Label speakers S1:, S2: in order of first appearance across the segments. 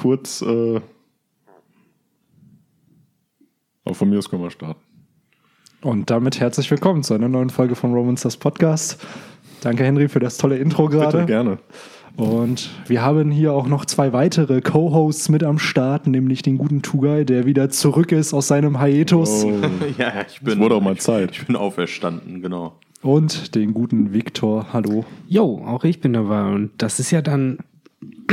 S1: kurz. Äh, aber von mir aus können wir starten.
S2: Und damit herzlich willkommen zu einer neuen Folge von Romans das Podcast. Danke, Henry, für das tolle Intro
S1: Bitte
S2: gerade.
S1: gerne.
S2: Und wir haben hier auch noch zwei weitere Co-Hosts mit am Start, nämlich den guten Tugai, der wieder zurück ist aus seinem Hiatus.
S1: Oh,
S3: Ja, ich bin.
S1: es wurde auch mal Zeit.
S3: Ich bin auferstanden, genau.
S2: Und den guten Viktor. Hallo.
S4: Jo, auch ich bin dabei. Und das ist ja dann,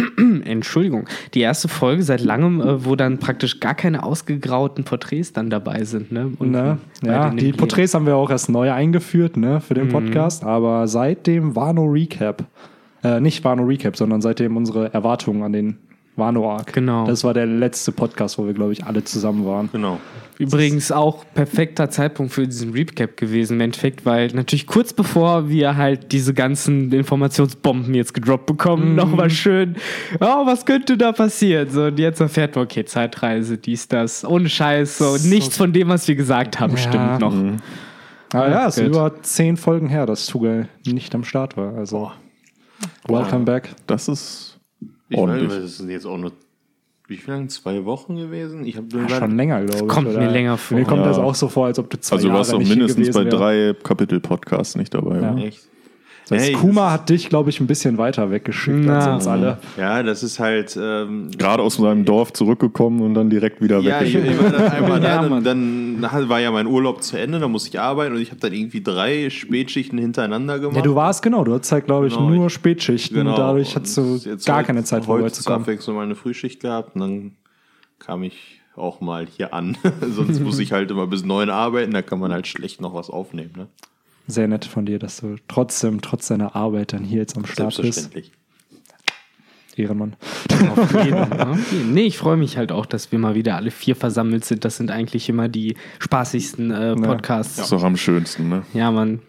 S4: Entschuldigung, die erste Folge seit langem, äh, wo dann praktisch gar keine ausgegrauten Porträts dann dabei sind. Ne? Und
S2: Ne? Ja, die. Porträts haben wir auch erst neu eingeführt ne, für
S4: Mhm.
S2: den Podcast, aber seitdem Wano Recap. Äh, nicht Wano Recap, sondern seitdem unsere Erwartungen an den Wano Arc.
S4: Genau.
S2: Das war der letzte Podcast, wo wir, glaube ich, alle zusammen waren.
S3: Genau.
S4: Übrigens auch perfekter Zeitpunkt für diesen Recap gewesen im Endeffekt, weil natürlich kurz bevor wir halt diese ganzen Informationsbomben jetzt gedroppt bekommen, nochmal schön, oh, was könnte da passieren? So, und jetzt erfährt man, okay, Zeitreise, dies, das, ohne Scheiß, so, nichts von dem, was wir gesagt haben,
S2: Ja.
S4: stimmt noch.
S2: Aber ja, es ist über zehn Folgen her, dass Tugai nicht am Start war. Also, welcome back.
S1: Das ist
S3: Ich
S1: ordentlich.
S3: nicht, das sind jetzt auch nur. Wie viel lang? Zwei Wochen gewesen? Ich habe
S2: Ja, schon länger, glaube ich.
S4: kommt
S2: oder?
S4: mir länger vor.
S2: Mir kommt
S1: Ja.
S2: das auch so vor, als ob du zwei
S1: Also du warst
S2: Jahre hier
S1: mindestens bei
S2: wärst.
S1: drei Kapitel-Podcasts nicht dabei.
S2: Ja.
S3: Echt?
S2: Das
S3: Hey,
S2: Kuma hat dich, glaube ich, ein bisschen weiter weggeschickt als
S4: Na.
S2: uns alle.
S3: Ja, das ist halt. Ähm,
S1: Gerade aus seinem Dorf zurückgekommen und dann direkt wieder
S3: ja, ich,
S1: weggeschickt.
S3: ich war dann einmal
S4: Ja,
S3: da, dann, dann war ja mein Urlaub zu Ende, da musste ich arbeiten und ich habe dann irgendwie drei Spätschichten hintereinander gemacht.
S2: Ja, du warst genau, du hattest halt, glaube ich,
S3: Genau,
S2: nur
S3: ich-
S2: Spätschichten.
S3: Genau.
S2: Dadurch hattest du
S3: Und jetzt
S2: gar
S3: heute-
S2: keine Zeit, vorbeizukommen.
S3: Abwechslung mal eine Frühschicht gehabt und dann kam ich auch mal hier an. Sonst muss ich halt immer bis neun arbeiten, da kann man halt schlecht noch was aufnehmen. Ne?
S2: Sehr nett von dir, dass du trotzdem, trotz deiner Arbeit dann hier jetzt am Start bist.
S3: Selbstverständlich.
S2: Ehrenmann.
S4: Auf jeden, auf jeden. Nee, ich freue mich halt auch, dass wir mal wieder alle vier versammelt sind. Das sind eigentlich immer die spaßigsten äh, Podcasts.
S1: Das ist doch am schönsten, ne?
S4: Ja, Mann.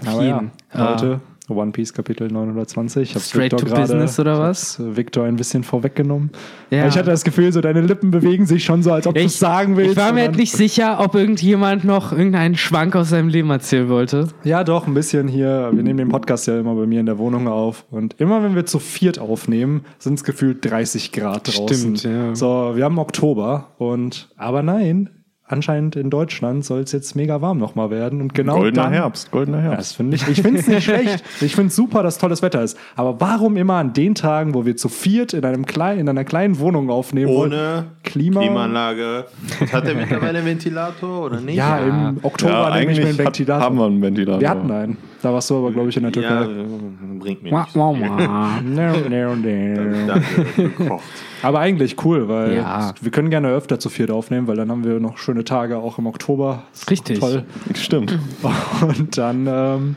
S4: Auf
S2: Aber ja,
S4: jeden.
S2: One Piece Kapitel 920. Ich hab's
S4: Straight
S2: Victor
S4: to
S2: gerade-
S4: business oder was?
S2: Victor ein bisschen vorweggenommen.
S4: Ja.
S2: Ich hatte das Gefühl, so deine Lippen bewegen sich schon so, als ob du es sagen willst.
S4: ich war mir halt nicht sicher, ob irgendjemand noch irgendeinen Schwank aus seinem Leben erzählen wollte.
S2: Ja, doch, ein bisschen hier. Wir nehmen den Podcast ja immer bei mir in der Wohnung auf. Und immer wenn wir zu viert aufnehmen, sind es gefühlt 30 Grad draußen.
S4: Stimmt, ja.
S2: So, wir haben Oktober und, aber nein, anscheinend in Deutschland soll es jetzt mega warm nochmal werden. Und genau
S1: goldener
S2: dann,
S1: Herbst, goldener
S2: Ja,
S1: Herbst.
S2: das finde ich. Ich finde es nicht schlecht. Ich finde es super, dass tolles Wetter ist. Aber warum immer an den Tagen, wo wir zu viert in einem kleinen, in einer kleinen Wohnung aufnehmen wollen?
S3: Ohne
S2: Klima-
S3: Klimaanlage. Hat der mittlerweile einen Ventilator oder nicht?
S2: Ja, im Oktober
S1: Ja,
S2: nehme ich mir einen
S1: eigentlich hat,
S2: Ventilator.
S1: haben wir einen Ventilator.
S2: wir hatten einen. Da warst du aber, glaube ich, in der
S3: Ja,
S2: Türkei.
S3: bringt mir nichts.
S2: No, no. Aber eigentlich cool, weil
S4: Ja.
S2: wir können gerne öfter zu viert aufnehmen, weil dann haben wir noch schöne Tage auch im Oktober. Ist
S4: Richtig.
S2: Toll.
S1: Stimmt.
S2: Und dann, ähm,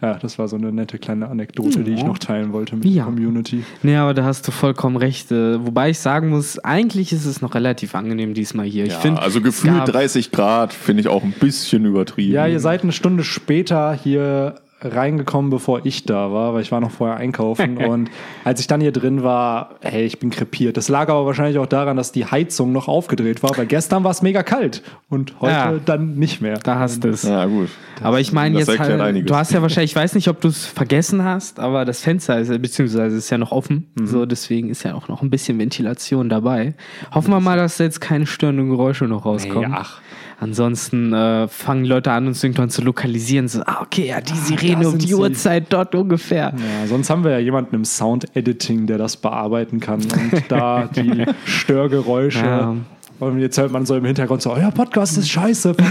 S2: ja, das war so eine nette kleine Anekdote, die ich noch teilen wollte mit
S4: Ja.
S2: der Community.
S4: Nee, aber da hast du vollkommen recht. Äh, Wobei ich sagen muss, eigentlich ist es noch relativ angenehm diesmal hier. Ich
S1: Ja,
S4: finde,
S1: also
S4: es
S1: gefühlt
S4: gab-
S1: 30 Grad finde ich auch ein bisschen übertrieben.
S2: Ja, ihr seid eine Stunde später hier reingekommen, bevor ich da war, weil ich war noch vorher einkaufen und als ich dann hier drin war, hey, ich bin krepiert. Das lag aber wahrscheinlich auch daran, dass die Heizung noch aufgedreht war, weil gestern war es mega kalt und heute
S4: Ja.
S2: dann nicht mehr.
S4: Da hast du es.
S1: Ja, gut.
S4: Aber ich meine jetzt halt,
S1: einiges.
S4: du hast ja wahrscheinlich, ich weiß nicht, ob du es vergessen hast, aber das Fenster ist, beziehungsweise ist ja noch offen.
S2: Mhm.
S4: So, deswegen ist ja auch noch ein bisschen Ventilation dabei. Hoffen wir mal, dass da jetzt keine störenden Geräusche noch rauskommen.
S2: Nee, ach.
S4: Ansonsten äh, fangen Leute an, uns irgendwann zu lokalisieren. So, ah, okay, ja, die Sirene
S2: da
S4: um die. Uhrzeit dort ungefähr.
S2: Ja, sonst haben wir ja jemanden im Sound-Editing, der das bearbeiten kann und da die Störgeräusche.
S4: Ja.
S2: Und jetzt hört man so im Hintergrund so, euer Podcast ist scheiße.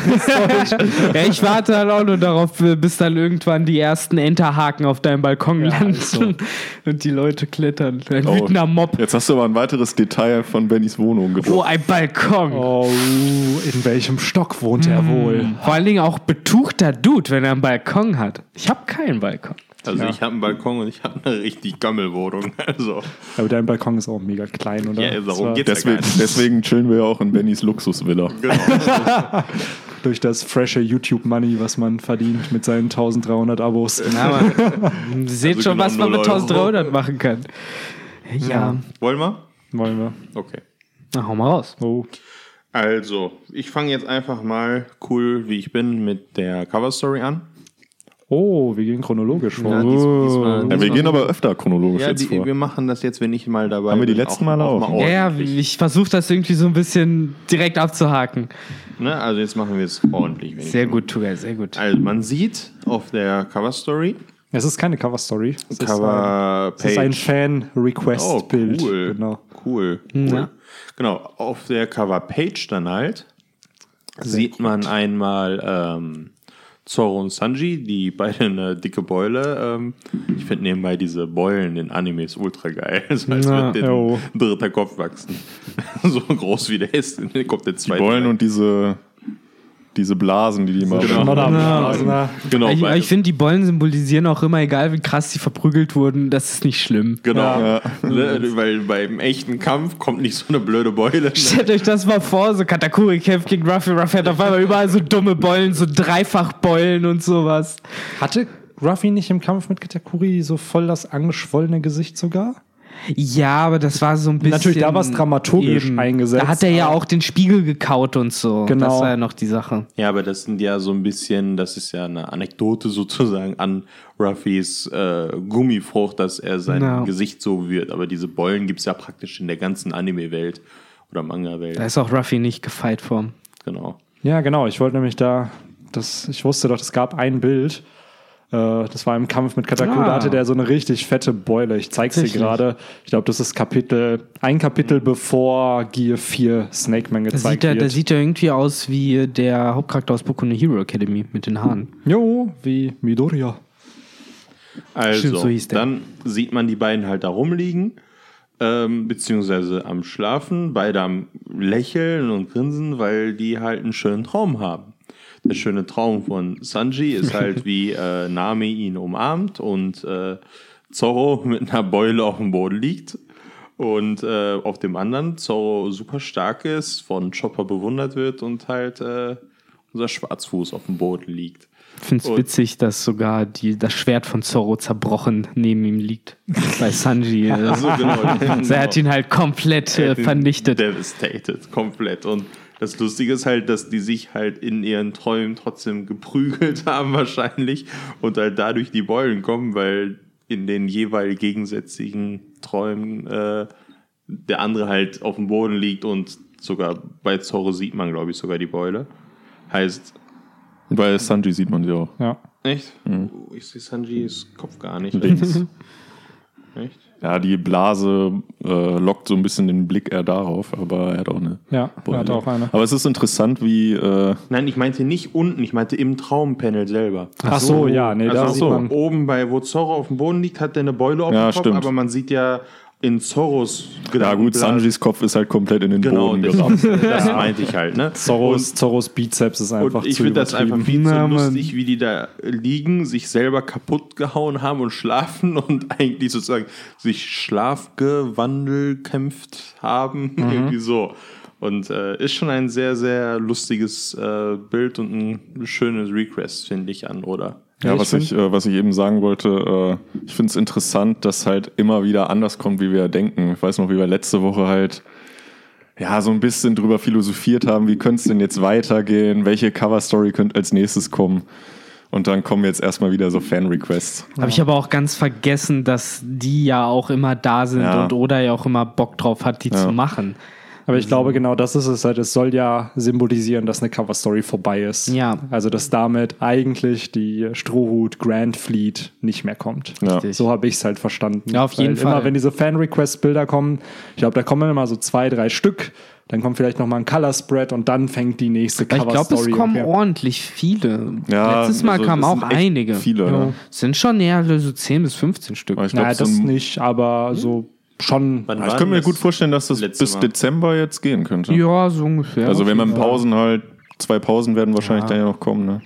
S4: Ja, ich warte halt auch nur darauf, bis dann irgendwann die ersten Enterhaken auf deinem Balkon
S2: Ja,
S4: landen
S2: ist so.
S4: und die Leute klettern. Ein
S1: Oh,
S4: wütender Mob.
S1: Jetzt hast du aber ein weiteres Detail von Bennys Wohnung
S4: Oh,
S1: gedroppt.
S4: ein Balkon.
S2: Oh, in welchem Stock wohnt er wohl?
S4: Vor allen Dingen auch betuchter Dude, wenn er einen Balkon hat. Ich habe keinen Balkon.
S3: Also ich habe einen Balkon und ich habe eine richtig Gammelwohnung. Also
S2: Aber dein Balkon ist auch mega klein, oder?
S3: Ja, darum geht's.
S1: Deswegen, deswegen chillen wir ja auch in Bennys Luxusvilla.
S3: genau.
S2: Durch das frische YouTube-Money, was man verdient mit seinen 1300 Abos.
S4: Na, man, ihr seht
S3: Also
S4: schon,
S3: genau
S4: was man mit
S3: Euro.
S4: 1300 machen kann. Ja,
S3: Wollen wir?
S2: Wollen wir.
S3: Okay.
S4: na, hau mal raus.
S2: Oh.
S3: Also, ich fange jetzt einfach mal cool, wie ich bin, mit der Cover Story an.
S2: Oh, wir gehen chronologisch vor.
S3: Ja, dies, diesmal,
S1: Ja, wir
S3: diesmal-
S1: gehen aber öfter chronologisch
S3: ja,
S1: jetzt
S3: die,
S1: vor.
S3: wir machen das jetzt, wenn ich mal dabei
S1: Haben wir die letzten Male auch?
S3: mal
S4: Ja, ich versuche das irgendwie so ein bisschen direkt abzuhaken.
S3: Ne? Also jetzt machen wir es ordentlich.
S4: Sehr gut, Tuga, sehr gut.
S3: Also man sieht auf der Cover Story,
S2: Es ist keine Cover-Story. Es ist ein-
S3: Cover
S2: Es ist ein
S3: Page.
S2: Fan-Request-Bild.
S3: Oh, cool.
S2: Genau.
S3: Cool. cool.
S4: Ja.
S3: Genau, auf der Cover-Page dann halt sieht man einmal ähm, Zoro und Sanji, die beide eine dicke Beule. Ähm, ich finde nebenbei diese Beulen in Animes ultra geil. So als
S4: Ja,
S3: würde
S2: jo.
S3: ein dritter Kopf wachsen. so groß wie der ist, dann kommt der
S1: Die
S3: zweite.
S1: Beulen und diese, diese Blasen, die die immer
S3: Genau.
S2: Modernblasen, ne?
S3: genau,
S4: ich ich finde, die Bollen symbolisieren auch immer, egal wie krass sie verprügelt wurden, das ist nicht schlimm.
S3: Genau,
S1: Ja.
S3: ne, weil beim echten Kampf kommt nicht so eine blöde Beule.
S4: Stellt euch das mal vor, so Katakuri kämpft gegen Ruffy, Ruffy hat auf einmal überall so dumme Beulen, so Dreifachbeulen und sowas.
S2: Hatte Ruffy nicht im Kampf mit Katakuri so voll das angeschwollene Gesicht sogar?
S4: Ja, aber das war so ein bisschen.
S2: Natürlich, da war's dramaturgisch eingesetzt,
S4: Da hat er ja auch den Spiegel gekaut und so.
S2: Genau.
S4: Das war ja noch die Sache.
S3: Ja, aber das sind ja so ein bisschen, das ist ja eine Anekdote sozusagen an Ruffys äh, Gummifrucht, dass er sein
S4: Ja.
S3: Gesicht so wird. Aber diese Beulen gibt es ja praktisch in der ganzen Anime-Welt oder Manga-Welt.
S4: Da ist auch Ruffy nicht gefeit vor.
S3: Genau.
S2: Ja, genau. Ich wollte nämlich da, das, ich wusste doch, es gab ein Bild. Äh, das war im Kampf mit Katakuri.
S4: Ah.
S2: Da hatte der so eine richtig fette Beule. Ich zeig's dir gerade. Ich glaube, das ist Kapitel, ein Kapitel bevor Gear 4 Snake Man
S4: Da
S2: gezeigt
S4: sieht, er,
S2: wird.
S4: da sieht er irgendwie aus wie der Hauptcharakter aus Boku no Hero Academy mit den Haaren.
S2: jo, wie Midoriya.
S3: Also,
S4: Stimmt, so hieß der.
S3: dann sieht man die beiden halt da rumliegen, ähm, beziehungsweise am Schlafen, beide am Lächeln und Grinsen, weil die halt einen schönen Traum haben. Der schöne Traum von Sanji ist halt, wie äh, Nami ihn umarmt und äh, Zorro mit einer Beule auf dem Boden liegt. Und äh, auf dem anderen Zorro super stark ist, von Chopper bewundert wird und halt äh, unser Schwarzfuß auf dem Boden liegt.
S4: Ich finde es witzig, dass sogar die, das Schwert von Zorro zerbrochen neben ihm liegt. Bei Sanji.
S3: Also, genau,
S4: Also er hat ihn halt komplett äh, vernichtet.
S3: Devastated, komplett. Und das Lustige ist halt, dass die sich halt in ihren Träumen trotzdem geprügelt haben, wahrscheinlich. Und halt dadurch die Beulen kommen, weil in den jeweil gegensätzigen Träumen äh, der andere halt auf dem Boden liegt und sogar bei Zorro sieht man, glaube ich, sogar die Beule. Heißt,
S1: Bei Sanji sieht man sie auch.
S2: Ja.
S3: echt? Oh, Ich sehe Sanjis Kopf gar nicht.
S1: Links.
S3: Echt?
S1: Ja, die Blase äh, lockt so ein bisschen den Blick eher darauf, aber er hat auch eine.
S2: Ja, er hat auch eine.
S1: Aber es ist interessant, wie. Äh,
S3: Nein, ich meinte nicht unten, ich meinte im Traumpanel selber.
S2: Ach so, ja, nee, da
S3: Also
S2: sieht
S3: so, oben bei wo Zorro auf dem Boden liegt, hat der eine Beule auf
S1: Ja,
S3: dem Kopf,
S1: stimmt.
S3: aber man sieht ja in Zorros
S1: ja, gut, Sanjis Kopf ist halt komplett in den
S3: Genau,
S1: Boden
S3: das,
S1: gerammt.
S3: das meinte ich halt, ne?
S2: Zorros, Zorros Bizeps ist einfach
S3: Und ich
S2: zu
S3: finde das einfach viel zu lustig, wie die da liegen, sich selber kaputt gehauen haben und schlafen und eigentlich sozusagen sich schlafgewandelt kämpft haben.
S2: Mhm.
S3: Irgendwie so. Und äh, ist schon ein sehr, sehr lustiges äh, Bild und ein schönes Request, finde ich, an, oder?
S1: Ja,
S2: ich
S1: was, ich, äh, was ich eben sagen wollte, äh, ich finde es interessant, dass halt immer wieder anders kommt, wie wir denken. Ich weiß noch, wie wir letzte Woche halt ja so ein bisschen drüber philosophiert haben, wie könnte es denn jetzt weitergehen, welche Cover-Story könnte als nächstes kommen. Und dann kommen jetzt erstmal wieder so Fan-Requests.
S4: Habe ich aber auch ganz vergessen, dass die ja auch immer da sind
S1: Ja.
S4: und Oda ja auch immer Bock drauf hat, die
S1: Ja.
S4: zu machen.
S2: Aber ich glaube, genau das ist es halt. Es soll ja symbolisieren, dass eine Cover-Story vorbei ist.
S4: Ja.
S2: Also, dass damit eigentlich die Strohhut Grand Fleet nicht mehr kommt.
S1: Ja.
S4: Richtig.
S2: So habe ich es halt verstanden.
S4: Ja, auf jeden
S2: Weil
S4: Fall.
S2: Immer wenn diese Fan-Request-Bilder kommen, ich glaube, da kommen immer so zwei, drei Stück. Dann kommt vielleicht noch mal ein Color-Spread und dann fängt die nächste
S4: Aber ich glaube, es kommen ordentlich viele.
S1: Ja,
S4: Letztes Mal
S1: also
S4: kamen auch einige.
S1: viele,
S4: Ja.
S1: ne?
S4: Es sind schon eher so 10 bis 15 Stück.
S1: Glaube,
S2: Naja,
S1: so
S2: das nicht, aber so schon.
S3: Wann
S1: ich könnte mir gut vorstellen, dass das bis
S3: Mal?
S1: Dezember jetzt gehen könnte.
S4: Ja, so ungefähr.
S1: Also wenn man
S2: Ja.
S1: Pausen halt, zwei Pausen werden wahrscheinlich dann ja noch kommen, ne?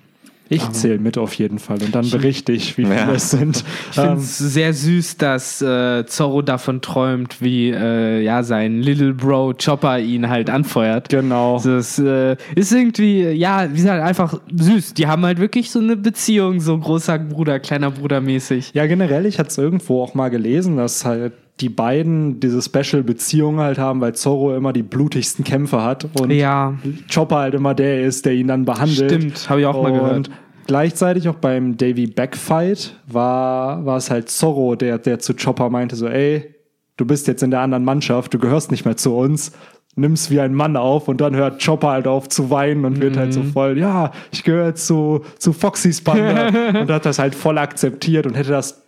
S2: Ich zähle mit auf jeden Fall und dann berichte ich, wie viele
S1: Ja.
S2: es sind.
S4: Ich finde
S2: Ähm,
S4: es sehr süß, dass äh, Zorro davon träumt, wie äh, ja, sein Little Bro Chopper ihn halt anfeuert.
S2: genau.
S4: Das äh, ist irgendwie, ja, wie gesagt, einfach süß. Die haben halt wirklich so eine Beziehung, so großer Bruder, kleiner Bruder mäßig.
S2: Ja, generell, ich hatte es irgendwo auch mal gelesen, dass halt die beiden diese Special-Beziehung halt haben, weil Zorro immer die blutigsten Kämpfe hat und
S4: Ja,
S2: Chopper halt immer der ist, der ihn dann behandelt.
S4: Stimmt, hab ich auch mal gehört.
S2: Und gleichzeitig auch beim Davy Back Fight war, war es halt Zorro, der, der zu Chopper meinte so, ey, du bist jetzt in der anderen Mannschaft, du gehörst nicht mehr zu uns, nimm's wie ein Mann auf und dann hört Chopper halt auf zu weinen und wird halt so voll, ja, ich gehöre zu, zu Foxys Bande und hat das halt voll akzeptiert und hätte das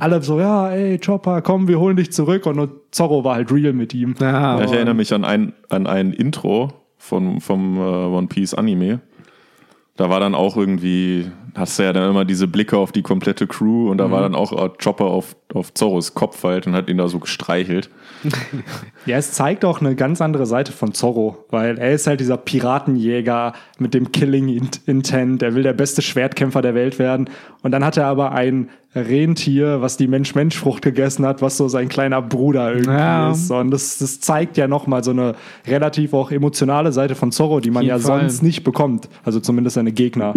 S2: alle so, ja, ey, Chopper, komm, wir holen dich zurück und, Zorro war halt real mit ihm.
S4: Ja,
S1: Ja, ich erinnere mich an ein, an ein Intro vom, vom äh, One Piece Anime. Da war dann auch irgendwie, hast du ja dann immer diese Blicke auf die komplette Crew und da war dann auch äh, Chopper auf, auf Zorros Kopf halt und hat ihn da so gestreichelt.
S2: Ja, es zeigt auch eine ganz andere Seite von Zorro, weil er ist halt dieser Piratenjäger mit dem Killing Int- Intent, er will der beste Schwertkämpfer der Welt werden und dann hat er aber ein Rentier, was die Mensch-Mensch-Frucht gegessen hat, was so sein kleiner Bruder irgendwie
S4: Ja.
S2: ist und das, das zeigt ja nochmal so eine relativ auch emotionale Seite von Zorro, die man ja
S4: Fall.
S2: sonst nicht bekommt, also zumindest seine Gegner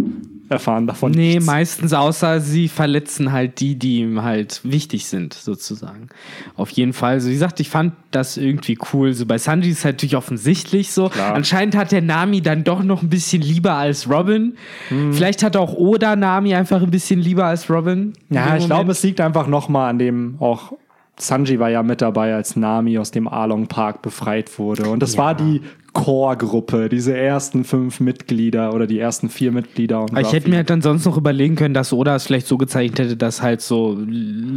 S2: erfahren davon
S4: Nee,
S2: nichts.
S4: meistens außer sie verletzen halt die, die ihm halt wichtig sind, sozusagen. Auf jeden Fall. So, wie gesagt, ich fand das irgendwie cool. So bei Sanji ist es halt natürlich offensichtlich so. Anscheinend hat der Nami dann doch noch ein bisschen lieber als Robin.
S2: Hm.
S4: Vielleicht hat auch Oda Nami einfach ein bisschen lieber als Robin. in
S2: Ja, ich glaube, es liegt einfach nochmal an dem auch. Sanji war ja mit dabei, als Nami aus dem Along Park befreit wurde. Und das war die Core-Gruppe, diese ersten fünf Mitglieder oder die ersten vier Mitglieder. Und
S4: ich hätte mir halt dann sonst noch überlegen können, dass Oda es vielleicht so gezeichnet hätte, dass halt so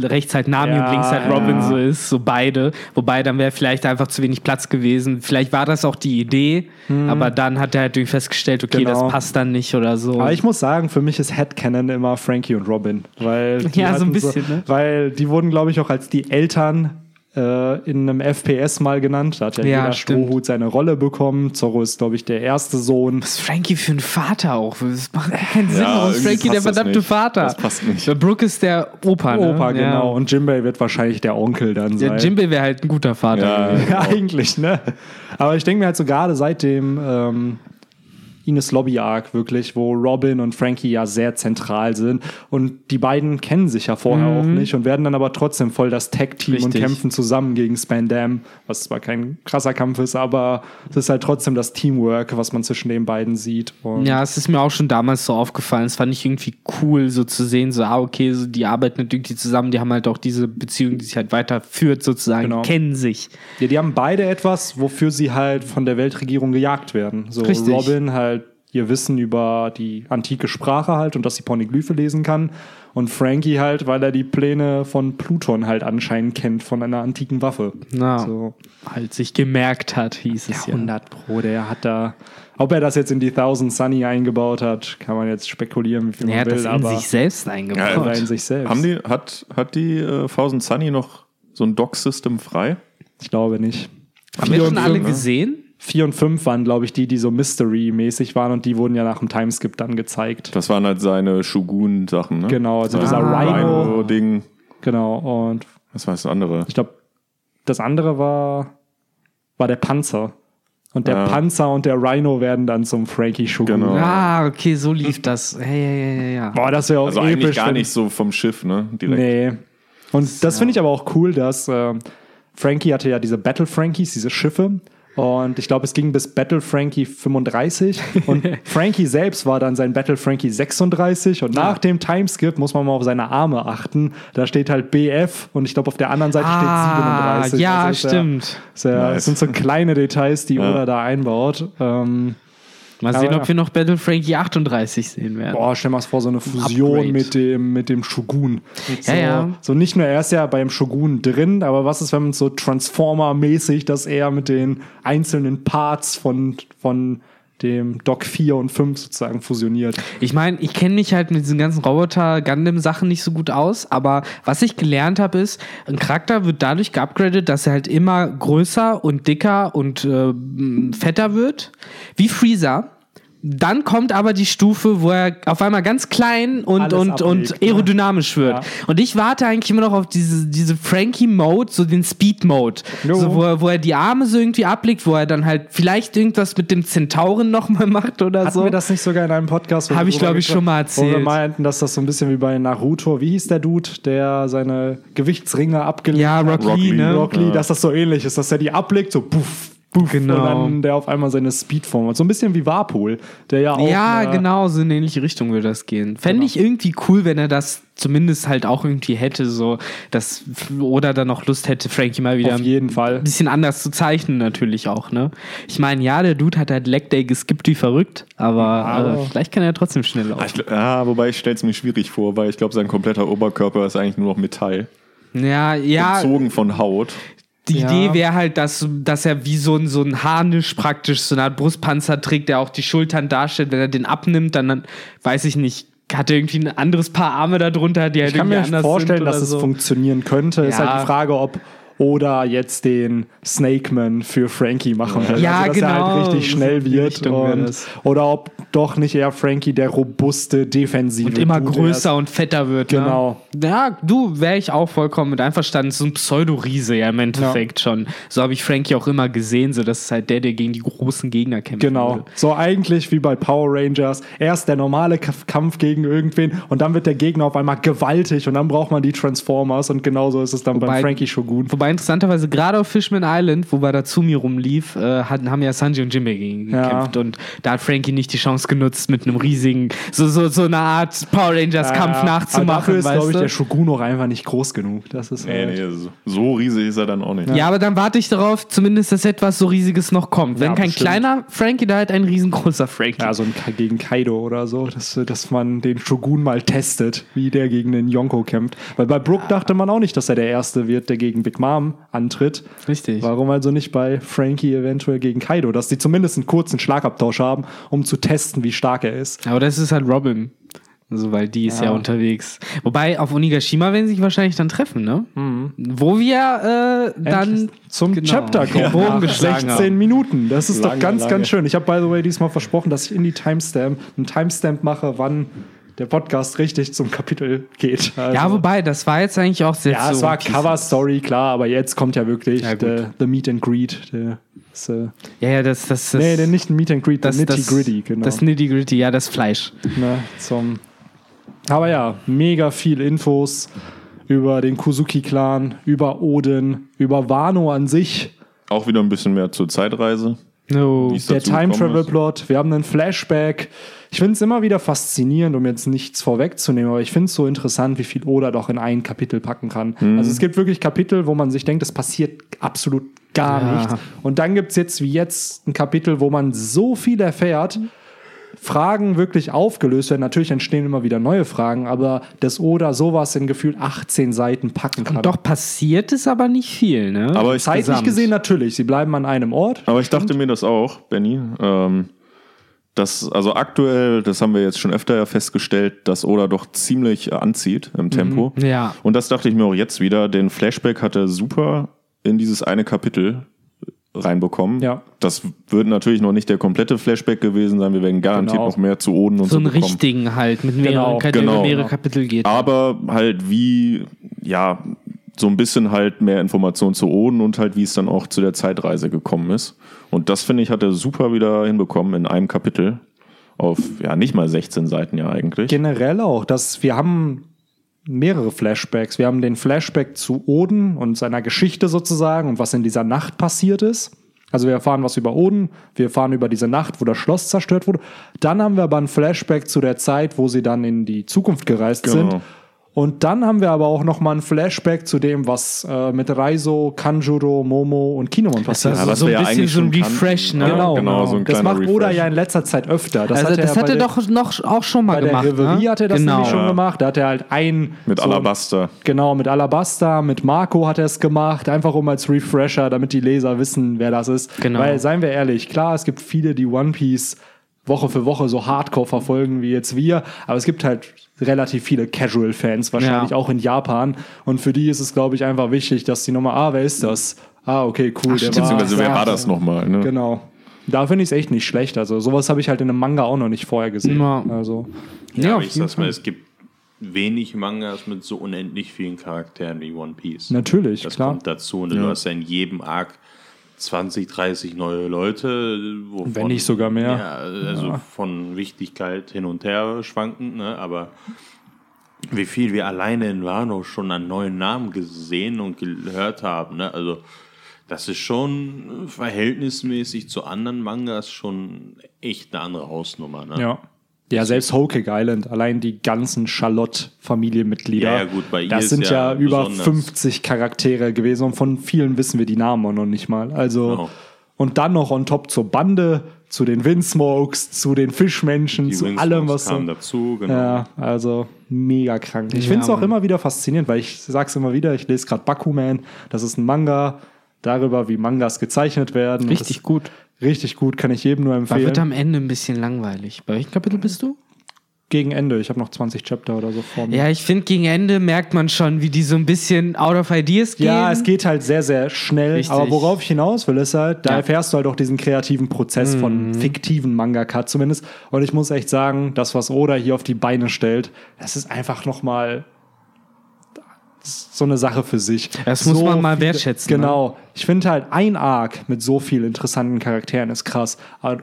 S4: rechts halt Nami
S2: Ja,
S4: und links halt Robin
S2: ja.
S4: so ist, so beide. Wobei dann wäre vielleicht einfach zu wenig Platz gewesen. Vielleicht war das auch die Idee, aber dann hat er halt irgendwie festgestellt, okay,
S2: Hm. Genau.
S4: das passt dann nicht oder so.
S2: Aber ich muss sagen, für mich ist Headcanon immer Frankie und Robin. Weil
S4: Ja, so ein bisschen, ne?
S2: Weil die wurden, glaube ich, auch als die Eltern äh, in einem FPS mal genannt. Da hat ja,
S4: Ja,
S2: jeder
S4: stimmt.
S2: Strohhut seine Rolle bekommen. Zorro ist, glaube ich, der erste Sohn.
S4: Was ist Frankie für ein Vater auch? Das macht keinen Sinn.
S1: Ja,
S4: ist Frankie der verdammte
S1: nicht.
S4: Vater?
S1: Das passt nicht.
S4: Brooke ist der Opa, ne?
S2: Opa,
S4: Ja.
S2: genau. Und Jimbei wird wahrscheinlich der Onkel dann sein.
S4: Ja, Jimbei wäre halt ein guter Vater.
S1: Ja.
S4: gewesen.
S2: Ja, eigentlich, ne? Aber ich denke mir halt so gerade seit dem ähm, Ines Lobby Arc wirklich, wo Robin und Frankie ja sehr zentral sind und die beiden kennen sich ja vorher auch nicht und werden dann aber trotzdem voll das Tag-Team und
S4: Richtig.
S2: kämpfen zusammen gegen Spandam, was zwar kein krasser Kampf ist, aber es ist halt trotzdem das Teamwork, was man zwischen den beiden sieht. Und
S4: Ja, es ist mir auch schon damals so aufgefallen. Es fand ich irgendwie cool, so zu sehen, so, ah, okay, so, die arbeiten irgendwie zusammen, die haben halt auch diese Beziehung, die sich halt weiterführt, sozusagen,
S2: Genau.
S4: kennen sich.
S2: Ja, die haben beide etwas, wofür sie halt von der Weltregierung gejagt werden. So
S4: Richtig.
S2: Robin halt ihr Wissen über die antike Sprache halt und dass sie Poneglyphe lesen kann. Und Frankie halt, weil er die Pläne von Pluton halt anscheinend kennt, von einer antiken Waffe.
S4: Na,
S2: So
S4: halt sich gemerkt hat, hieß es ja.
S2: 100 Pro, der hat da. Ob er das jetzt in die Thousand Sunny eingebaut hat, kann man jetzt spekulieren, wie viel
S4: Er
S2: man
S4: hat
S2: will,
S4: das in
S2: aber
S4: sich selbst
S1: Ja,
S4: eingebaut.
S2: aber in sich selbst.
S1: Haben die, hat, hat die äh, Thousand Sunny noch so ein Dock-System frei?
S2: Ich glaube nicht.
S4: Haben wir schon alle gesehen?
S2: 4 und 5 waren, glaube ich, die, die so Mystery-mäßig waren und die wurden ja nach dem Timeskip dann gezeigt.
S1: Das waren halt seine Shogun-Sachen, ne?
S2: Genau, also
S1: Sein
S2: dieser Rhino.
S1: Rhino-Ding.
S2: Genau, und
S1: Was war das andere?
S2: ich glaube, das andere war, war der Panzer. Und der
S1: Ja.
S2: Panzer und der Rhino werden dann zum Frankie Shogun.
S1: Genau.
S4: Ah, okay, so lief das. Ja, ja, ja, ja.
S2: Boah, das wäre auch
S1: Also
S2: episch.
S1: eigentlich gar nicht so vom Schiff, ne? Direkt.
S2: Nee. Und das finde ich aber auch cool, dass ähm, Frankie hatte ja diese Battle Frankies, diese Schiffe. Und ich glaube, es ging bis Battle Frankie 35. Und Frankie selbst war dann sein Battle Frankie 36. Und nach dem Timeskip muss man mal auf seine Arme achten. Da steht halt BF und ich glaube, auf der anderen Seite
S4: Ah,
S2: steht 37.
S4: ja,
S2: Also ja-
S4: stimmt.
S2: Ja,
S1: Nice.
S2: Das sind so kleine Details, die Oda da einbaut. Ähm,
S4: Mal sehen,
S2: Aber
S4: ob wir noch Battle Frankie 38 sehen werden.
S2: Boah, stell mal vor, so eine Fusion
S4: Upgrade.
S2: mit dem, mit dem Shogun. So,
S4: Ja, ja.
S2: so nicht nur, er ist ja beim Shogun drin, aber was ist, wenn man so Transformer-mäßig, dass er mit den einzelnen Parts von, von dem Doc 4 und 5 sozusagen fusioniert.
S4: Ich meine, ich kenne mich halt mit diesen ganzen Roboter-Gundam-Sachen nicht so gut aus, aber was ich gelernt habe, ist, ein Charakter wird dadurch geupgradet, dass er halt immer größer und dicker und äh, fetter wird, wie Freezer. Dann kommt aber die Stufe, wo er auf einmal ganz klein und,
S2: Alles
S4: und,
S2: ablegt,
S4: und
S2: ne?
S4: aerodynamisch wird.
S2: Ja.
S4: Und ich warte eigentlich immer noch auf diese, diese Frankie-Mode, so den Speed-Mode.
S2: Jo.
S4: So, wo, er, wo er die Arme so irgendwie ablegt, wo er dann halt vielleicht irgendwas mit dem Zentauren nochmal macht oder
S2: Hatten
S4: so.
S2: wir das nicht sogar in einem Podcast? wo wir
S4: Hab ich,
S2: drüber
S4: glaub ich, schon mal
S2: Wo wir
S4: erzählt.
S2: meinten, dass das so ein bisschen wie bei Naruto, wie hieß der Dude, der seine Gewichtsringe abgelegt
S4: Ja,
S2: hat?
S4: Rock,
S1: Rock
S4: Lee,
S1: Lee,
S4: ne?
S2: Rock Lee,
S1: Ja.
S2: dass das so ähnlich ist, dass er die ablegt, so puff, Puff,
S4: Genau.
S2: Und dann der auf einmal seine Speedform hat. So ein bisschen wie Warpol, der ja auch.
S4: Ja, genau, so in eine ähnliche Richtung würde das gehen. Fände ich irgendwie cool, wenn er das zumindest halt auch irgendwie hätte, so, dass, oder dann noch Lust hätte, Frankie mal wieder
S2: Auf jeden Fall.
S4: ein bisschen anders zu zeichnen, natürlich auch, ne? Ich meine, ja, der Dude hat halt Leg Day geskippt wie verrückt, aber,
S2: aber-
S4: äh, vielleicht kann er trotzdem schnell laufen.
S1: ja, wobei ich stelle es mir schwierig vor, weil ich glaube, sein kompletter Oberkörper ist eigentlich nur noch Metall.
S4: Ja, ja,
S1: Gezogen von Haut.
S4: Die
S2: Ja.
S4: Idee wäre halt, dass, dass er wie so ein, so ein Harnisch praktisch, so eine Art Brustpanzer trägt, der auch die Schultern darstellt. Wenn er den abnimmt, dann, dann weiß ich nicht, hat er irgendwie ein anderes Paar Arme darunter, die halt
S2: Ich kann mir
S4: anders
S2: vorstellen, dass
S4: oder
S2: es
S4: so.
S2: funktionieren könnte. Ist
S4: Ja.
S2: halt die Frage, ob Oda jetzt den Snakeman für Frankie machen will.
S4: Ja,
S2: also, dass
S4: genau.
S2: er halt richtig schnell wird. Und, oder ob doch nicht eher Frankie der robuste, defensive
S4: Und immer größer
S2: ist.
S4: und fetter wird.
S2: Genau.
S4: Ne? Ja, du, wäre ich auch vollkommen mit einverstanden. So ein Pseudo-Riese ja im Endeffekt schon. So habe ich Frankie auch immer gesehen, so das ist halt der, der gegen die großen Gegner kämpft.
S2: Genau. So eigentlich wie bei Power Rangers. Erst der normale Kampf gegen irgendwen und dann wird der Gegner auf einmal gewaltig und dann braucht man die Transformers und genauso ist es dann
S4: Wobei-
S2: beim Frankie Shogun.
S4: Wobei interessanterweise gerade auf Fishman Island, wo bei Tatsumi rumlief, äh, hatten, haben ja Sanji und Jimmy gegen
S2: Ja.
S4: gekämpft und da hat Frankie nicht die Chance genutzt, mit einem riesigen, so, so, so eine Art Power Rangers Kampf
S2: Ja,
S4: nachzumachen.
S2: Aber dafür ist, glaube ich,
S4: du?
S2: der Shogun auch einfach nicht groß genug. Das ist
S1: Nee,
S2: halt-
S1: nee, so, so riesig ist er dann auch nicht.
S4: ja, aber dann warte ich darauf, zumindest, dass etwas so Riesiges noch kommt. Wenn
S2: Ja,
S4: kein
S2: bestimmt.
S4: kleiner Frankie, da halt ein riesengroßer Frankie.
S2: Ja, so ein Ka- gegen Kaido oder so, dass, dass man den Shogun mal testet, wie der gegen den Yonko kämpft. Weil bei Brook dachte man auch nicht, dass er der Erste wird, der gegen Big Mom antritt.
S4: Richtig.
S2: Warum also nicht bei Frankie eventuell gegen Kaido? Dass die zumindest einen kurzen Schlagabtausch haben, um zu testen, wie stark er ist.
S4: Aber das ist halt Robin. Also, weil die ist ja.
S2: Ja.
S4: unterwegs. Wobei, auf Onigashima werden sie sich wahrscheinlich dann treffen, ne? Wo wir äh, dann
S2: Endlich zum
S4: genau,
S2: Chapter kommen.
S4: Bogen
S2: Nach
S4: geschlagen
S2: 16
S4: haben.
S2: Minuten. Das ist doch
S1: Lange,
S2: ganz,
S1: lange.
S2: ganz schön. Ich habe, by the way, diesmal versprochen, dass ich in die Timestamp einen Timestamp mache, wann der Podcast richtig zum Kapitel geht. Also,
S4: Ja, wobei, das war jetzt eigentlich auch sehr
S2: Ja, es
S4: so
S2: war
S4: Piece.
S2: Cover Story, klar, aber jetzt kommt ja wirklich
S4: Ja,
S2: der the Meet and Greet. Der, das, äh,
S4: Ja, ja, das, das, das
S2: nee, der nicht ein Meet and Greet,
S4: das,
S2: der
S4: das,
S2: Nitty Gritty, genau.
S4: Das Nitty Gritty, ja, das Fleisch.
S2: ne, zum, aber ja, mega viel Infos über den Kuzuki-Clan, über Odin, über Wano an sich.
S1: Auch wieder ein bisschen mehr zur Zeitreise.
S4: No.
S1: Es
S2: Der Time Travel. Plot, wir haben einen Flashback. Ich finde es immer wieder faszinierend, um jetzt nichts vorwegzunehmen, aber ich finde es so interessant, wie viel Oda doch in ein Kapitel packen kann.
S1: Mhm.
S2: Also es gibt wirklich Kapitel, wo man sich denkt, es passiert absolut gar
S4: Ja.
S2: nichts. Und dann gibt es jetzt wie jetzt ein Kapitel, wo man so viel erfährt, Fragen wirklich aufgelöst werden. Natürlich entstehen immer wieder neue Fragen, aber dass Oda sowas in gefühlt 18 Seiten packen kann.
S4: Doch passiert ist aber nicht viel, ne?
S1: Aber ich,
S2: Zeitlich
S4: Gesamt.
S2: gesehen natürlich. Sie bleiben an einem Ort.
S1: aber ich dachte mir das auch, Benny. Ähm, dass, also aktuell, das haben wir jetzt schon öfter ja festgestellt, dass Oda doch ziemlich äh, anzieht im Tempo.
S4: Ja.
S1: Und das dachte ich mir auch jetzt wieder. Den Flashback hat er super in dieses eine Kapitel reinbekommen.
S2: Ja.
S1: Das wird natürlich noch nicht der komplette Flashback gewesen sein. Wir werden garantiert
S2: Genau.
S1: noch mehr zu Oden und
S4: so
S1: so,
S4: einen
S1: bekommen.
S4: richtigen halt, mit mehreren,
S2: Genau,
S4: der
S1: genau.
S4: mehrere Kapitel geht.
S1: Aber halt wie, ja, so ein bisschen halt mehr Informationen zu Oden und halt wie es dann auch zu der Zeitreise gekommen ist. Und das finde ich, hat er super wieder hinbekommen in einem Kapitel. Auf, ja, nicht mal 16 Seiten ja eigentlich.
S2: generell auch, dass wir haben mehrere Flashbacks. Wir haben den Flashback zu Oden und seiner Geschichte sozusagen und was in dieser Nacht passiert ist. Also wir erfahren was über Oden, wir erfahren über diese Nacht, wo das Schloss zerstört wurde. Dann haben wir aber ein Flashback zu der Zeit, wo sie dann in die Zukunft gereist
S1: Genau.
S2: sind. Und dann haben wir aber auch noch mal ein Flashback zu dem, was äh, mit Raizo, Kanjuro, Momo und Kinemon passiert
S4: Also
S1: Ja,
S4: so ein
S1: ja
S4: bisschen so ein Refresh,
S1: kannten.
S4: ne?
S1: Ja, genau, so ein
S2: das macht Oda
S1: Refresh.
S2: ja in letzter Zeit öfter. Das
S4: also
S2: hat er
S4: das
S2: ja
S4: hat
S2: bei
S4: er
S2: der-
S4: doch noch auch schon mal
S2: bei der
S4: gemacht.
S2: Reverie
S4: ne?
S2: hat er das
S4: genau.
S2: nämlich schon gemacht. Da hat er halt ein
S1: Mit
S2: so-
S1: Alabaster.
S2: Genau, mit Alabasta, mit Marco hat er es gemacht, einfach um als Refresher, damit die Leser wissen, wer das ist.
S4: Genau.
S2: Weil, seien wir ehrlich, klar, es gibt viele, die One Piece Woche für Woche so hardcore verfolgen wie jetzt wir, aber es gibt halt relativ viele Casual-Fans, wahrscheinlich
S4: Ja.
S2: auch in Japan. Und für die ist es, glaube ich, einfach wichtig, dass die nochmal, ah, wer ist das? Ah, okay, cool. der
S4: stimmt.
S1: Beziehungsweise, wer
S2: ja,
S1: war das nochmal? Ne?
S2: Genau. Da finde ich es echt nicht schlecht. Also, sowas habe ich halt in einem Manga auch noch nicht vorher gesehen.
S4: Ja.
S2: Also,
S4: Ja,
S3: Ja, ich
S4: jeden
S3: sag's mal, es gibt wenig Mangas mit so unendlich vielen Charakteren wie One Piece.
S2: natürlich,
S3: Das
S2: klar.
S3: kommt dazu. Und du hast ja in jedem Arc 20, 30 neue Leute. Wovon,
S2: Wenn nicht sogar mehr.
S3: Ja, also von Wichtigkeit hin und her schwankend, ne? aber wie viel wir alleine in Wano schon an neuen Namen gesehen und gehört haben. Ne? Also Das ist schon verhältnismäßig zu anderen Mangas schon echt eine andere Hausnummer. Ne?
S2: Ja. Ja, selbst Cake Island, allein die ganzen Charlotte-Familienmitglieder.
S3: Ja, ja, gut, bei ihr
S2: das
S3: ist
S2: sind
S3: ja
S2: ja, über
S3: besonders.
S2: 50 Charaktere gewesen und von vielen wissen wir die Namen auch noch nicht mal. Also,
S3: Genau.
S2: und dann noch on top zur Bande, zu den Windsmokes, zu den Fischmenschen,
S3: Die
S2: zu
S3: Windsmokes
S2: allem, was
S3: kamen
S2: so.
S3: dazu, genau.
S2: Ja, also mega krank. Ich
S4: Ja,
S2: finde es auch immer wieder faszinierend, weil ich sag's immer wieder, ich lese gerade Bakuman, das ist ein Manga darüber, wie Mangas gezeichnet werden.
S4: Richtig
S2: das,
S4: gut.
S2: Richtig gut, kann ich jedem nur empfehlen.
S4: wird am Ende ein bisschen langweilig. Bei welchem Kapitel bist du?
S2: Gegen Ende, ich habe noch 20 Chapter oder so vor mir.
S4: Ja, ich finde, gegen Ende merkt man schon, wie die so ein bisschen out of ideas gehen.
S2: Ja, es geht halt sehr, sehr schnell.
S4: Richtig.
S2: Aber worauf ich hinaus will, ist halt, da
S4: Ja.
S2: erfährst du halt auch diesen kreativen Prozess
S4: Mhm.
S2: von fiktiven Mangaka zumindest. Und ich muss echt sagen, das, was Oda hier auf die Beine stellt, das ist einfach nochmal so eine Sache für sich.
S4: Das muss man mal wertschätzen, ne?
S2: Genau. Ich finde halt, ein Arc mit so vielen interessanten Charakteren ist krass.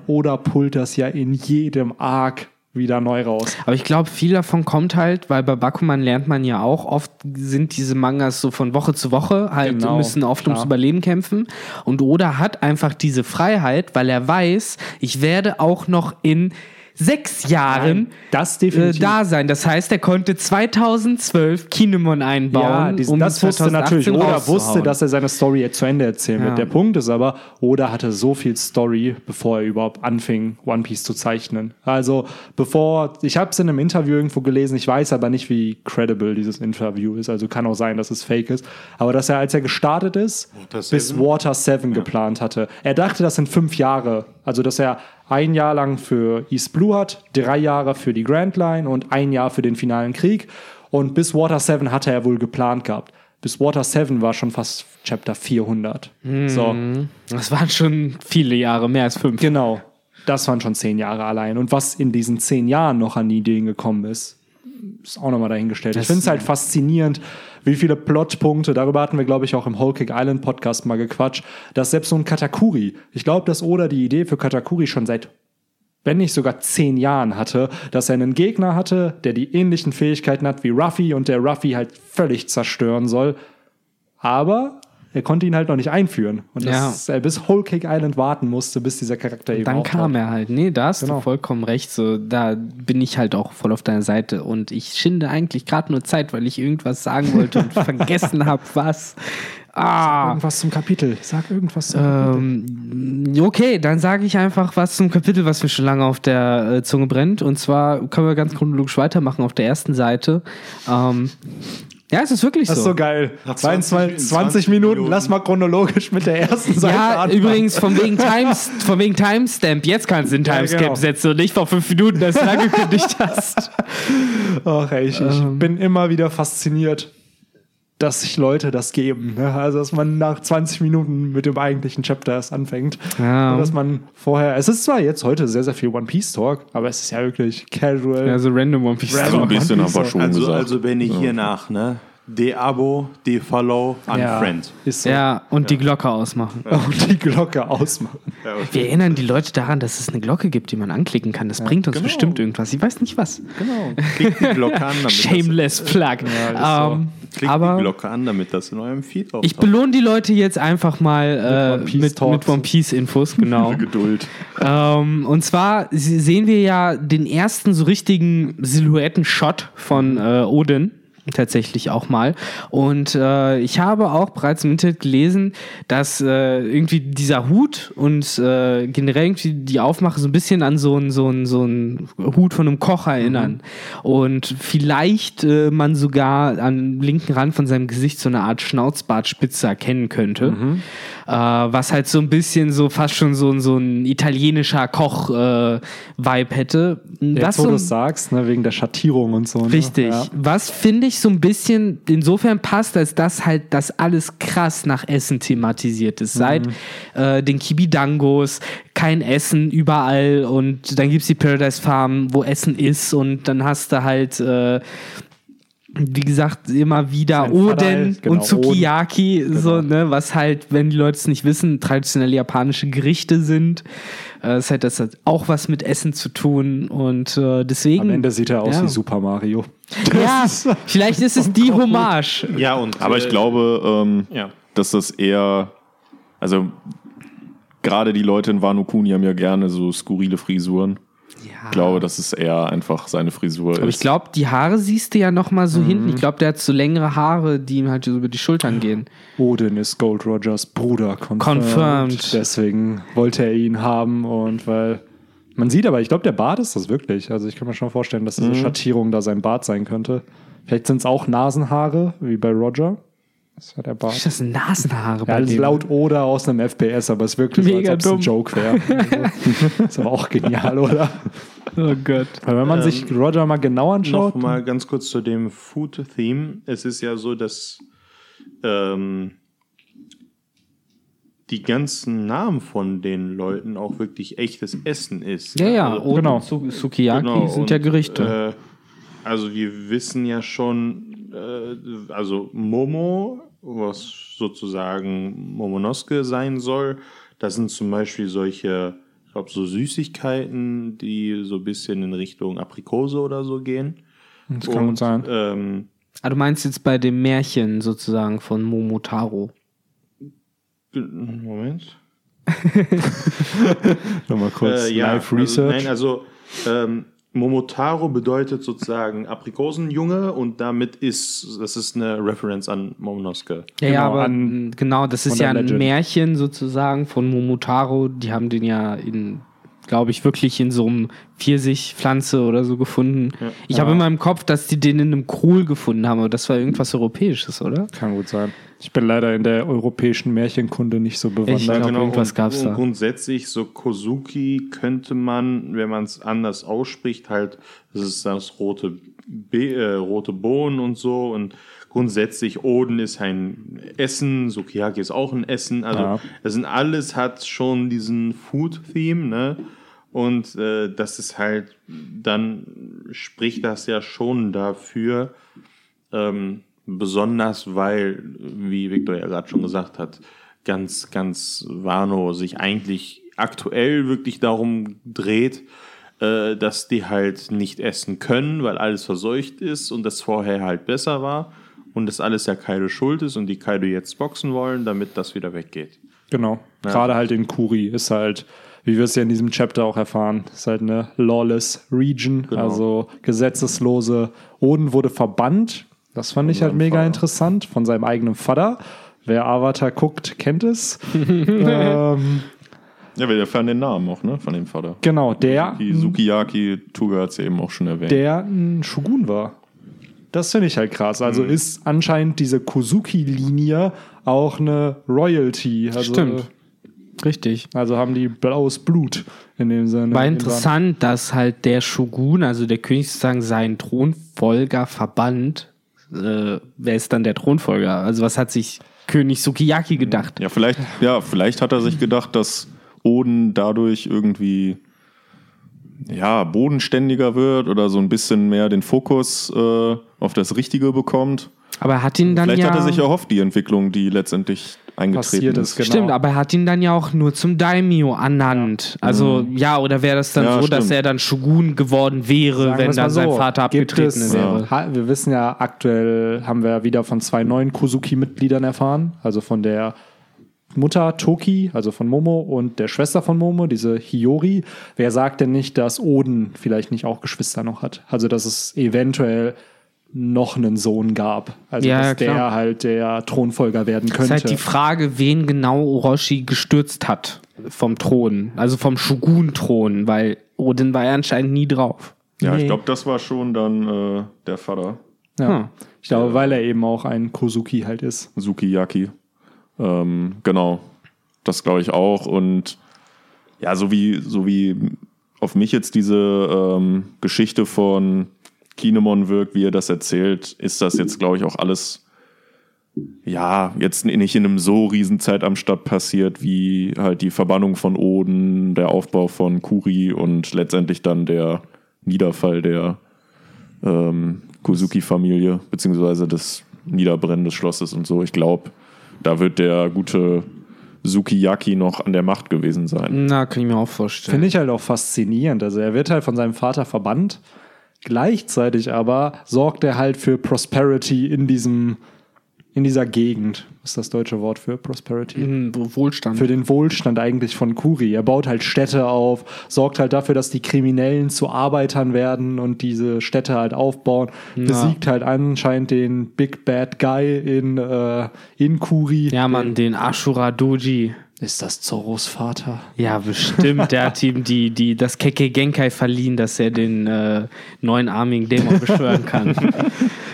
S2: Oda pullt das ja in jedem Arc wieder neu raus.
S4: Aber ich glaube, viel davon kommt halt, weil bei Bakuman lernt man ja auch, oft sind diese Mangas so von Woche zu Woche, halt
S2: Genau,
S4: müssen oft ums
S2: klar.
S4: Überleben kämpfen. Und Oda hat einfach diese Freiheit, weil er weiß, ich werde auch noch in sechs Jahren
S2: das
S4: äh,
S2: definitiv.
S4: da sein. Das heißt, er konnte 2012 Kinemon einbauen.
S2: Ja, dies,
S4: um
S2: das wusste
S4: 2018
S2: natürlich. Oda wusste, dass er seine Story zu Ende erzählen
S4: Ja.
S2: wird. Der Punkt ist aber, Oda hatte so viel Story, bevor er überhaupt anfing, One Piece zu zeichnen. Also, bevor, ich habe es in einem Interview irgendwo gelesen, ich weiß aber nicht, wie credible dieses Interview ist. Also kann auch sein, dass es fake ist. Aber dass er, als er gestartet ist,
S3: Water
S2: bis
S3: Seven?
S2: Water 7 geplant hatte. Er dachte, das sind fünf Jahre. Also, dass er ein Jahr lang für East Blue hat, drei Jahre für die Grand Line und ein Jahr für den finalen Krieg. Und bis Water 7 hatte er wohl geplant gehabt. Bis Water 7 war schon fast Chapter 400. So,
S4: Das waren schon viele Jahre, mehr als fünf.
S2: genau. Das waren schon zehn Jahre allein. Und was in diesen zehn Jahren noch an Ideen gekommen ist, ist auch nochmal dahingestellt. ich
S4: Das-
S2: finde es halt faszinierend, wie viele Plotpunkte, darüber hatten wir, glaube ich, auch im Whole Cake Island Podcast mal gequatscht, dass selbst so ein Katakuri, ich glaube, dass Oda die Idee für Katakuri schon seit, wenn nicht sogar zehn Jahren hatte, dass er einen Gegner hatte, der die ähnlichen Fähigkeiten hat wie Ruffy und der Ruffy halt völlig zerstören soll. Aber er konnte ihn halt noch nicht einführen. Und dass er bis Whole Cake Island warten musste, bis dieser Charakter eben
S4: Dann kam er halt. Nee, da hast
S2: Genau.
S4: du vollkommen recht. So, da bin ich halt auch voll auf deiner Seite. Und ich schinde eigentlich gerade nur Zeit, weil ich irgendwas sagen wollte und vergessen habe, was. Ah.
S2: Irgendwas zum Kapitel. Sag irgendwas zum Kapitel.
S4: Ähm, okay, dann sage ich einfach was zum Kapitel, was mir schon lange auf der äh, Zunge brennt. Und zwar können wir ganz chronologisch weitermachen auf der ersten Seite. Ähm, ja, es ist wirklich
S2: Das ist
S4: so.
S2: so geil.
S3: Nach
S2: 20,
S3: 20
S2: 20, Minuten, lass mal chronologisch mit der ersten Seite
S4: Ja,
S2: anfangen.
S4: übrigens, von wegen, Times, von wegen Timestamp. Jetzt kannst du den
S2: Ja,
S4: Timestamp
S2: genau.
S4: setzen und nicht vor fünf Minuten, als du angekündigt hast.
S2: Ach, ey, ich, ich bin immer wieder fasziniert, dass sich Leute das geben. Ne? Also, dass man nach 20 Minuten mit dem eigentlichen Chapter erst anfängt.
S4: Ja.
S2: Und dass man vorher, es ist zwar jetzt heute sehr, sehr viel One Piece Talk, aber es ist ja wirklich casual.
S4: Ja, so random One Piece.
S2: Random.
S1: So ein bisschen aber schon
S3: Also,
S1: gesagt.
S3: also bin ich hier nach, ne? De-Abo, De-Follow,
S2: ja,
S3: Unfriend.
S2: ist so.
S4: Ja, und die Glocke ausmachen.
S2: Und die Glocke ausmachen.
S4: Wir erinnern die Leute daran, dass es eine Glocke gibt, die man anklicken kann. Das bringt uns
S3: genau.
S4: bestimmt irgendwas. Ich weiß nicht was.
S2: Genau.
S3: Klickt die Glocke an, damit
S4: Shameless Plug.
S2: Ja,
S4: ähm,
S3: das, klickt
S4: aber
S3: die Glocke an, damit das in eurem Feed auftaucht.
S4: ich belohne die Leute jetzt einfach mal
S2: One
S4: äh, mit, mit One Piece Infos, genau.
S1: Geduld.
S4: ähm, und zwar se- sehen wir ja den ersten so richtigen Silhouetten-Shot von äh, Odin. Tatsächlich auch mal. Und äh, ich habe auch bereits im Internet gelesen, dass äh, irgendwie dieser Hut und äh, generell irgendwie die Aufmache so ein bisschen an so einen so einen- so einen Hut von einem Koch erinnern. Und vielleicht äh, man sogar am linken Rand von seinem Gesicht so eine Art Schnauzbartspitze erkennen könnte. Äh, was halt so ein bisschen so fast schon so, ein- so ein italienischer Koch-Vibe hätte.
S2: Jetzt,
S4: Was
S2: wo du es sagst, ne, wegen der Schattierung und so. Ne?
S4: Richtig.
S2: Ja.
S4: Was finde ich so ein bisschen insofern passt, als dass halt das alles krass nach Essen thematisiert ist. Seit äh, den Kibidangos, kein Essen überall und dann gibt's die Paradise Farm, wo Essen ist und dann hast du halt äh, wie gesagt, immer wieder Oden
S2: halt, genau,
S4: und Sukiyaki, so, ne, was halt, wenn die Leute es nicht wissen, traditionelle japanische Gerichte sind. Äh, Das hat das hat auch was mit Essen zu tun und äh, deswegen.
S2: Am Ende sieht er aus
S4: Ja.
S2: wie Super Mario.
S4: Ja, vielleicht ist es die Hommage.
S3: ja, und
S1: Aber ich
S3: äh,
S1: glaube, ähm,
S3: ja.
S1: dass das eher, Also gerade die Leute in Wano Kuni haben ja gerne so skurrile Frisuren.
S4: Ja.
S1: Ich glaube, dass es eher einfach seine Frisur
S4: Aber
S1: ist.
S4: ich glaube, die Haare siehst du ja noch mal so hinten. Ich glaube, der hat so längere Haare, die ihm halt so über die Schultern gehen.
S2: Odin ist Gold Rogers Bruder. Confirmed.
S4: Confirmed.
S2: Deswegen wollte er ihn haben und weil. Man sieht aber, ich glaube, der Bart ist das wirklich. Also ich kann mir schon vorstellen, dass diese Schattierung da sein Bart sein könnte. Vielleicht sind es auch Nasenhaare, wie bei Roger. Das war der Bart.
S4: Das sind Nasenhaare
S2: Ja,
S4: bei
S2: das ist
S4: dem.
S2: laut Oda aus einem FPS, aber es ist wirklich
S4: Mega
S2: so, als ob es ein. Joke wäre. ist aber auch genial, oder?
S4: Oh Gott.
S2: Weil wenn man sich Roger mal genau anschaut,
S3: Noch mal ganz kurz zu dem Food-Theme. Es ist ja so, dass ähm, die ganzen Namen von den Leuten auch wirklich echtes Essen ist.
S4: Ja, ja,
S3: Also,
S2: genau.
S4: Sukiyaki
S3: Genau,
S4: sind
S3: und,
S4: ja Gerichte.
S3: Äh, also wir wissen ja schon, äh, also Momo, was sozusagen Momonosuke sein soll, das sind zum Beispiel solche, ich glaube, so Süßigkeiten, die so ein bisschen in Richtung Aprikose oder so gehen.
S2: das kann gut sein.
S3: Ähm,
S4: ah, du meinst jetzt bei dem Märchen sozusagen von Momotaro.
S3: Moment.
S2: Nochmal kurz
S3: Äh, ja,
S2: Live
S3: Also,
S2: Research.
S3: nein, also ähm, Momotaro bedeutet sozusagen Aprikosenjunge und damit ist, das ist eine Reference an Momonosuke.
S4: Ja,
S2: Genau,
S4: aber
S2: an-
S4: genau, das ist ja ein
S2: Legend.
S4: Märchen sozusagen von Momotaro. Die haben den ja in, glaube ich, wirklich in so einem Pfirsichpflanze oder so gefunden. Ich habe immer im Kopf, dass die den in einem Krul gefunden haben, aber das war irgendwas Europäisches, oder?
S2: Kann gut sein. Ich bin leider in der europäischen Märchenkunde nicht so bewandert.
S4: Ich glaub, irgendwas
S3: und,
S4: gab's
S3: und
S4: da.
S3: Grundsätzlich, so Kozuki könnte man, wenn man es anders ausspricht, halt, das ist das rote, Be äh, rote Bohnen und so. Und grundsätzlich, Oden ist ein Essen, Sukiyaki ist auch ein Essen. Also,
S2: Ja.
S3: das sind alles hat schon diesen Food-Theme, ne? Und äh, das ist halt, dann spricht das ja schon dafür, ähm, besonders weil, wie Victor ja gerade schon gesagt hat, ganz, ganz Wano sich eigentlich aktuell wirklich darum dreht, äh, dass die halt nicht essen können, weil alles verseucht ist und das vorher halt besser war und das alles ja Kaido schuld ist und die Kaido jetzt boxen wollen, damit das wieder weggeht.
S2: Genau. Gerade halt in Kuri ist halt, wie wir es ja in diesem Chapter auch erfahren, ist halt eine lawless Region,
S3: Genau.
S2: also gesetzeslose. Oden wurde verbannt. Das fand ich halt mega
S3: Vater.
S2: interessant von seinem eigenen Vater. Wer Avatar guckt, kennt es. ähm,
S1: Ja, wir erfahren den Namen auch, ne? Von dem Vater.
S2: genau, der,
S1: Die Sukiyaki, Tuga hat es eben auch schon erwähnt.
S2: der ein Shogun war. Das finde ich halt krass. Also
S3: Mhm.
S2: ist anscheinend diese Kozuki-Linie auch eine Royalty. Also,
S4: Stimmt. Richtig.
S2: Also haben die blaues Blut in dem Sinne.
S4: War interessant, dass halt der Shogun, also der König sozusagen seinen Thronfolger verbannt. Äh, wer ist dann der Thronfolger? Also was hat sich König Sukiyaki gedacht?
S1: Ja, vielleicht, ja, vielleicht hat er sich gedacht, dass Oden dadurch irgendwie ja, bodenständiger wird oder so ein bisschen mehr den Fokus äh, auf das Richtige bekommt.
S4: Aber er hat ihn dann
S1: Vielleicht
S4: ja...
S1: hat er sich erhofft, die Entwicklung, die letztendlich eingetreten
S2: Passiert
S1: ist.
S2: ist, genau.
S4: Stimmt, aber er hat ihn dann ja auch nur zum Daimyo ernannt. Also ja, oder wäre das dann
S1: Ja,
S4: so, dass
S1: stimmt.
S4: er dann Shogun geworden wäre,
S2: Sagen
S4: wenn dann sein
S2: so,
S4: Vater
S2: gibt
S4: abgetreten
S2: es,
S4: wäre?
S2: Ha- Wir wissen ja, aktuell haben wir wieder von zwei neuen Kozuki-Mitgliedern erfahren. Also von der Mutter Toki, also von Momo, und der Schwester von Momo, diese Hiyori. Wer sagt denn nicht, dass Oden vielleicht nicht auch Geschwister noch hat? Also, dass es eventuell noch einen Sohn gab. Also,
S4: Ja,
S2: dass
S4: ja, klar.
S2: der halt der Thronfolger werden
S4: Das
S2: könnte.
S4: ist halt die Frage, wen genau Orochi gestürzt hat vom Thron, also vom Shogun-Thron, weil Odin war ja anscheinend nie drauf.
S1: Ja,
S2: Nee.
S1: ich glaube, das war schon dann äh, der Vater,
S2: ja.
S4: Hm.
S2: Ich glaube, weil er eben auch ein Kozuki halt ist.
S1: Sukiyaki. Ähm, genau, das glaube ich auch. Und ja, so wie, so wie auf mich jetzt diese ähm, Geschichte von Kinemon wirkt, wie er das erzählt, ist das jetzt, glaube ich, auch alles, ja, jetzt nicht in einem so riesen Zeitabstand passiert, wie halt die Verbannung von Oden, der Aufbau von Kuri und letztendlich dann der Niederfall der ähm, Kozuki-Familie, beziehungsweise das Niederbrennen des Schlosses und so. Ich glaube, da wird der gute Sukiyaki noch an der Macht gewesen sein.
S4: Na, kann ich mir auch vorstellen.
S2: Finde ich halt auch faszinierend. Also er wird halt von seinem Vater verbannt. Gleichzeitig aber sorgt er halt für Prosperity in diesem in dieser Gegend. Ist das deutsche Wort für Prosperity?
S4: Mhm, Wohlstand.
S2: Für den Wohlstand eigentlich von Kuri. Er baut halt Städte auf, sorgt halt dafür, dass die Kriminellen zu Arbeitern werden und diese Städte halt aufbauen. Besiegt halt anscheinend den Big Bad Guy in, äh, in Kuri.
S4: ja, Mann, den Ashura Doji.
S2: Ist das Zorros Vater?
S4: Ja, bestimmt. Der hat ihm die, die, das Keke Genkai verliehen, dass er den äh, neunarmigen Dämon beschwören kann.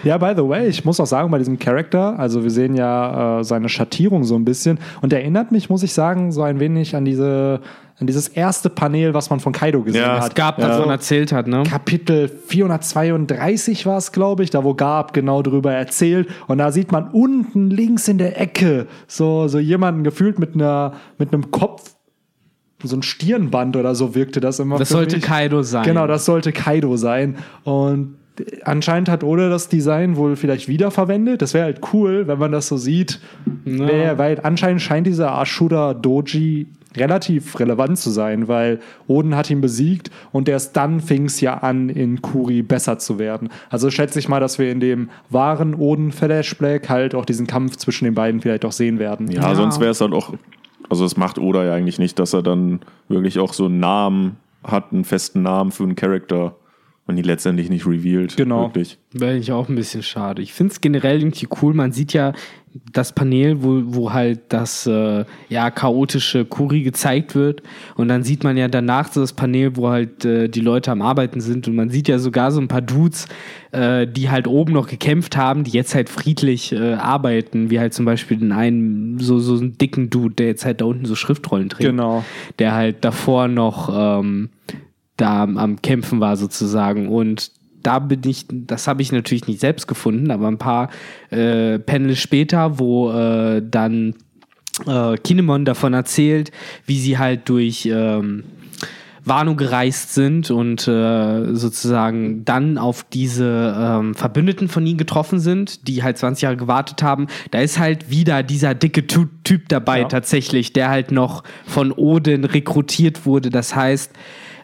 S2: Ja, by the way, ich muss auch sagen, bei diesem Charakter, also wir sehen ja äh, seine Schattierung so ein bisschen und erinnert mich, muss ich sagen, so ein wenig an diese, an dieses erste Panel, was man von Kaido gesehen
S1: Ja,
S2: hat.
S1: es
S4: Gab,
S2: ja.
S4: davon erzählt hat, ne?
S2: Kapitel 432 war es, glaube ich, da wo Gab genau drüber erzählt. Und da sieht man unten links in der Ecke so, so jemanden gefühlt mit einer, mit einem Kopf, so ein Stirnband oder so wirkte das immer.
S4: Das sollte
S2: mich.
S4: Kaido sein.
S2: Genau, das sollte Kaido sein. Und anscheinend hat Oda das Design wohl vielleicht wiederverwendet. Das wäre halt cool, wenn man das so sieht. Wär, weil anscheinend scheint dieser Ashura Doji relativ relevant zu sein, weil Oden hat ihn besiegt und erst dann fing es ja an, in Kuri besser zu werden. Also schätze ich mal, dass wir in dem wahren Oden-Flashback halt auch diesen Kampf zwischen den beiden vielleicht auch sehen werden.
S1: Ja,
S4: Ja.
S1: sonst wäre es halt auch, also das macht Oda ja eigentlich nicht, dass er dann wirklich auch so einen Namen hat, einen festen Namen für einen Charakter und die letztendlich nicht revealed.
S2: Genau.
S1: Wirklich.
S4: Wäre ich auch ein bisschen schade. Ich finde es generell irgendwie cool. Man sieht ja das Panel, wo, wo halt das äh, ja, chaotische Kuri gezeigt wird. Und dann sieht man ja danach so das Panel, wo halt äh, die Leute am Arbeiten sind. Und man sieht ja sogar so ein paar Dudes, äh, die halt oben noch gekämpft haben, die jetzt halt friedlich äh, arbeiten. Wie halt zum Beispiel den einen, so, so einen dicken Dude, der jetzt halt da unten so Schriftrollen trägt.
S2: Genau.
S4: Der halt davor noch ähm, da am, Kämpfen war sozusagen. Und da bin ich, das habe ich natürlich nicht selbst gefunden, aber ein paar äh, Panels später, wo äh, dann äh, Kinemon davon erzählt, wie sie halt durch ähm, Wano gereist sind und äh, sozusagen dann auf diese ähm, Verbündeten von ihnen getroffen sind, die halt 20 Jahre gewartet haben. Da ist halt wieder dieser dicke Tu- Typ dabei
S2: Ja.
S4: tatsächlich, der halt noch von Odin rekrutiert wurde. Das heißt,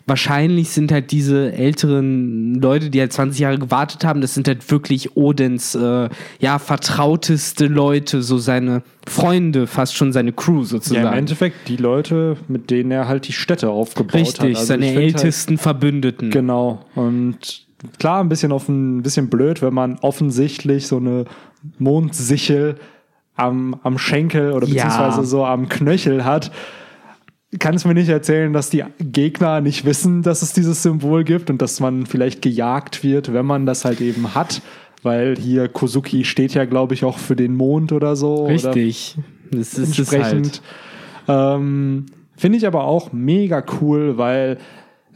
S4: wahrscheinlich sind halt diese älteren Leute, die halt 20 Jahre gewartet haben, das sind halt wirklich Odins äh, ja vertrauteste Leute, so seine Freunde, fast schon seine Crew sozusagen.
S2: Ja, im Endeffekt die Leute, mit denen er halt die Städte aufgebaut hat.
S4: Richtig,
S2: Also
S4: seine
S2: halt-
S4: ältesten Verbündeten.
S2: Genau. Und klar, ein bisschen, auf ein bisschen blöd, wenn man offensichtlich so eine Mondsichel am, am Schenkel oder
S4: Ja.
S2: beziehungsweise so am Knöchel hat. Kann es mir nicht erzählen, dass die Gegner nicht wissen, dass es dieses Symbol gibt und dass man vielleicht gejagt wird, wenn man das halt eben hat. Weil hier Kozuki steht ja, glaube ich, auch für den Mond oder so. Oder
S4: Richtig. Das ist es
S2: entsprechend.
S4: halt.
S2: Ähm, Finde ich aber auch mega cool, weil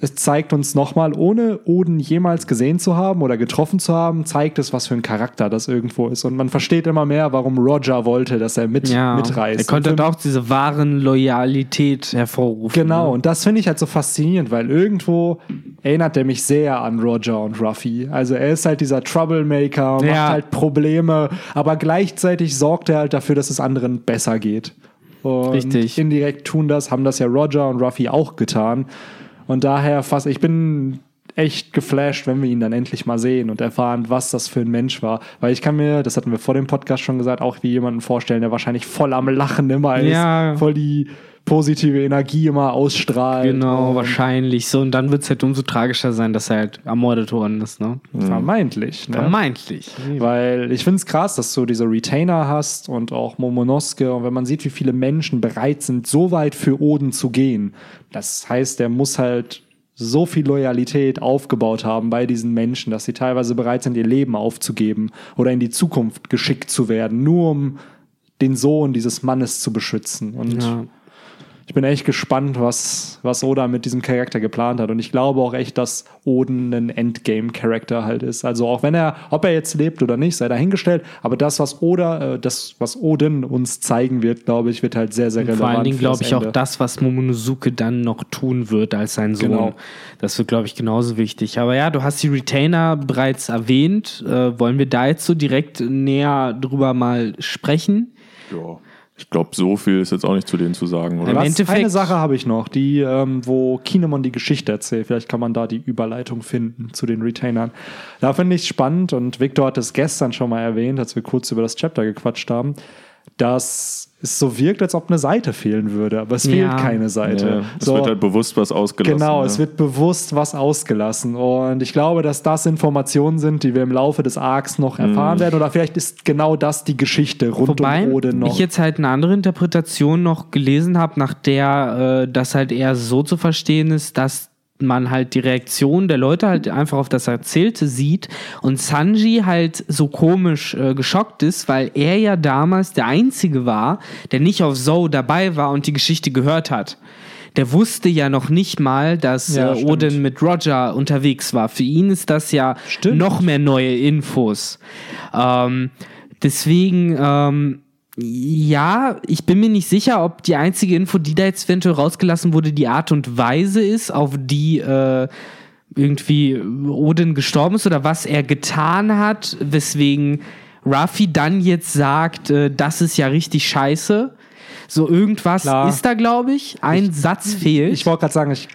S2: es zeigt uns nochmal, ohne Oden jemals gesehen zu haben oder getroffen zu haben, zeigt es, was für ein Charakter das irgendwo ist. Und man versteht immer mehr, warum Roger wollte, dass er mit,
S4: Ja,
S2: mitreist.
S4: er konnte
S2: Und
S4: auch diese wahren Loyalität hervorrufen.
S2: Genau,
S4: Ne?
S2: und das finde ich halt so faszinierend, weil irgendwo erinnert er mich sehr an Roger und Ruffy. Also er ist halt dieser Troublemaker, macht
S4: Ja.
S2: halt Probleme, aber gleichzeitig sorgt er halt dafür, dass es anderen besser geht. Und
S4: Richtig.
S2: indirekt tun das, haben das ja Roger und Ruffy auch getan. Und daher fast, ich bin echt geflasht, wenn wir ihn dann endlich mal sehen und erfahren, was das für ein Mensch war. Weil ich kann mir, das hatten wir vor dem Podcast schon gesagt, auch wie jemanden vorstellen, der wahrscheinlich voll am Lachen immer ist,
S4: Ja.
S2: voll die positive Energie immer ausstrahlt.
S4: Genau,
S2: Und
S4: wahrscheinlich. So, und dann wird es halt umso tragischer sein, dass er halt ermordet worden ist, ne?
S2: Vermeintlich. Ne?
S4: Vermeintlich.
S2: Weil ich finde es krass, dass du diese Retainer hast und auch Momonosuke. Und wenn man sieht, wie viele Menschen bereit sind, so weit für Oden zu gehen, das heißt, der muss halt so viel Loyalität aufgebaut haben bei diesen Menschen, dass sie teilweise bereit sind, ihr Leben aufzugeben oder in die Zukunft geschickt zu werden, nur um den Sohn dieses Mannes zu beschützen. Und
S4: Ja.
S2: Ich bin echt gespannt, was, was Oda mit diesem Charakter geplant hat. Und ich glaube auch echt, dass Oden ein Endgame-Charakter halt ist. Also auch wenn er, ob er jetzt lebt oder nicht, sei dahingestellt. Aber das, was Oda, äh, das, was Odin uns zeigen wird, glaube ich, wird halt sehr, sehr relevant.
S4: Vor allen Dingen glaube ich auch
S2: Ende.
S4: das, was Momonosuke dann noch tun wird als sein Sohn.
S2: Genau.
S4: Das wird, glaube ich, genauso wichtig. Aber ja, du hast die Retainer bereits erwähnt. Äh, wollen wir da jetzt so direkt näher drüber mal sprechen?
S1: Ja. Ich glaube, so viel ist jetzt auch nicht zu denen zu sagen, oder?
S4: Im Endeffekt-
S2: eine Sache habe ich noch, die, ähm, wo Kinemon die Geschichte erzählt. Vielleicht kann man da die Überleitung finden zu den Retainern. Da finde ich spannend und Victor hat es gestern schon mal erwähnt, als wir kurz über das Chapter gequatscht haben, dass es so wirkt, als ob eine Seite fehlen würde, aber es
S4: Ja.
S2: fehlt keine Seite.
S1: Ja, es
S2: so,
S1: wird halt bewusst was ausgelassen.
S2: Genau,
S1: ne?
S2: es wird bewusst was ausgelassen. Und ich glaube, dass das Informationen sind, die wir im Laufe des Arcs noch erfahren
S1: Mhm.
S2: werden. Oder vielleicht ist genau das die Geschichte rund
S4: Wobei
S2: um Odin noch.
S4: ich jetzt halt eine andere Interpretation noch gelesen habe, nach der äh, das halt eher so zu verstehen ist, dass man halt die Reaktion der Leute halt einfach auf das Erzählte sieht und Sanji halt so komisch äh, geschockt ist, weil er ja damals der Einzige war, der nicht auf Zoe dabei war und die Geschichte gehört hat. Der wusste ja noch nicht mal, dass
S2: Ja,
S4: äh. Odin mit Roger unterwegs war. Für ihn ist das ja
S2: Stimmt.
S4: noch mehr neue Infos. Ähm, deswegen, ähm, ja, ich bin mir nicht sicher, ob die einzige Info, die da jetzt eventuell rausgelassen wurde, die Art und Weise ist, auf die äh, irgendwie Odin gestorben ist oder was er getan hat, weswegen Ruffy dann jetzt sagt, äh, das ist ja richtig scheiße. So irgendwas
S2: Klar.
S4: ist da, glaube ich. Ein Satz fehlt.
S2: Ich wollte gerade sagen, ich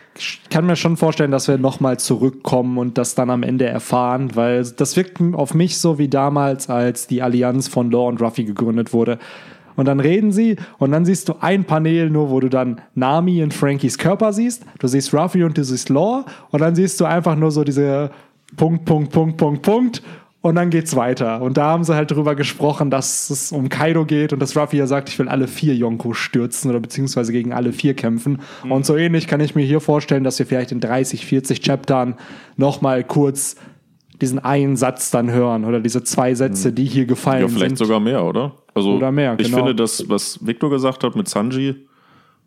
S2: kann mir schon vorstellen, dass wir nochmal zurückkommen und das dann am Ende erfahren, weil das wirkt auf mich so wie damals, als die Allianz von Law und Ruffy gegründet wurde. Und dann reden sie und dann siehst du ein Panel nur, wo du dann Nami und Frankies Körper siehst. Du siehst Ruffy und du siehst Law und dann siehst du einfach nur so diese Punkt, Punkt, Punkt, Punkt, Punkt. Und dann geht's weiter. Und da haben sie halt drüber gesprochen, dass es um Kaido geht und dass Ruffy ja sagt, ich will alle vier Yonko stürzen oder beziehungsweise gegen alle vier kämpfen. Und so ähnlich kann ich mir hier vorstellen, dass wir vielleicht in 30, 40 Chaptern nochmal kurz diesen einen Satz dann hören oder diese zwei Sätze, die hier gefallen
S1: Ja, vielleicht
S2: sind.
S1: sogar mehr, oder? Also,
S2: Oder mehr,
S1: Ich
S2: genau.
S1: finde, das, was Victor gesagt hat mit Sanji,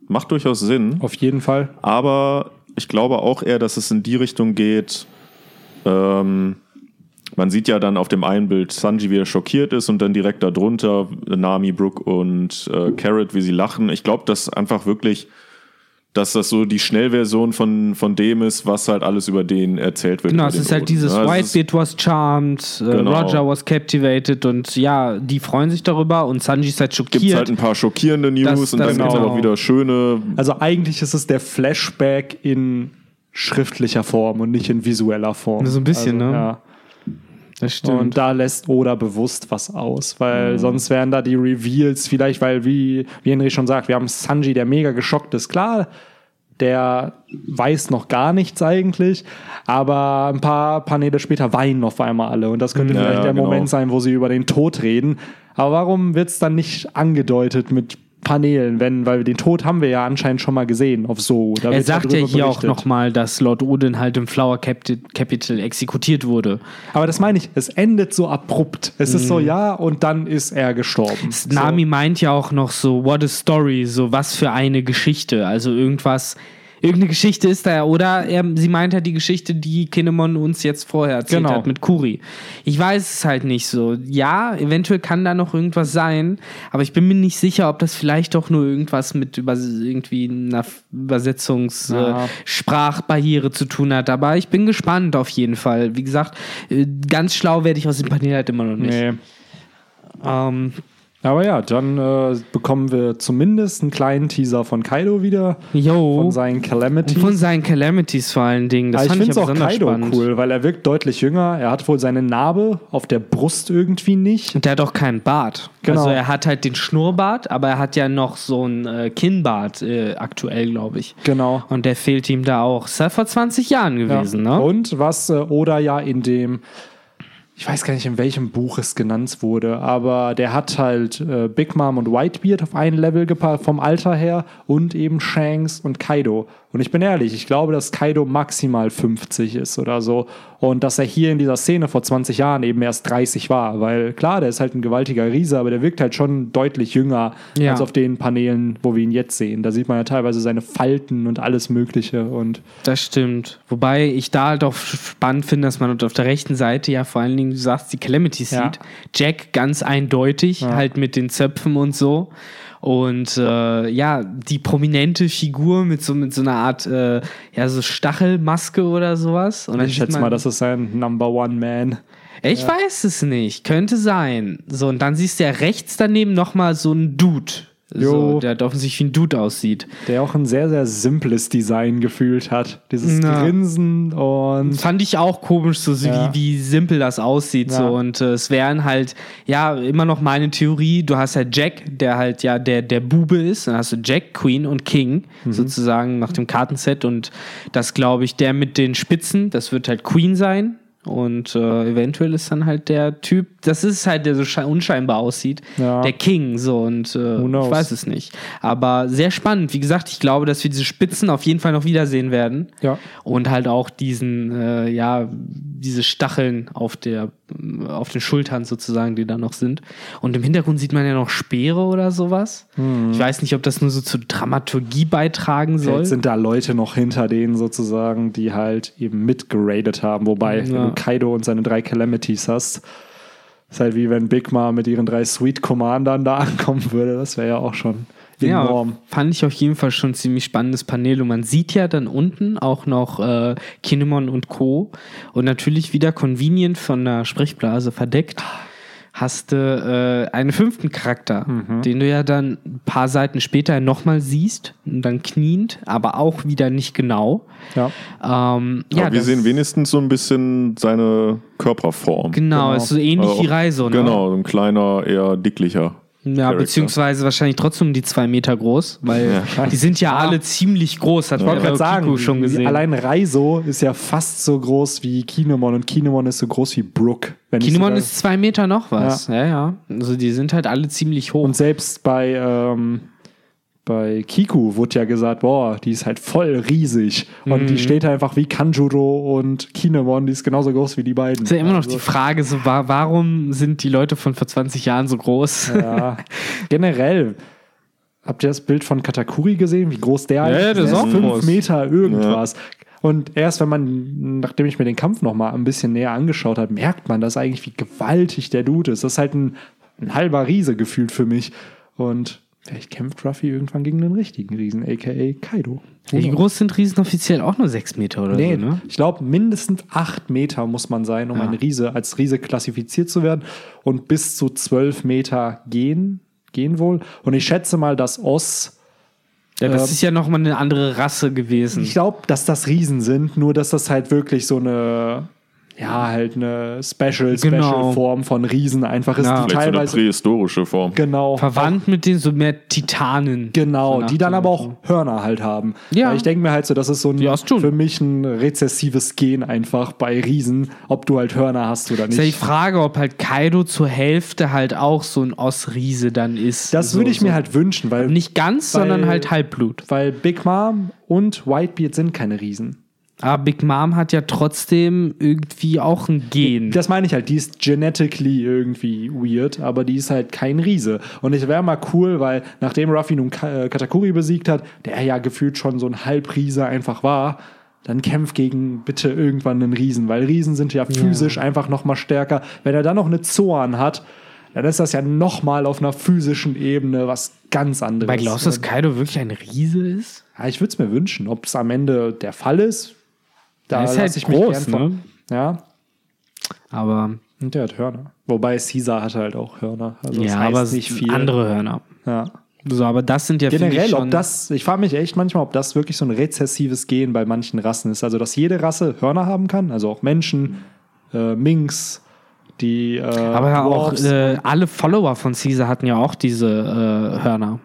S1: macht durchaus Sinn.
S2: Auf jeden Fall.
S1: Aber ich glaube auch eher, dass es in die Richtung geht. Ähm, man sieht ja dann auf dem einen Bild Sanji, wie er schockiert ist und dann direkt darunter Nami, Brooke und äh, Carrot, wie sie lachen. Ich glaube, dass einfach wirklich, dass das so die Schnellversion von, von dem ist, was halt alles über den erzählt wird.
S4: Genau, es ist halt
S1: Odin.
S4: dieses
S1: Ja, es ist-
S4: Whitebeard was charmed, äh,
S1: Genau.
S4: Roger was captivated und ja, die freuen sich darüber und Sanji ist halt
S1: Gibt
S4: schockiert.
S1: halt ein paar schockierende News
S4: Das-
S1: und
S4: das-
S1: dann gibt es halt
S4: genau.
S1: auch wieder schöne.
S2: Also eigentlich ist es der Flashback in schriftlicher Form und nicht in visueller Form.
S4: So ein bisschen,
S2: also,
S4: ne?
S2: Ja.
S4: Das stimmt.
S2: Und da lässt Oda bewusst was aus, weil sonst wären da die Reveals vielleicht, weil wie, wie Henry schon sagt, wir haben Sanji, der mega geschockt ist. Klar, der weiß noch gar nichts eigentlich, aber ein paar Paneele später weinen auf einmal alle und das könnte
S1: Ja,
S2: vielleicht der
S1: genau.
S2: Moment sein, wo sie über den Tod reden. Aber warum wird es dann nicht angedeutet mit Paneelen, wenn, weil den Tod haben wir ja anscheinend schon mal gesehen auf so. Da
S4: er sagt ja hier auch
S2: berichtet.
S4: nochmal, dass Lord Odin halt im Flower Capi- Capital exekutiert wurde.
S2: Aber das meine ich, es endet so abrupt. Es ist so, ja, und dann ist er gestorben.
S4: Nami meint ja auch noch so, what a story, so was für eine Geschichte. Also irgendwas, irgendeine Geschichte ist da ja, oder er, sie meint halt die Geschichte, die Kinemon uns jetzt vorher erzählt
S2: Genau.
S4: hat mit Kuri. Ich weiß es halt nicht so. Ja, eventuell kann da noch irgendwas sein, aber ich bin mir nicht sicher, ob das vielleicht doch nur irgendwas mit über, irgendwie einer Übersetzungs
S2: Ja.
S4: äh, Sprachbarriere zu tun hat. Aber ich bin gespannt auf jeden Fall. Wie gesagt, äh, ganz schlau werde ich aus dem Panel halt immer noch nicht.
S2: Nee.
S4: Ähm,
S2: Aber ja, dann äh, bekommen wir zumindest einen kleinen Teaser von Kaido wieder.
S4: Jo.
S2: Von seinen Calamities.
S4: Von seinen Calamities vor allen Dingen. Das
S2: ich
S4: fand
S2: finde
S4: ich auch
S2: Kaido
S4: spannend.
S2: cool, weil er wirkt deutlich jünger. Er hat wohl seine Narbe auf der Brust irgendwie nicht.
S4: Und der hat auch keinen Bart.
S2: Genau.
S4: Also er hat halt den Schnurrbart, aber er hat ja noch so einen äh, Kinnbart äh, aktuell, glaube ich.
S2: Genau.
S4: Und der fehlt ihm da auch. Ist ja vor 20 Jahren
S2: Ja.
S4: gewesen, ne?
S2: Und was äh, Oda ja in dem, ich weiß gar nicht, in welchem Buch es genannt wurde, aber der hat halt äh, Big Mom und Whitebeard auf ein Level gepackt, vom Alter her und eben Shanks und Kaido. Und ich bin ehrlich, ich glaube, dass Kaido maximal 50 ist oder so. Und dass er hier in dieser Szene vor 20 Jahren eben erst 30 war. Weil klar, der ist halt ein gewaltiger Riese, aber der wirkt halt schon deutlich jünger
S4: Ja.
S2: als auf den Paneelen, wo wir ihn jetzt sehen. Da sieht man ja teilweise seine Falten und alles Mögliche. Und
S4: Das stimmt. Wobei ich da halt auch spannend finde, dass man auf der rechten Seite ja vor allen Dingen, du sagst, die Calamities
S2: Ja.
S4: sieht. Jack ganz eindeutig, halt mit den Zöpfen und so. Und äh, ja, die prominente Figur mit so, mit so einer Art, äh, ja, so Stachelmaske oder sowas. Und
S2: ich schätze mal, das ist sein Number One Man.
S4: Ich weiß es nicht. Könnte sein. So, und dann siehst du ja rechts daneben nochmal so einen Dude. So, der halt offensichtlich wie ein Dude aussieht.
S2: Der auch ein sehr, sehr simples Design gefühlt hat. Dieses
S4: Na.
S2: Grinsen und
S4: Fand ich auch komisch, so
S2: Ja.
S4: wie, wie simpel das aussieht.
S2: Ja.
S4: So. Und äh, es wären halt, ja, immer noch meine Theorie, du hast halt Jack, der halt ja der, der Bube ist. Dann hast du Jack, Queen und King,
S2: Mhm.
S4: sozusagen nach dem Kartenset. Und das glaube ich, der mit den Spitzen, das wird halt Queen sein. Und äh, eventuell ist dann halt der Typ, das ist halt, der so sche- unscheinbar aussieht,
S2: Ja.
S4: der King, so und äh, ich weiß es nicht. Aber sehr spannend. Wie gesagt, ich glaube, dass wir diese Spitzen auf jeden Fall noch wiedersehen werden.
S2: Ja.
S4: Und halt auch diesen, äh, ja, diese Stacheln auf der, auf den Schultern sozusagen, die da noch sind. Und im Hintergrund sieht man ja noch Speere oder sowas. Ich weiß nicht, ob das nur so zur Dramaturgie beitragen soll.
S2: Jetzt sind da Leute noch hinter denen sozusagen, die halt eben mitgeradet haben. Wobei, wenn
S4: Ja.
S2: du Kaido und seine drei Calamities hast, ist halt wie wenn Big Ma mit ihren drei Sweet Commandern da ankommen würde. Das wäre ja auch schon
S4: Ja,
S2: enorm.
S4: fand ich auf jeden Fall schon ein ziemlich spannendes Panel. Und man sieht ja dann unten auch noch äh, Kinemon und Co. Und natürlich wieder convenient von der Sprechblase verdeckt. Hast du äh, einen fünften Charakter,
S2: Mhm.
S4: den du ja dann ein paar Seiten später nochmal siehst und dann kniend, aber auch wieder nicht genau.
S2: Ja.
S4: Ähm,
S1: Ja,
S4: ja,
S1: wir sehen wenigstens so ein bisschen seine Körperform.
S4: Genau,
S2: Genau.
S4: ist so ähnlich
S1: Also,
S4: wie Reiso, ne?
S1: Genau, so ein kleiner, eher dicklicher.
S4: Ja,
S1: Charakter.
S4: beziehungsweise wahrscheinlich trotzdem die zwei Meter groß, weil die sind ja alle ziemlich groß, hat man
S2: gerade sagen,
S4: schon gesehen.
S2: allein Reiso ist ja fast so groß wie Kinemon und Kinemon ist so groß wie Brook.
S4: Kinemon ist zwei Meter noch was. Ja. ja, Also die sind halt alle ziemlich hoch.
S2: Und selbst bei, ähm, bei Kiku wurde ja gesagt, boah, die ist halt voll riesig. Und
S4: Mhm.
S2: die steht einfach wie Kanjuro und Kinemon, die ist genauso groß wie die beiden.
S4: ist ja immer noch
S2: Also,
S4: die Frage, so, wa warum sind die Leute von vor 20 Jahren so groß?
S2: Ja, generell. Habt ihr das Bild von Katakuri gesehen, wie groß der
S4: Ja, ja, das ist auch
S2: Fünf
S4: groß.
S2: Meter irgendwas. Und erst wenn man, nachdem ich mir den Kampf noch mal ein bisschen näher angeschaut habe, merkt man das eigentlich, wie gewaltig der Dude ist. Das ist halt ein, ein halber Riese gefühlt für mich. Und vielleicht kämpft Ruffy irgendwann gegen den richtigen Riesen, aka Kaido.
S4: Wie groß sind Riesen offiziell auch nur sechs Meter oder
S2: Nee,
S4: so, ne?
S2: ich glaube, mindestens acht Meter muss man sein, um
S4: Ja.
S2: ein Riese als Riese klassifiziert zu werden. Und bis zu zwölf Meter gehen, gehen wohl. Und ich schätze mal, dass Oss
S4: Ja, das
S2: Ähm,
S4: ist ja nochmal eine andere Rasse gewesen.
S2: Ich glaube, dass das Riesen sind, nur dass das halt wirklich so eine, ja, halt eine Special, Special
S4: Genau.
S2: Form von Riesen einfach ist,
S4: Ja.
S2: die
S1: Vielleicht so eine
S2: teilweise,
S1: prähistorische Form.
S2: genau,
S4: Verwandt mit den so mehr Titanen.
S2: genau, die dann aber auch Hörner halt haben.
S4: Ja.
S2: Weil ich denke mir halt so, das ist so ein, für mich ein rezessives Gen einfach bei Riesen, ob du halt Hörner hast oder
S4: Ist ja die
S2: nicht.
S4: Frage, ob halt Kaido zur Hälfte halt auch so ein Osriese dann ist.
S2: Das
S4: so,
S2: würde ich
S4: so.
S2: mir halt wünschen, weil,
S4: Nicht ganz,
S2: Weil-
S4: sondern halt Halbblut.
S2: weil Big Mom und Whitebeard sind keine Riesen.
S4: Aber Big Mom hat ja trotzdem irgendwie auch ein Gen.
S2: Das meine ich halt, die ist genetically irgendwie weird, aber die ist halt kein Riese. Und es wäre mal cool, weil nachdem Ruffy nun äh, Katakuri besiegt hat, der ja gefühlt schon so ein Halbriese einfach war, dann kämpft gegen bitte irgendwann einen Riesen, weil Riesen sind ja physisch einfach noch mal stärker. Wenn er dann noch eine Zoan hat, dann ist das ja noch mal auf einer physischen Ebene was ganz anderes.
S4: Weil glaubst du, dass Kaido wirklich ein Riese ist?
S2: ja, ich würde es mir wünschen, ob es am Ende der Fall ist. Da
S4: ist halt
S2: ich mich
S4: groß,
S2: gern von-
S4: ne?
S2: Ja,
S4: Aber
S2: und der hat Hörner. Wobei Caesar hatte halt auch Hörner. Also
S4: ja, aber
S2: nicht viel.
S4: andere Hörner.
S2: Ja.
S4: So, aber das sind ja
S2: Generell, ob das, ich frage mich echt manchmal, ob das wirklich so ein rezessives Gen bei manchen Rassen ist. Also, dass jede Rasse Hörner haben kann, also auch Menschen, äh, Minks, die. Äh,
S4: Aber ja auch äh, alle Follower von Caesar hatten ja auch diese äh, Hörner.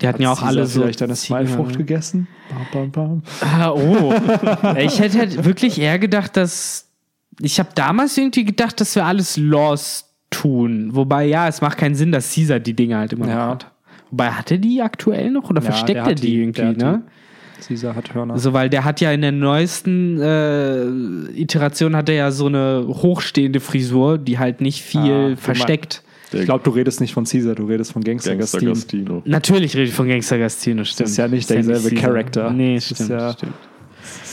S4: Die hatten ja auch alle so.
S2: vielleicht eine Smilefrucht gegessen. Bam, bam, bam.
S4: Ah, oh. ich hätte halt wirklich eher gedacht, dass. Ich habe damals irgendwie gedacht, dass wir alles Lost tun. Wobei, ja, es macht keinen Sinn, dass Caesar die Dinge halt immer
S2: Ja.
S4: noch hat. Wobei, hat er die aktuell noch oder
S2: Ja,
S4: versteckt er
S2: hat
S4: die,
S2: die,
S4: irgendwie,
S2: hat
S4: ne?
S2: Caesar hat Hörner.
S4: So, weil der hat ja in der neuesten äh, Iteration hat er ja so eine hochstehende Frisur, die halt nicht
S2: Ah,
S4: viel
S2: du
S4: versteckt.
S2: Ich glaube, du redest nicht von Caesar, du redest von Gangster,
S1: Gangster
S2: Gastino.
S1: Gastino.
S4: Natürlich rede ich von Gangster Gastino, stimmt.
S2: ist ja nicht derselbe. Charakter.
S4: Nee,
S2: Das ist
S4: stimmt,
S2: ja-
S4: stimmt.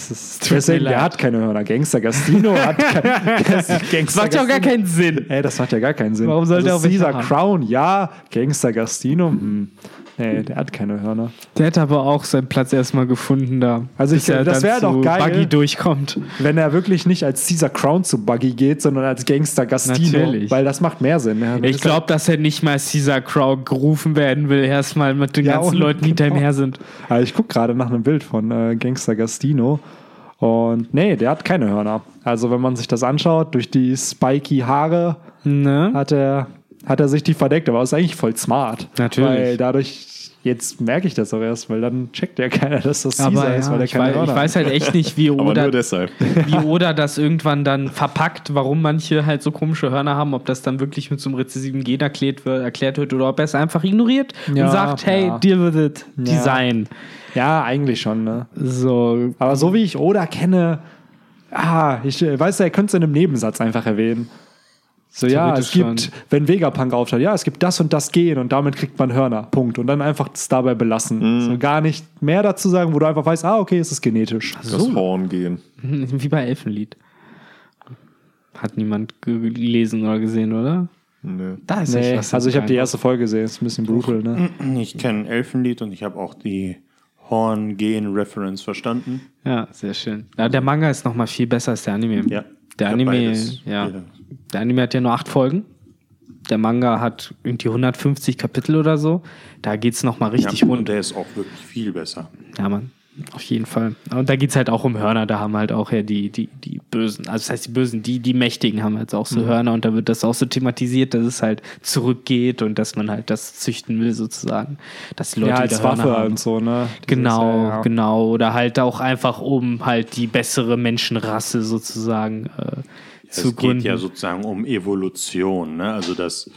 S2: Das deswegen, der hat keine Hörner. Gangster Gastino hat kein, Gangster
S4: Das macht ja auch gar keinen Sinn.
S2: Ey, das macht ja gar keinen Sinn.
S4: Warum sollte er
S2: also
S4: auch welche
S2: Caesar
S4: haben?
S2: Crown, ja. Gangster Gastino, hm. Nee, der hat keine Hörner.
S4: Der hat aber auch seinen Platz erstmal gefunden da.
S2: Also ich-
S4: er
S2: das
S4: dann
S2: wär doch geil.
S4: Buggy durchkommt.
S2: Wenn er wirklich nicht als Caesar Crown zu Buggy geht, sondern als Gangster Gastino.
S4: Natürlich.
S2: Weil das macht mehr Sinn. Ja,
S4: Ich glaube, dass er nicht mal Caesar Crow gerufen werden will, erstmal mit den
S2: Ja,
S4: ganzen Leuten, die hinter ihm
S2: genau.
S4: her sind.
S2: Also ich gucke gerade nach einem Bild von äh, Gangster Gastino. Und nee, der hat keine Hörner. Also wenn man sich das anschaut, durch die spiky Haare
S4: Ne?
S2: hat er, hat er sich die verdeckt. Aber ist eigentlich voll smart.
S4: Natürlich.
S2: Weil dadurch, jetzt merke ich das auch erst, weil dann checkt ja keiner, dass das Caesar
S4: Aber
S2: ist, weil
S4: ja,
S2: er
S4: ich,
S2: keine
S4: weiß,
S2: Hörner
S4: ich weiß halt echt nicht, wie Oda, wie Oda das irgendwann dann verpackt, warum manche halt so komische Hörner haben, ob das dann wirklich mit so einem rezessiven Gen erklärt wird, erklärt wird oder ob er es einfach ignoriert
S2: Ja,
S4: und sagt, hey,
S2: ja.
S4: deal with it, Design.
S2: Ja, eigentlich schon, ne?
S4: So,
S2: Aber so wie ich Oda kenne, ah, ich äh, weiß, er könnte es in einem Nebensatz einfach erwähnen. So, ja, es gibt, wenn Vegapunk auftaucht, ja, es gibt das und das Gen und damit kriegt man Hörner. Punkt. Und dann einfach es dabei belassen. So gar nicht mehr dazu sagen, wo du einfach weißt, ah, okay, es ist genetisch.
S1: Das Horn gehen.
S4: wie bei Elfenlied. Hat niemand ge- gelesen oder gesehen, oder?
S1: Nee.
S4: Da ist
S2: Nee,
S4: was
S2: also ich habe die erste Folge gesehen, ist ein bisschen brutal, ne?
S3: Ich kenne Elfenlied und ich habe auch die Horn-Gen-Reference verstanden.
S4: Ja, sehr schön. Ja, der Manga ist noch mal viel besser als der Anime.
S3: Ja.
S4: Der
S3: Ich
S4: Anime,
S3: beides.
S4: ja.
S3: Ja.
S4: Der Anime hat ja nur acht Folgen. Der Manga hat irgendwie 150 Kapitel oder so. Da geht's noch mal richtig
S3: ja,
S4: rund.
S3: und der ist auch wirklich viel besser.
S4: Ja, Mann. Auf jeden Fall. Und da geht's halt auch um Hörner. Da haben halt auch ja die, die, die Bösen, also das heißt die Bösen, die, die Mächtigen haben jetzt auch so Hörner und da wird das auch so thematisiert, dass es halt zurückgeht und dass man halt das züchten will sozusagen. Dass die Leute
S2: Ja, als Waffe
S4: haben.
S2: und so, ne? Dieses,
S4: Genau,
S2: ja, ja.
S4: genau. Oder halt auch einfach, um halt die bessere Menschenrasse sozusagen äh, zu
S3: es
S4: gründen.
S3: geht ja sozusagen um Evolution, ne? Also das,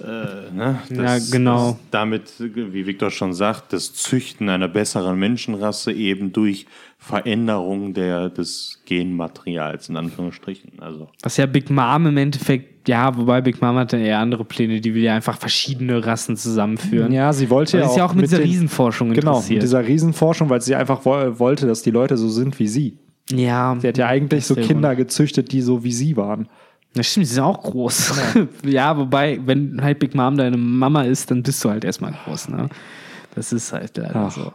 S3: äh, ne? das,
S4: Ja, genau.
S3: Das, damit, wie Viktor schon sagt, das Züchten einer besseren Menschenrasse eben durch Veränderung der, des Genmaterials, in Anführungsstrichen. Also
S4: Was ja Big Mom im Endeffekt, ja, wobei Big Mom hat dann eher andere Pläne, die will ja einfach verschiedene Rassen zusammenführen.
S2: Ja, sie wollte
S4: Weil
S2: ja
S4: sie ist ja auch mit
S2: mit
S4: dieser
S2: den-
S4: Riesenforschung
S2: Genau,
S4: interessiert.
S2: mit dieser Riesenforschung, weil sie einfach wo wollte, dass die Leute so sind wie sie.
S4: Ja,
S2: Sie hat ja eigentlich so
S4: der
S2: Kinder gezüchtet, die so wie sie waren.
S4: Das stimmt, sie sind auch groß. Ja. wobei, wenn halt Big Mom deine Mama ist, dann bist du halt erstmal groß, ne? Das ist halt leider
S2: Ach.
S4: so.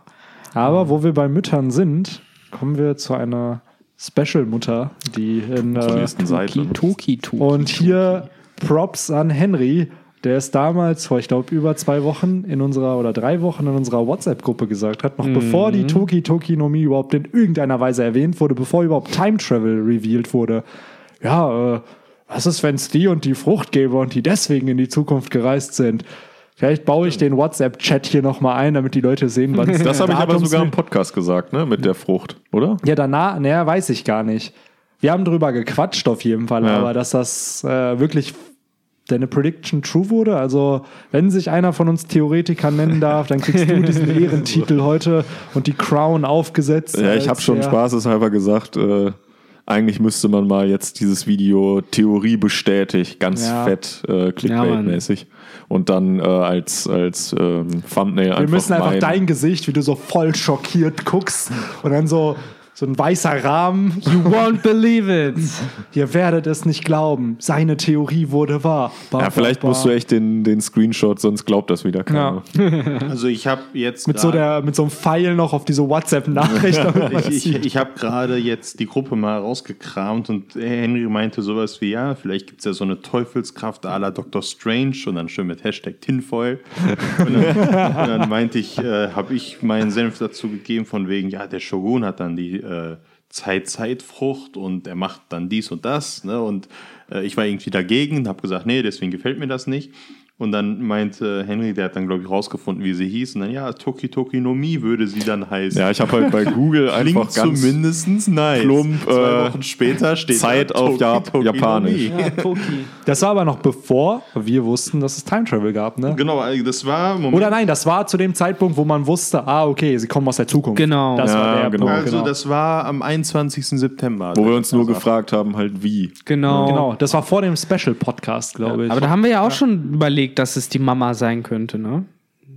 S2: Aber wo wir bei Müttern sind, kommen wir zu einer Special-Mutter, die in äh,
S1: nächsten Seite.
S4: Toki, Toki.
S2: und hier Props an Henry, der es damals vor, ich glaube, über zwei Wochen in unserer oder drei Wochen in unserer WhatsApp-Gruppe gesagt hat, noch bevor die Toki Toki no Mi überhaupt in irgendeiner Weise erwähnt wurde, bevor überhaupt Time Travel revealed wurde. Ja, äh, was ist, wenn es die und die Frucht gäbe und die deswegen in die Zukunft gereist sind? Vielleicht baue ich den WhatsApp-Chat hier nochmal ein, damit die Leute sehen, wann es
S1: Das habe ich aber sogar im Podcast gesagt, ne? Mit der Frucht, oder?
S2: ja, danach, naja, weiß ich gar nicht. Wir haben drüber gequatscht auf jeden Fall,
S1: Ja.
S2: aber dass das äh, wirklich deine Prediction true wurde, also wenn sich einer von uns Theoretiker nennen darf, dann kriegst du diesen Ehrentitel heute und die Crown aufgesetzt.
S1: Ja, ich habe schon spaßeshalber gesagt, äh, eigentlich müsste man mal jetzt dieses Video Theorie bestätigt, ganz
S2: Ja.
S1: fett, äh, Clickbait-mäßig. und dann äh, als, als ähm, Thumbnail einfach
S2: Wir müssen einfach
S1: mein-
S2: dein Gesicht, wie du so voll schockiert guckst und dann so so ein weißer Rahmen.
S4: You won't believe it.
S2: Ihr werdet es nicht glauben. Seine Theorie wurde wahr. Ba,
S1: Ja, vielleicht
S2: ba.
S1: musst du echt den, den Screenshot, sonst glaubt das wieder keiner.
S3: Also ich habe jetzt
S2: mit so, der, mit so einem Pfeil noch auf diese WhatsApp-Nachricht.
S3: ich, ich, ich habe gerade jetzt die Gruppe mal rausgekramt und Henry meinte sowas wie, ja, vielleicht gibt es ja so eine Teufelskraft à la Dr. Strange und dann schön mit Hashtag Tinfoil. Und dann, und dann meinte ich, äh, habe ich meinen Senf dazu gegeben von wegen, ja, der Shogun hat dann die äh, Zeit-Zeitfrucht und er macht dann dies und das. Ne? Und äh, ich war irgendwie dagegen, habe gesagt, nee, deswegen gefällt mir das nicht. Und dann meinte Henry, der hat dann, glaube ich, rausgefunden, wie sie hieß. Und dann, ja, Toki Toki no Mi würde sie dann heißen.
S1: Ja, ich habe halt bei Google einfach
S3: Klingt
S1: ganz
S3: zumindest nice.
S1: plump,
S3: Zwei
S1: äh,
S3: Wochen später steht
S1: Zeit auf
S3: Toki
S1: Jap-
S3: Toki no
S1: Japanisch.
S4: Ja, Toki.
S2: Das war aber noch bevor wir wussten, dass es Time Travel gab, ne?
S3: Genau, also das war Moment.
S2: Oder nein, das war zu dem Zeitpunkt, wo man wusste, ah, okay, sie kommen aus der Zukunft.
S4: Genau.
S2: Das war
S1: Ja,
S2: der
S1: genau.
S2: Punkt.
S3: also
S2: genau.
S3: das war am 21. September.
S1: Wo wir uns nur
S3: Also,
S1: gefragt haben, halt wie.
S4: Genau.
S2: genau, das war vor dem Special-Podcast, glaube ich.
S4: Aber da haben wir ja auch schon überlegt, dass es die Mama sein könnte, ne?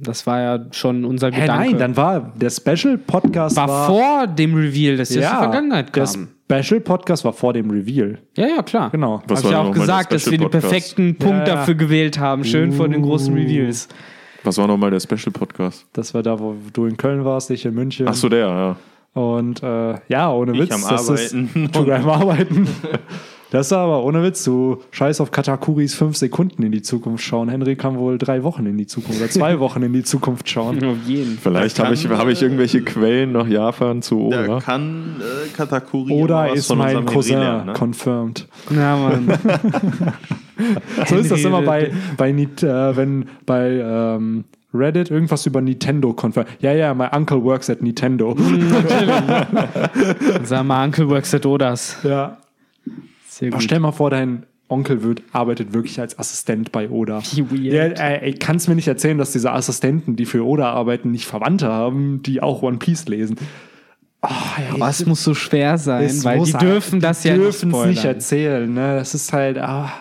S4: Das war ja schon unser
S2: Hä,
S4: Gedanke.
S2: nein, dann war der Special-Podcast
S4: war,
S2: war,
S4: vor dem Reveal, dass das
S2: ja,
S4: in die Vergangenheit
S2: der
S4: kam.
S2: Special-Podcast war vor dem Reveal.
S4: Ja, ja, klar.
S2: Genau.
S1: Was
S4: Hab
S1: war
S4: ich auch
S1: der
S4: gesagt, dass wir den perfekten Punkt
S2: Ja, ja.
S4: dafür gewählt haben. Schön vor den großen Reveals.
S1: Was war nochmal der Special-Podcast?
S2: Das war da, wo du in Köln warst, ich in München.
S1: Achso, der, ja.
S2: Und äh, ja, ohne
S3: Ich
S2: Witz.
S3: am
S2: das
S3: Arbeiten.
S2: Ist, du am Arbeiten. Das ist aber ohne Witz. Du scheiß auf Katakuris fünf Sekunden in die Zukunft schauen. Henry kann wohl drei Wochen in die Zukunft oder zwei Wochen in die Zukunft schauen.
S4: Auf jeden.
S1: Vielleicht
S3: Da
S1: habe ich, hab ich
S3: äh,
S1: irgendwelche Quellen nach Japan zu
S3: Da
S1: Oda.
S3: kann äh, Katakuri
S2: Oder
S3: was
S2: ist
S3: von
S2: mein Cousin
S3: lernen, ne?
S2: confirmed.
S4: Ja, Mann.
S2: So ist das immer bei,
S4: äh,
S2: bei Nit- äh, wenn bei ähm, Reddit irgendwas über Nintendo confirmed. Ja, ja, my uncle works at Nintendo.
S4: Sag mal, Uncle works at Odas.
S2: ja.
S4: Sehr
S2: Aber
S4: gut.
S2: stell mal vor, dein Onkel wird, arbeitet wirklich als Assistent bei Oda.
S4: Wie weird.
S2: Ja, äh, ey, kannst mir nicht erzählen, dass diese Assistenten, die für Oda arbeiten, nicht Verwandte haben, die auch One Piece lesen. Oh, ey,
S4: Aber es muss so schwer sein,
S2: es
S4: weil die dürfen das
S2: die
S4: ja
S2: dürfen es
S4: nicht,
S2: nicht erzählen. Ne? Das ist halt ah,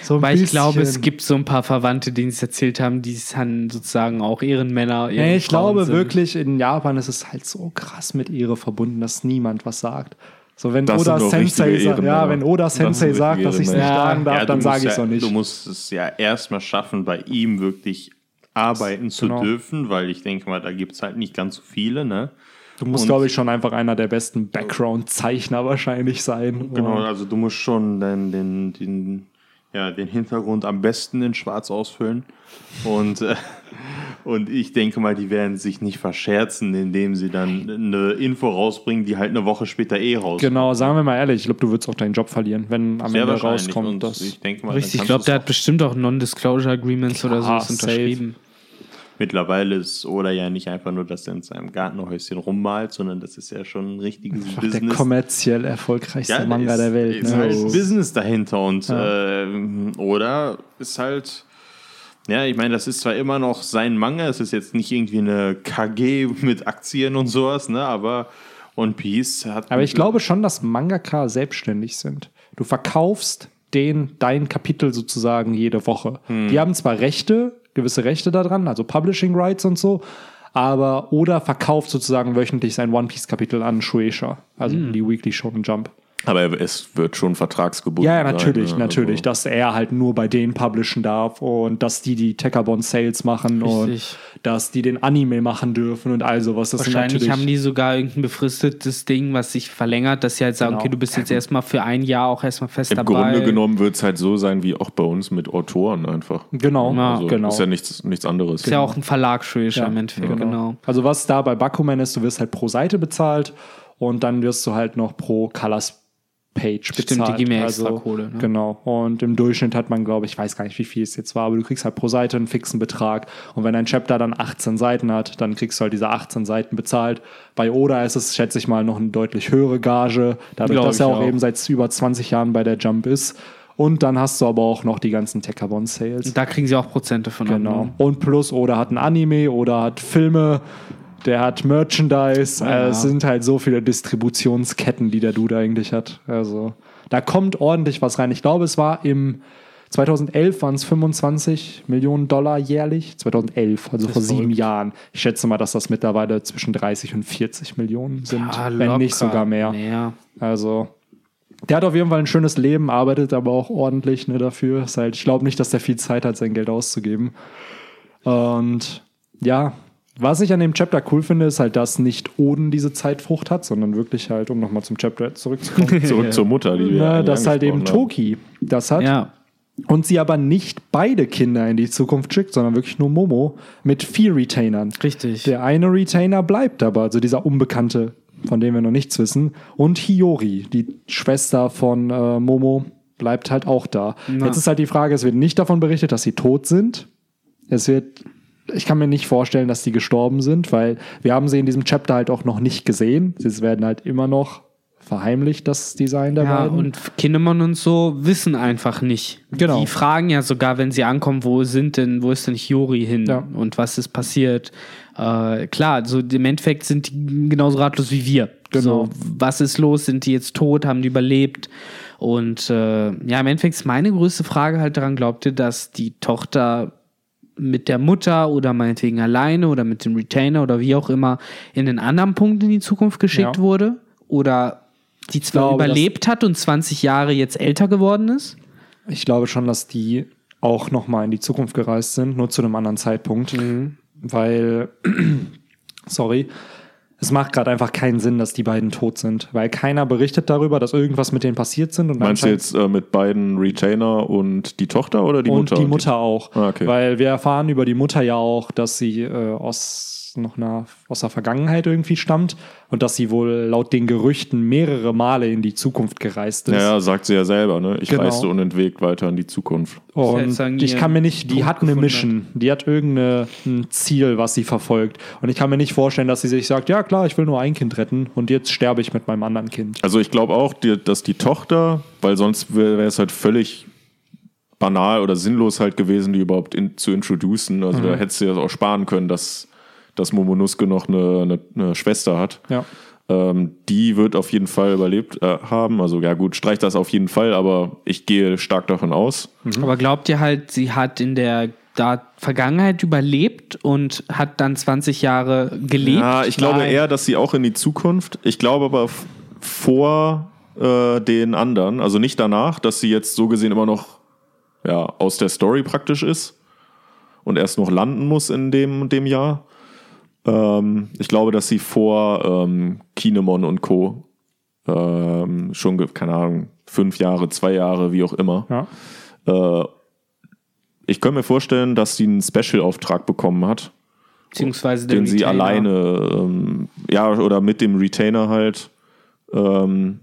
S2: so
S4: Weil ich
S2: bisschen.
S4: glaube, es gibt so ein paar Verwandte, denen es erzählt haben, die dann sozusagen auch Ehrenmänner.
S2: Ja, ich
S4: Ehrenfrauen
S2: glaube
S4: sind.
S2: wirklich, in Japan ist es halt so krass mit Ehre verbunden, dass niemand was sagt. So, wenn
S1: Das
S2: Oda Sensei sagt, ja,
S1: Ehrenmänner.
S2: wenn Oda
S1: Das
S2: Sensei sagt, dass ich es nicht
S1: Ehrenmänner.
S2: sagen darf,
S3: Ja,
S2: dann sage ich es
S3: ja,
S2: auch nicht.
S3: Du musst es ja erstmal schaffen, bei ihm wirklich arbeiten zu
S2: Genau.
S3: dürfen, weil ich denke mal, da gibt es halt nicht ganz so viele, ne?
S2: Du musst, glaube ich, schon einfach einer der besten Background-Zeichner wahrscheinlich sein.
S3: Genau, also du musst schon den, den, den, ja, den Hintergrund am besten in Schwarz ausfüllen. Und, äh, und ich denke mal, die werden sich nicht verscherzen, indem sie dann eine Info rausbringen, die halt eine Woche später eh rauskommt.
S2: Genau, sagen wir mal ehrlich, ich glaube, du würdest auch deinen Job verlieren, wenn am
S3: Sehr
S2: Ende rauskommt,
S3: Und
S2: dass.
S3: ich denke mal,
S4: Richtig, ich glaube, der hat bestimmt auch Non-Disclosure Agreements oder
S2: Klar,
S4: sowas unterschrieben.
S3: Mittlerweile ist Oda ja nicht einfach nur, dass er in seinem Gartenhäuschen rummalt, sondern das ist ja schon ein richtiges
S2: Einfach der
S3: Business.
S2: kommerziell erfolgreichste
S3: Ja,
S2: Manga
S3: ist,
S2: der Welt.
S3: Ist
S2: ne?
S3: halt
S2: Oh.
S3: Business dahinter und äh, Oda ist halt. Ja, ich meine, das ist zwar immer noch sein Manga, es ist jetzt nicht irgendwie eine KG mit Aktien und sowas, ne, aber One Piece hat.
S2: Aber ich glaube schon, dass Mangaka selbstständig sind. Du verkaufst den, dein Kapitel sozusagen jede Woche.
S3: Hm.
S2: Die haben zwar Rechte, gewisse Rechte daran, also Publishing Rights und so, aber oder verkauft sozusagen wöchentlich sein One Piece Kapitel an Shueisha, also
S3: Hm.
S2: die Weekly Shonen Jump.
S1: Aber es wird schon vertragsgebunden.
S2: Ja, ja, natürlich,
S1: sein, ne?
S2: natürlich,
S1: Also,
S2: dass er halt nur bei denen publishen darf und dass die die Tekabon Sales machen
S4: Richtig.
S2: und dass die den Anime machen dürfen und all sowas. Das
S4: Wahrscheinlich
S2: natürlich,
S4: haben die sogar irgendein befristetes Ding, was sich verlängert, dass sie halt sagen,
S2: Genau.
S4: okay, du bist jetzt erstmal für ein Jahr auch erstmal fest
S1: Im
S4: dabei.
S1: Grunde genommen wird es halt so sein wie auch bei uns mit Autoren einfach.
S2: genau,
S4: Ja,
S1: Also
S2: genau.
S1: ist ja nichts, nichts anderes.
S4: ist ja auch ein Verlag,
S2: Ja,
S4: im Endeffekt, genau.
S2: Also was da bei Bakuman ist, du wirst halt pro Seite bezahlt und dann wirst du halt noch pro Colors Page
S4: Stimmt,
S2: bezahlt.
S4: die geben ja extra
S2: also,
S4: Kohle, ne?
S2: Genau. Und im Durchschnitt hat man, glaube ich, weiß gar nicht, wie viel es jetzt war, aber du kriegst halt pro Seite einen fixen Betrag. Und wenn ein Chapter dann 18 Seiten hat, dann kriegst du halt diese 18 Seiten bezahlt. Bei Oda ist es, schätze ich mal, noch eine deutlich höhere Gage, dadurch,
S4: Glaub
S2: dass er auch,
S4: auch.
S2: eben seit über 20 Jahren bei der Jump ist. Und dann hast du aber auch noch die ganzen Tekabon Sales.
S4: Und da kriegen sie auch Prozente von
S2: Genau.
S4: ne?
S2: Und plus, oder hat ein Anime oder hat Filme, der hat Merchandise.
S4: Ja.
S2: Äh, es sind halt so viele Distributionsketten, die der Dude eigentlich hat. Also da kommt ordentlich was rein. Ich glaube, es war im 2011 waren es 25 Millionen Dollar jährlich. 2011, also vor sieben
S4: verrückt.
S2: Jahren. Ich schätze mal, dass das mittlerweile zwischen 30 und 40 Millionen sind,
S4: Ja,
S2: wenn nicht sogar mehr.
S4: mehr.
S2: Also, der hat auf jeden Fall ein schönes Leben, arbeitet aber auch ordentlich ne, dafür. Halt, ich glaube nicht, dass der viel Zeit hat, sein Geld auszugeben. Und ja, was ich an dem Chapter cool finde, ist halt, dass nicht Oden diese Zeitfrucht hat, sondern wirklich halt, um nochmal zum Chapter zurückzukommen,
S1: Zurück zur Mutter, die wir eigentlich
S2: dass halt eben
S1: haben.
S2: Toki das hat.
S4: Ja.
S2: Und sie aber nicht beide Kinder in die Zukunft schickt, sondern wirklich nur Momo mit vier Retainern.
S4: Richtig.
S2: Der eine Retainer bleibt aber, also dieser Unbekannte, von dem wir noch nichts wissen. Und Hiyori, die Schwester von äh, Momo, bleibt halt auch da.
S4: Na.
S2: Jetzt ist halt die Frage, es wird nicht davon berichtet, dass sie tot sind. Es wird, ich kann mir nicht vorstellen, dass die gestorben sind, weil wir haben sie in diesem Chapter halt auch noch nicht gesehen. Sie werden halt immer noch verheimlicht, das Design der
S4: Ja,
S2: beiden.
S4: und Kindermann und so wissen einfach nicht.
S2: Genau.
S4: Die fragen ja sogar, wenn sie ankommen, wo sind denn, wo ist denn Hiyori hin
S2: Ja.
S4: und was ist passiert. Äh, klar, so im Endeffekt sind die genauso ratlos wie wir.
S2: Genau.
S4: So, was ist los? Sind die jetzt tot? Haben die überlebt? Und äh, ja, im Endeffekt ist meine größte Frage halt daran, glaubt ihr, dass die Tochter mit der Mutter oder meinetwegen alleine oder mit dem Retainer oder wie auch immer in einen anderen Punkt in die Zukunft geschickt
S2: Ja.
S4: wurde? Oder die zwar
S2: glaube,
S4: überlebt hat und 20 Jahre jetzt älter geworden ist?
S2: Ich glaube schon, dass die auch nochmal in die Zukunft gereist sind, nur zu einem anderen Zeitpunkt. Weil, sorry, es macht gerade einfach keinen Sinn, dass die beiden tot sind, weil keiner berichtet darüber, dass irgendwas mit denen passiert sind. Und
S1: Meinst du jetzt äh, mit beiden Retainer und die Tochter oder die
S2: und
S1: Mutter?
S2: die Mutter auch.
S1: Ah, okay.
S2: Weil wir erfahren über die Mutter ja auch, dass sie äh, aus noch einer, aus der Vergangenheit irgendwie stammt und dass sie wohl laut den Gerüchten mehrere Male in die Zukunft gereist ist.
S1: Ja, sagt sie ja selber, ne? Ich
S2: Genau.
S1: reiste unentwegt weiter in die Zukunft.
S2: Und ich kann mir nicht, die hat eine Mission, die hat irgendein Ziel, was sie verfolgt. Und ich kann mir nicht vorstellen, dass sie sich sagt, ja klar, ich will nur ein Kind retten und jetzt sterbe ich mit meinem anderen Kind.
S1: Also ich glaube auch, dass die Tochter, weil sonst wäre es halt völlig banal oder sinnlos halt gewesen, die überhaupt in, zu introducen. Also
S2: Mhm.
S1: da hättest du ja auch sparen können, dass, dass Momonosuke noch eine, eine, eine Schwester hat.
S2: Ja.
S1: Ähm, die wird auf jeden Fall überlebt äh, haben. Also ja gut, streich das auf jeden Fall, aber ich gehe stark davon aus.
S4: Aber glaubt ihr halt, sie hat in der da Vergangenheit überlebt und hat dann 20 Jahre gelebt?
S1: Ja, ich glaube
S4: Nein.
S1: eher, dass sie auch in die Zukunft. Ich glaube aber vor äh, den anderen, also nicht danach, dass sie jetzt so gesehen immer noch ja, aus der Story praktisch ist und erst noch landen muss in dem, dem Jahr. Ähm, ich glaube, dass sie vor ähm, Kinemon und Co. Ähm, schon, keine Ahnung, fünf Jahre, zwei Jahre, wie auch immer.
S2: Ja.
S1: Äh, ich könnte mir vorstellen, dass sie einen Special-Auftrag bekommen hat
S4: Beziehungsweise der
S1: den sie alleine, ähm, ja, oder mit dem Retainer halt, ähm,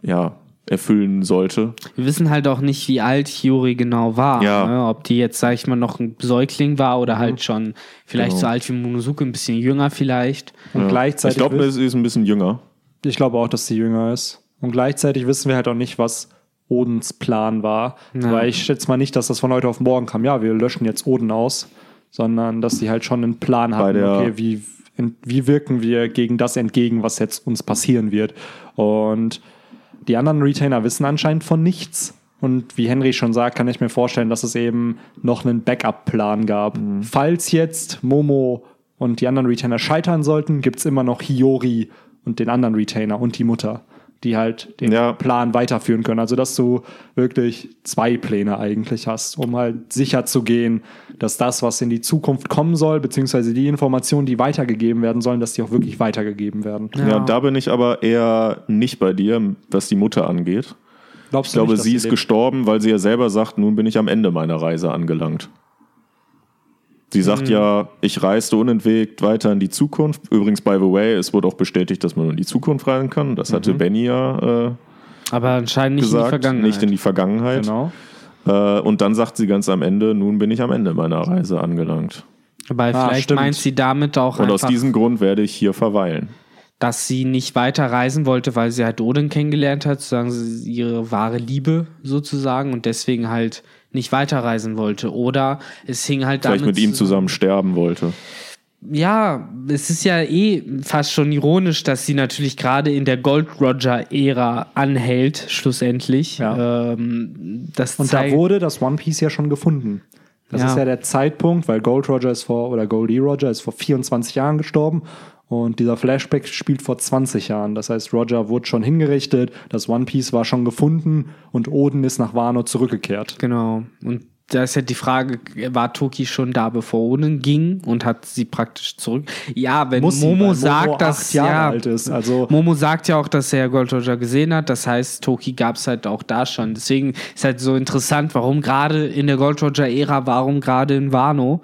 S1: ja, erfüllen sollte.
S4: Wir wissen halt auch nicht, wie alt Hiyori genau war.
S1: Ja.
S4: Ne? Ob die jetzt, sag ich mal, noch ein Säugling war oder halt schon vielleicht
S1: Genau.
S4: so alt wie Monosuke, ein bisschen jünger vielleicht.
S2: Und
S1: Ich
S2: gleichzeitig
S1: glaube,
S2: wiss-
S1: sie ist ein bisschen jünger.
S2: Ich glaube auch, dass sie jünger ist. Und gleichzeitig wissen wir halt auch nicht, was Odens Plan war.
S4: Ja.
S2: Weil ich schätze mal nicht, dass das von heute auf morgen kam. Ja, wir löschen jetzt Oden aus. Sondern, dass sie halt schon einen Plan hatten.
S1: der-
S2: okay, wie, wie wirken wir gegen das entgegen, was jetzt uns passieren wird. Und die anderen Retainer wissen anscheinend von nichts. Und wie Henry schon sagt, kann ich mir vorstellen, dass es eben noch einen Backup-Plan gab. Falls jetzt Momo und die anderen Retainer scheitern sollten, gibt es immer noch Hiyori und den anderen Retainer und die Mutter, die halt den
S1: Ja.
S2: Plan weiterführen können. Also, dass du wirklich zwei Pläne eigentlich hast, um halt sicher zu gehen, dass das, was in die Zukunft kommen soll, beziehungsweise die Informationen, die weitergegeben werden sollen, dass die auch wirklich weitergegeben werden.
S1: Ja. da bin ich aber eher nicht bei dir, was die Mutter angeht.
S2: Glaubst
S1: Ich glaube,
S2: dass
S1: sie ist gestorben, weil sie ja selber sagt, nun bin ich am Ende meiner Reise angelangt. Sie sagt
S2: Mhm.
S1: ja, ich reiste unentwegt weiter in die Zukunft. Übrigens, by the way, es wurde auch bestätigt, dass man in die Zukunft reisen kann. Das hatte
S2: Mhm.
S1: Benny ja äh,
S4: Aber anscheinend nicht in die
S1: gesagt,
S4: Vergangenheit.
S1: nicht in die Vergangenheit.
S2: Genau.
S1: Äh, und dann sagt sie ganz am Ende, nun bin ich am Ende meiner Reise angelangt.
S4: Weil
S2: Ah,
S4: vielleicht
S2: stimmt.
S4: meint sie damit auch
S1: Und aus diesem Grund werde ich hier verweilen.
S4: dass sie nicht weiter reisen wollte, weil sie halt Odin kennengelernt hat, sozusagen sie- ihre wahre Liebe sozusagen und deswegen halt nicht weiterreisen wollte. Oder es hing halt
S1: Vielleicht
S4: damit
S1: mit ihm zusammen sterben wollte.
S4: Ja, es ist ja eh fast schon ironisch, dass sie natürlich gerade in der Gold Roger-Ära anhält, schlussendlich.
S2: Ja.
S4: Ähm, das
S2: Und da wurde das One Piece ja schon gefunden. Das
S4: Ja.
S2: ist ja der Zeitpunkt, weil Gold Roger ist vor, oder Goldie Roger ist vor 24 Jahren gestorben und dieser Flashback spielt vor 20 Jahren. Das heißt, Roger wurde schon hingerichtet, das One Piece war schon gefunden und Oden ist nach Wano zurückgekehrt.
S4: Genau. Und da ist ja die Frage, war Toki schon da, bevor Odin ging und hat sie praktisch zurück? Ja, wenn
S2: Muss sie,
S4: Momo
S2: Momo
S4: sagt, dass
S2: acht Jahre
S4: ja,
S2: alt ist. Also
S4: Momo sagt ja auch, dass er Gold Roger gesehen hat. Das heißt, Toki gab es halt auch da schon. Deswegen ist halt so interessant, warum gerade in der Gold Roger-Ära, warum gerade in Wano,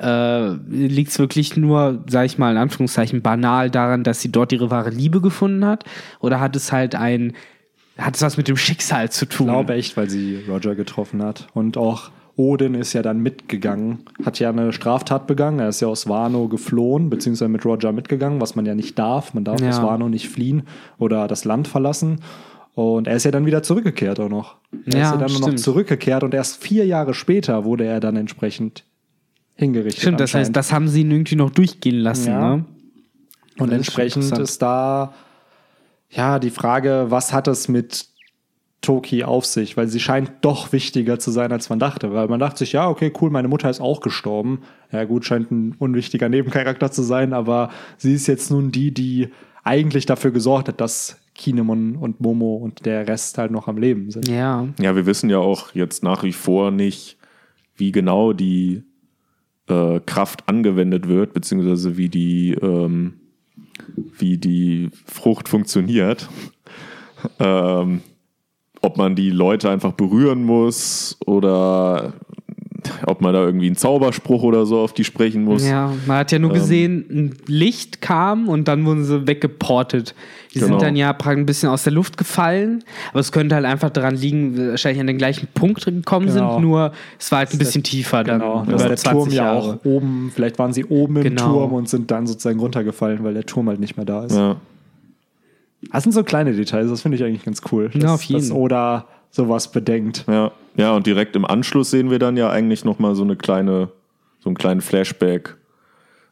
S4: äh, liegt es wirklich nur, sag ich mal in Anführungszeichen, banal daran, dass sie dort ihre wahre Liebe gefunden hat? Oder hat es halt ein, hat es was mit dem Schicksal zu tun?
S2: Ich glaube echt, weil sie Roger getroffen hat. Und auch Odin ist ja dann mitgegangen, hat ja eine Straftat begangen. Er ist ja aus Wano geflohen, beziehungsweise mit Roger mitgegangen, was man ja nicht darf. Man darf
S4: Ja.
S2: aus Wano nicht fliehen oder das Land verlassen. Und er ist ja dann wieder zurückgekehrt auch noch. Er
S4: Ja,
S2: ist ja dann nur noch
S4: stimmt.
S2: zurückgekehrt und erst vier Jahre später wurde er dann entsprechend hingerichtet.
S4: Stimmt, das heißt, das haben sie ihn irgendwie noch durchgehen lassen,
S2: Ja.
S4: ne?
S2: Und
S4: Das ist
S2: entsprechend
S4: interessant.
S2: ist da ja die Frage, was hat es mit Toki auf sich? Weil sie scheint doch wichtiger zu sein, als man dachte. Weil man dachte sich, ja, okay, cool, meine Mutter ist auch gestorben. Ja, gut, scheint ein unwichtiger Nebencharakter zu sein, aber sie ist jetzt nun die, die eigentlich dafür gesorgt hat, dass Kinemon und Momo und der Rest halt noch am Leben sind.
S4: Ja.
S1: Ja, wir wissen ja auch jetzt nach wie vor nicht, wie genau die äh, Kraft angewendet wird, beziehungsweise wie die, ähm, wie die Frucht funktioniert. ähm, ob man die Leute einfach berühren muss oder ob man da irgendwie einen Zauberspruch oder so auf die sprechen muss.
S4: Ja, man hat ja nur gesehen, ein Licht kam und dann wurden sie weggeportet. Die
S1: Genau.
S4: sind dann ja praktisch ein bisschen aus der Luft gefallen, aber es könnte halt einfach daran liegen, wahrscheinlich an den gleichen Punkt gekommen
S2: Genau.
S4: sind, nur es war halt ein bisschen tiefer dann.
S2: Genau, dass der
S4: 20
S2: Turm ja
S4: Jahre.
S2: auch oben, vielleicht waren sie oben im
S4: Genau.
S2: Turm und sind dann sozusagen runtergefallen, weil der Turm halt nicht mehr da ist.
S1: Ja.
S2: Das sind so kleine Details, das finde ich eigentlich ganz cool.
S4: Ja,
S2: dass,
S4: auf jeden.
S2: Dass Oda sowas bedenkt.
S1: Ja, ja, und direkt im Anschluss sehen wir dann ja eigentlich nochmal so eine kleine, so einen kleinen Flashback,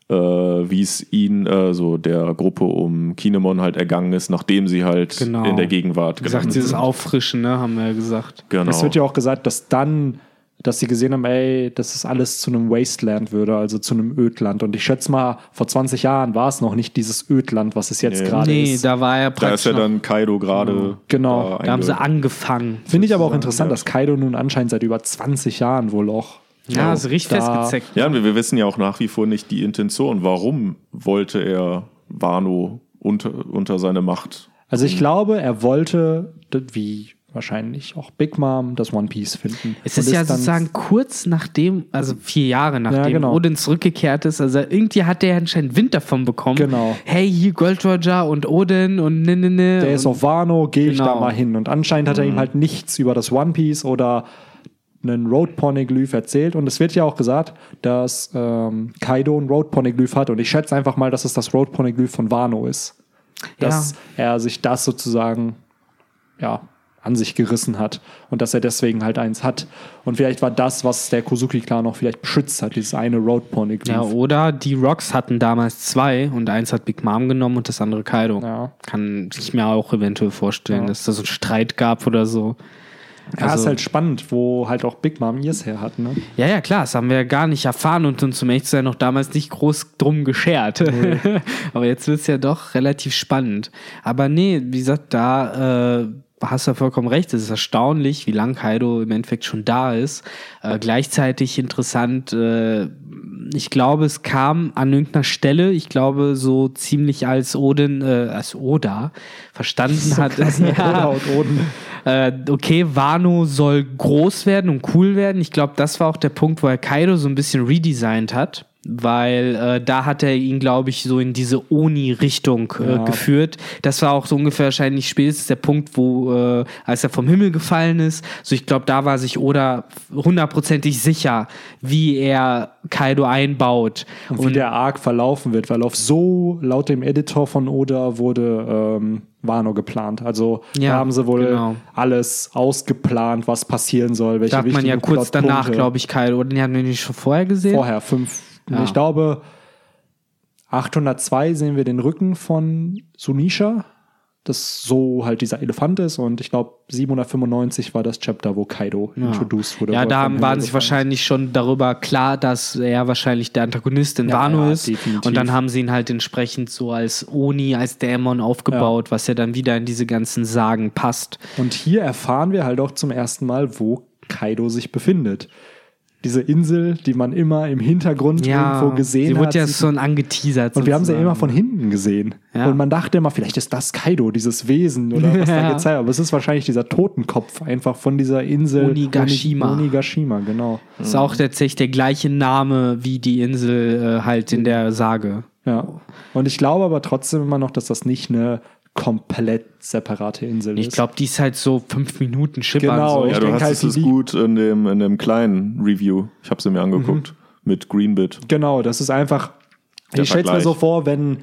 S1: äh, wie es ihn, äh, so der Gruppe um Kinemon halt ergangen ist, nachdem sie halt
S4: Genau.
S1: in der Gegenwart
S4: Wie gesagt, dieses. Auffrischen, ne, haben wir ja gesagt.
S1: Genau.
S2: Es wird ja auch gesagt, dass dann, dass sie gesehen haben, ey, dass es alles zu einem Wasteland würde, also zu einem Ödland. Und ich schätze mal, vor 20 Jahren war es noch nicht dieses Ödland, was es jetzt
S1: Nee.
S2: gerade
S4: Nee,
S2: ist.
S4: da war er
S1: da
S4: praktisch.
S1: ist ja dann Kaido gerade.
S2: Genau.
S4: da haben sie angefangen.
S2: Finde ich aber auch interessant,
S1: ja.
S2: dass Kaido nun anscheinend seit über 20 Jahren wohl auch.
S4: Ja, ist richtig
S2: da-
S4: festgezeckt.
S1: Ja, und wir, wir wissen ja auch nach wie vor nicht die Intention. Warum wollte er Wano unter, unter seine Macht?
S2: Also ich glaube, er wollte, wie wahrscheinlich auch Big Mom, das One Piece finden.
S4: Es
S2: Und
S4: ist ja sozusagen kurz nachdem, also vier Jahre nachdem
S2: genau.
S4: Odin zurückgekehrt ist. Also irgendwie hat der anscheinend Wind davon bekommen.
S2: Genau.
S4: Hey, hier Gold Roger und Odin und ne, ne, ne.
S2: der ist auf Wano, gehe ich da
S4: Genau.
S2: mal hin. Und anscheinend hat er ihm halt nichts über das One Piece oder einen Road Poneglyph erzählt. Und es wird ja auch gesagt, dass ähm, Kaido ein Road Poneglyph hat. Und ich schätze einfach mal, dass es das Road Poneglyph von Wano ist. Dass er sich das sozusagen, ja, an sich gerissen hat und dass er deswegen halt eins hat. Und vielleicht war das, was der Kozuki-Clan noch vielleicht beschützt hat, dieses eine Road Poneglyph.
S4: ja, oder die Rocks hatten damals zwei und eins hat Big Mom genommen und das andere Kaido.
S2: Ja.
S4: Kann ich mir auch eventuell vorstellen,
S2: Ja.
S4: dass da so einen Streit gab oder so.
S2: Ja,
S4: Also-
S2: ist halt spannend, wo halt auch Big Mom ihrs her hat, ne?
S4: Ja, ja, klar, das haben wir ja gar nicht erfahren und uns zum ehrlich sein noch damals nicht groß drum geschert. Aber jetzt wird es ja doch relativ spannend. Aber nee, wie gesagt, da äh, hast du ja vollkommen recht. Es ist erstaunlich, wie lang Kaido im Endeffekt schon da ist. Äh, gleichzeitig interessant, äh, ich glaube, es kam an irgendeiner Stelle, ich glaube, so ziemlich als Odin, äh, als Oda verstanden hat.
S2: Oder und Oden.
S4: äh, okay, Wano soll groß werden und cool werden. Ich glaube, das war auch der Punkt, wo er Kaido so ein bisschen redesigned hat. Weil äh, da hat er ihn, glaube ich, so in diese Oni-Richtung äh,
S2: Ja.
S4: geführt. Das war auch so ungefähr wahrscheinlich spätestens der Punkt, wo, äh, als er vom Himmel gefallen ist. So, ich glaube, da war sich Oda hundertprozentig sicher, wie er Kaido einbaut.
S2: Und wie der Arc verlaufen wird, weil auf so, laut dem Editor von Oda, wurde ähm, Wano geplant. Also
S4: Ja,
S2: da haben sie wohl
S4: genau.
S2: alles ausgeplant, was passieren soll. Welche
S4: sagt man ja kurz danach, glaube ich, Kaido. Oder den hatten wir nicht schon vorher gesehen?
S2: Vorher, fünf.
S4: Ja.
S2: Ich glaube, 802 sehen wir den Rücken von Sunisha, das so halt dieser Elefant ist. Und ich glaube, 795 war das Chapter, wo Kaido introduced wurde.
S4: Ja, da
S2: vom Himmel
S4: waren sich wahrscheinlich schon darüber klar, dass er wahrscheinlich der Antagonist in
S2: Ja,
S4: Wano
S2: ja,
S4: ist.
S2: definitiv.
S4: Und dann haben sie ihn halt entsprechend so als Oni, als Dämon aufgebaut, was ja dann wieder in diese ganzen Sagen passt.
S2: Und hier erfahren wir halt auch zum ersten Mal, wo Kaido sich befindet. Diese Insel, die man immer im Hintergrund
S4: Ja,
S2: irgendwo gesehen
S4: sie
S2: hat.
S4: wurde ja schon angeteasert.
S2: und wir haben sie ja immer von hinten gesehen.
S4: Ja.
S2: Und man dachte immer, vielleicht ist das Kaido, dieses Wesen oder was da gezeigt Aber es ist wahrscheinlich dieser Totenkopf einfach von dieser Insel.
S4: Onigashima.
S2: Oni- Onigashima, genau.
S4: Ist auch tatsächlich der gleiche Name wie die Insel äh, halt in der Sage.
S2: Ja. Und ich glaube aber trotzdem immer noch, dass das nicht eine komplett separate Insel
S4: Ich
S2: ist.
S4: glaube, die ist halt so fünf Minuten Schippern.
S2: Genau,
S4: so.
S2: ich
S1: Ja, du hast
S2: halt,
S1: es gut in dem, in dem kleinen Review. Ich habe sie mir angeguckt. Mit Greenbit.
S2: Genau, das ist einfach.
S1: Der
S2: ich stelle es mir so vor, wenn,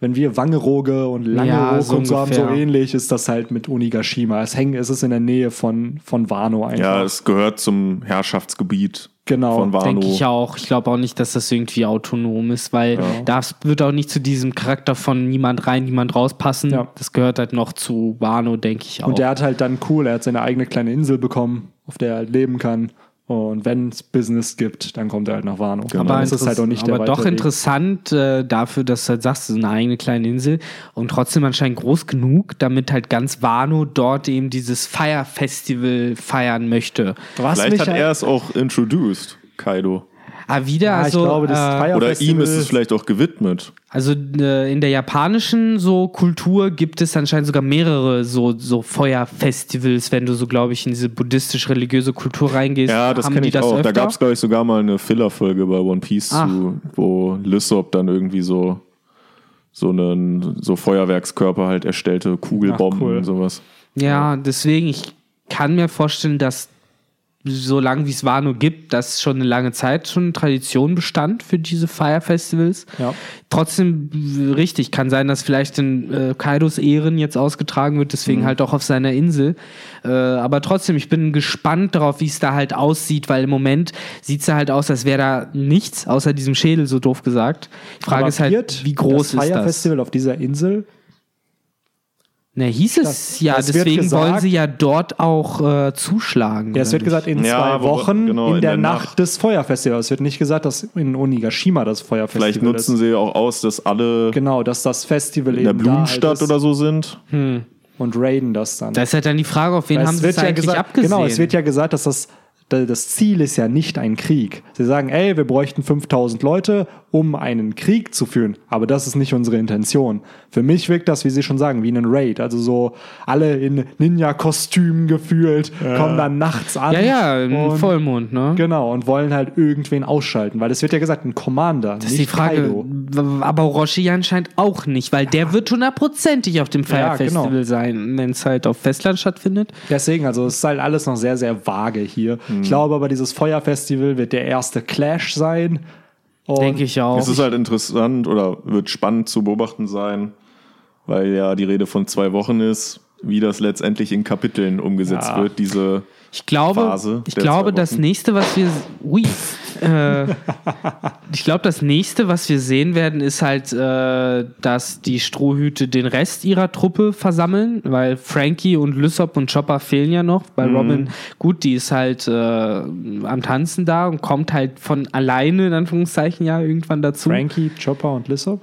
S2: wenn wir Wangeroge und Langeroge
S4: Ja, so
S2: und so haben, so
S4: ungefähr.
S2: ähnlich ist das halt mit Onigashima. Es hängt, es ist in der Nähe von, von Wano einfach.
S1: Ja, es gehört zum Herrschaftsgebiet
S2: Genau,
S1: von Wano.
S4: Denke ich auch. Ich glaube auch nicht, dass das irgendwie autonom ist, weil das wird auch nicht zu diesem Charakter von niemand rein, niemand rauspassen.
S2: Ja.
S4: Das gehört halt noch zu Wano, denke ich auch.
S2: und der hat halt dann cool, er hat seine eigene kleine Insel bekommen, auf der er halt leben kann. Und wenn es Business gibt, dann kommt er halt nach Wano.
S1: Genau.
S2: Aber ist halt auch nicht der
S4: aber doch
S2: Weg.
S4: interessant äh, dafür, dass du halt sagst, es ist eine eigene kleine Insel und trotzdem anscheinend groß genug, damit halt ganz Wano dort eben dieses Fire Festival feiern möchte.
S2: Was
S1: Vielleicht
S2: mich
S1: hat
S2: halt-
S1: er es auch introduced. Kaido.
S4: Ah, wieder,
S2: Ja,
S4: also,
S2: ich glaube, das
S4: äh,
S1: Oder ihm ist es vielleicht auch gewidmet.
S4: also äh, in der japanischen so Kultur gibt es anscheinend sogar mehrere so, so Feuerfestivals, wenn du so, glaube ich, in diese buddhistisch-religiöse Kultur reingehst.
S1: Ja, das
S4: haben
S1: kenne
S4: die
S1: ich auch. Da
S4: öfter?
S1: gab es, glaube ich, sogar mal eine Filler-Folge bei One Piece
S4: Ach.
S1: zu, wo Lysop dann irgendwie so, so einen so Feuerwerkskörper halt erstellte, Kugelbomben
S2: Ach, cool.
S1: und sowas.
S4: Ja, deswegen, ich kann mir vorstellen, dass so lange wie es Wano gibt, dass schon eine lange Zeit schon Tradition bestand für diese Fire Festivals.
S2: Ja.
S4: Trotzdem richtig, kann sein, dass vielleicht in äh, Kaidos Ehren jetzt ausgetragen wird, deswegen halt auch auf seiner Insel. Äh, aber trotzdem, ich bin gespannt darauf, wie es da halt aussieht, weil im Moment sieht es halt aus, als wäre da nichts außer diesem Schädel, so doof gesagt. Die Frage
S2: Aber
S4: ist halt, wie groß
S2: das
S4: ist das?
S2: Festival auf dieser Insel?
S4: Na, hieß es
S2: Das-
S4: ja,
S2: das
S4: deswegen
S2: gesagt-
S4: wollen sie ja dort auch äh, zuschlagen.
S2: Ja, es wird
S4: nicht?
S2: gesagt, in
S1: Ja,
S2: zwei
S1: wo-
S2: Wochen
S1: genau,
S2: in,
S1: in
S2: der,
S1: der
S2: Nacht,
S1: Nacht.
S2: des Feuerfestivals. Es wird nicht gesagt, dass in Onigashima das Feuerfestival
S1: Vielleicht nutzen
S2: ist.
S1: sie auch aus, dass alle
S2: Genau, dass das Festival
S1: in der Blumenstadt
S2: halt
S1: oder so sind.
S2: und raiden das dann.
S4: Da ist halt dann die Frage, auf wen
S2: Weil
S4: haben sie es
S2: ja
S4: eigentlich
S2: gesagt,
S4: abgesehen?
S2: Genau, es wird ja gesagt, dass das, das Ziel ist ja nicht ein Krieg. Sie sagen, ey, wir bräuchten 5000 Leute, um einen Krieg zu führen. Aber das ist nicht unsere Intention. Für mich wirkt das, wie Sie schon sagen, wie ein Raid. Also so alle in Ninja-Kostümen gefühlt, kommen dann nachts an.
S4: ja, ja, im
S2: und,
S4: Vollmond, ne?
S2: Genau, und wollen halt irgendwen ausschalten. Weil es wird ja gesagt, ein Commander,
S4: Das ist die Frage,
S2: Kaido.
S4: aber Orochi anscheinend auch nicht, weil der wird hundertprozentig auf dem Fire
S2: Ja, genau.
S4: Festival sein, wenn es halt auf Festland stattfindet.
S2: Deswegen, also es ist halt alles noch sehr, sehr vage hier.
S1: Hm.
S2: Ich glaube aber, dieses Feuerfestival wird der erste Clash sein.
S4: Denke ich auch.
S1: Es ist halt interessant oder wird spannend zu beobachten sein, weil ja die Rede von zwei Wochen ist, wie das letztendlich in Kapiteln umgesetzt
S2: Ja.
S1: wird, diese
S4: Ich glaube,
S1: Phase
S4: ich glaube, das nächste, was wir, ui, äh, ich glaube, das nächste, was wir sehen werden, ist halt, äh, dass die Strohhüte den Rest ihrer Truppe versammeln, weil Frankie und Lysop und Chopper fehlen ja noch.
S1: Mhm.
S4: Bei Robin, gut, die ist halt äh, am Tanzen da und kommt halt von alleine in Anführungszeichen ja irgendwann dazu,
S2: Frankie, Chopper und Lissop.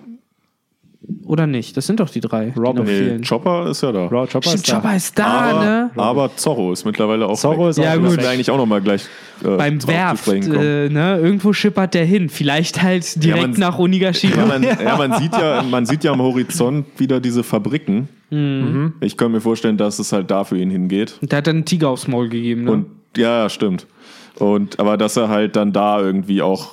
S4: Oder nicht? Das sind doch die drei,
S2: Robin.
S4: die
S1: nee,
S4: fehlen.
S1: Chopper ist ja da.
S2: Bro, Chopper
S4: Stimmt,
S2: ist da.
S4: Chopper ist da,
S1: aber,
S4: ne?
S1: aber Zorro ist mittlerweile auch
S2: Zorro
S1: weg.
S2: ist auch
S4: Ja, gut.
S1: Müssen
S2: weg.
S1: wir eigentlich auch nochmal gleich äh,
S4: Beim Werft, äh, ne? irgendwo schippert der hin. Vielleicht halt direkt
S1: man-
S4: nach Onigashima.
S1: Ja, man, ja, man sieht ja, man sieht ja am Horizont wieder diese Fabriken.
S4: Mhm.
S1: Ich kann mir vorstellen, dass es halt da für ihn hingeht.
S4: Der hat dann einen Tiger aufs Maul gegeben, ne?
S1: Und ja, ja, stimmt. Und aber dass er halt dann da irgendwie auch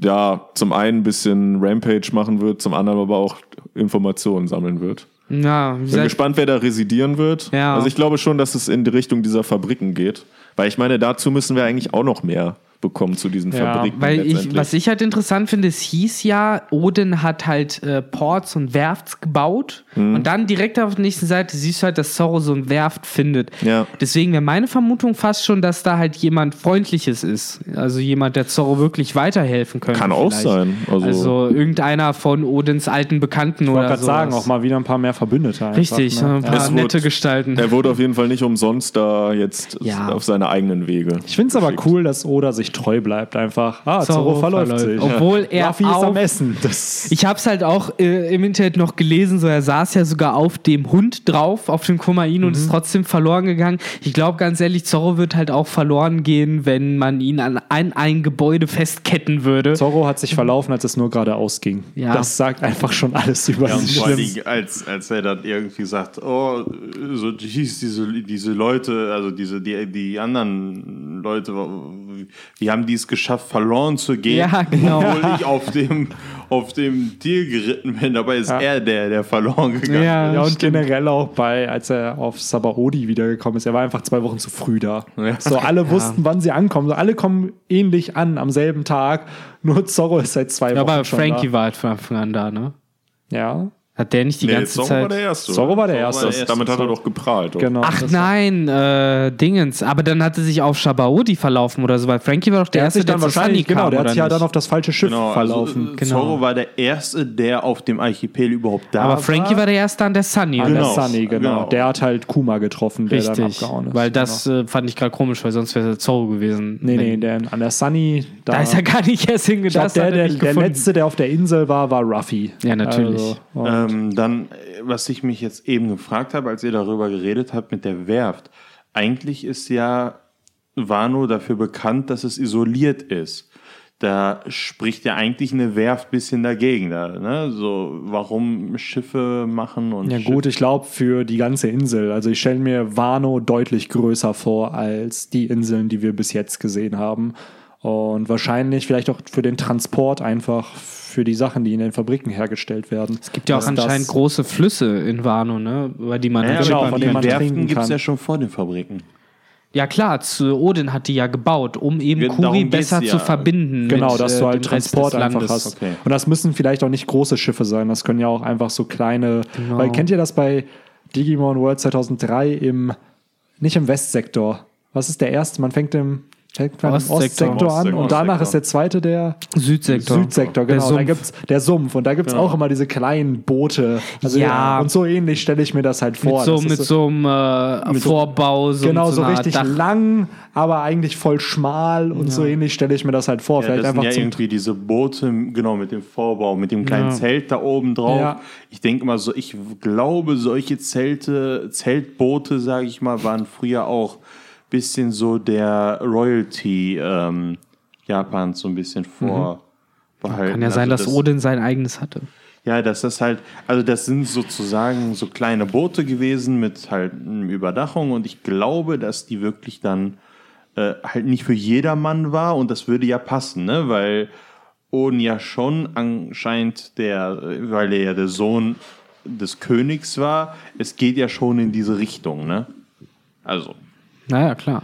S1: ja zum einen ein bisschen Rampage machen wird, zum anderen aber auch Informationen sammeln wird.
S4: ja, wie
S1: Bin gespannt, wer da residieren wird.
S4: Ja.
S1: Also ich glaube schon, dass es in die Richtung dieser Fabriken geht. Weil ich meine, dazu müssen wir eigentlich auch noch mehr bekommen zu diesen
S2: Ja,
S1: Fabriken.
S4: weil ich, was ich halt interessant finde, es hieß ja, Odin hat halt äh, Ports und Werfts gebaut
S1: Mhm.
S4: und dann direkt auf der nächsten Seite siehst du halt, dass Zorro so ein Werft findet.
S1: Ja.
S4: Deswegen wäre meine Vermutung fast schon, dass da halt jemand Freundliches ist. Also jemand, der Zorro wirklich weiterhelfen könnte.
S1: Kann auch
S4: vielleicht.
S1: sein. Also,
S4: Also, irgendeiner von Odins alten Bekannten
S2: Ich
S4: oder
S2: wollte gerade
S4: so.
S2: sagen, auch mal wieder ein paar mehr Verbündete. Einfach,
S4: Richtig,
S2: ne?
S4: ein paar
S1: Es
S4: nette
S1: wurde-
S4: Gestalten.
S1: er wurde auf jeden Fall nicht umsonst da jetzt
S4: Ja.
S1: auf seine eigenen Wege.
S2: Ich finde es aber cool, dass Oda sich treu bleibt. Einfach, ah, Zorro,
S4: Zorro
S2: verläuft
S4: verläuft.
S2: sich.
S4: Obwohl er
S2: Ruffy ist
S4: auch-
S2: am Essen. Das
S4: Ich habe es halt auch äh, im Internet noch gelesen, so er saß ja sogar auf dem Hund drauf, auf dem Kumain und
S2: Mhm.
S4: ist trotzdem verloren gegangen. Ich glaube ganz ehrlich, Zorro wird halt auch verloren gehen, wenn man ihn an ein, ein Gebäude festketten würde.
S2: Zorro hat sich verlaufen, als es nur geradeaus ging.
S4: Ja.
S2: Das sagt einfach schon alles über
S3: Ja, und Dingen, als, als er dann irgendwie sagt, oh, so hieß diese, diese Leute, also diese, die, die anderen Leute, wie haben die es geschafft, verloren zu gehen,
S4: Ja, genau.
S3: obwohl ich auf dem, auf dem Tier geritten bin. Dabei ist
S2: Ja.
S3: er der, der verloren gegangen
S4: Ja.
S2: Ja, und generell auch bei, als er auf Sabaody wiedergekommen ist, er war einfach zwei Wochen zu früh da.
S3: Ja.
S2: So, alle wussten, wann sie ankommen. So, alle kommen ähnlich an am selben Tag. Nur Zorro ist seit zwei
S4: Ja,
S2: Wochen
S4: aber
S2: schon
S4: Frankie
S2: da.
S4: war halt von Anfang an da, ne?
S2: Ja,
S4: Hat der nicht die
S1: Nee,
S4: ganze
S1: Zorro
S4: Zeit.
S1: war der Erste.
S2: Zorro war der
S3: Zorro war
S2: Erste.
S3: der Erste.
S1: Damit hat er doch geprahlt. oder?
S2: Genau.
S4: Ach nein, äh, Dingens. Aber dann hat er sich auf Shabaodi verlaufen oder so, weil Frankie war doch der,
S2: Der
S4: Erste,
S2: dann
S4: der zu
S2: wahrscheinlich,
S4: Sunny
S2: genau,
S4: kam,
S2: der hat
S4: oder
S2: sich ja dann auf das falsche Schiff
S3: Genau,
S2: verlaufen.
S3: Also,
S4: Genau.
S3: Zorro war der Erste, der auf dem Archipel überhaupt da
S4: Aber
S3: war.
S4: Frankie war der Erste an der Sunny.
S2: An der
S3: Genau,
S2: Sunny, genau.
S3: genau.
S2: Der hat halt Kuma getroffen, der dann
S4: Richtig.
S2: abgehauen ist.
S4: Weil das äh, fand ich gerade komisch, weil sonst wäre es Zorro gewesen.
S2: Nee, nee, der, an der Sunny, da,
S4: Da ist er gar nicht erst Das
S2: der,
S4: er
S2: der, der letzte, der auf der Insel war, war Ruffy.
S4: Ja, natürlich.
S2: Also, und-
S3: Ähm, dann, äh, was ich mich jetzt eben gefragt habe, als ihr darüber geredet habt mit der Werft. Eigentlich ist ja Wano dafür bekannt, dass es isoliert ist. Da spricht ja eigentlich eine Werft bisschen dagegen. Da, ne? So, warum Schiffe machen und
S2: Ja
S3: Schiff-
S2: gut, ich glaube für die ganze Insel. Also ich stelle mir Wano deutlich größer vor als die Inseln, die wir bis jetzt gesehen haben. Und wahrscheinlich vielleicht auch für den Transport einfach für die Sachen, die in den Fabriken hergestellt werden.
S4: Es gibt ja auch anscheinend große Flüsse in Wano, ne? Über die man
S3: Ja,
S2: genau, von denen man
S3: Werften
S2: trinken
S3: gibt es ja schon vor den Fabriken.
S4: Ja klar, zu Odin hat die ja gebaut, um eben
S3: Ja,
S4: Kuri besser
S3: ja.
S4: zu verbinden.
S2: Genau,
S4: mit,
S2: dass du halt Transport einfach hast.
S3: Okay.
S2: Und das müssen vielleicht auch nicht große Schiffe sein. Das können ja auch einfach so kleine.
S4: Genau.
S2: Weil kennt ihr das bei Digimon World 2003 im nicht im Westsektor? Was ist der erste? Man fängt im, fängt man im
S4: Ostsektor.
S2: Ostsektor an
S3: Ostsektor.
S2: und danach ist der zweite der
S4: Südsektor.
S2: Südsektor,
S4: Der
S2: genau. Da
S4: Sumpf.
S2: gibt's der Sumpf und da gibt's auch immer diese kleinen Boote. Also
S4: Ja.
S2: Und so ähnlich stelle ich mir das halt vor.
S4: Mit so, mit so einem äh, Vorbau, so
S2: genau
S4: mit
S2: so richtig
S4: Dach.
S2: lang, aber eigentlich voll schmal und so ähnlich stelle ich mir das halt vor.
S3: Ja,
S2: Vielleicht
S3: das sind
S2: einfach
S3: ja
S2: zum
S3: irgendwie diese Boote, genau, mit dem Vorbau, mit dem kleinen
S4: Ja.
S3: Zelt da oben drauf.
S2: Ja.
S3: Ich denke mal so, ich glaube, solche Zelte, Zeltboote, sage ich mal, waren früher auch bisschen so der Royalty ähm, Japans so ein bisschen vorbehalten.
S4: Kann ja sein,
S3: Also
S4: dass Odin sein eigenes hatte.
S3: Ja, dass das halt, also das sind sozusagen so kleine Boote gewesen mit halt einer Überdachung und ich glaube, dass die wirklich dann äh, halt nicht für jedermann war und das würde ja passen, ne? Weil Odin ja schon anscheinend der, weil er ja der Sohn des Königs war, es geht ja schon in diese Richtung, ne? Also,
S4: Naja, klar.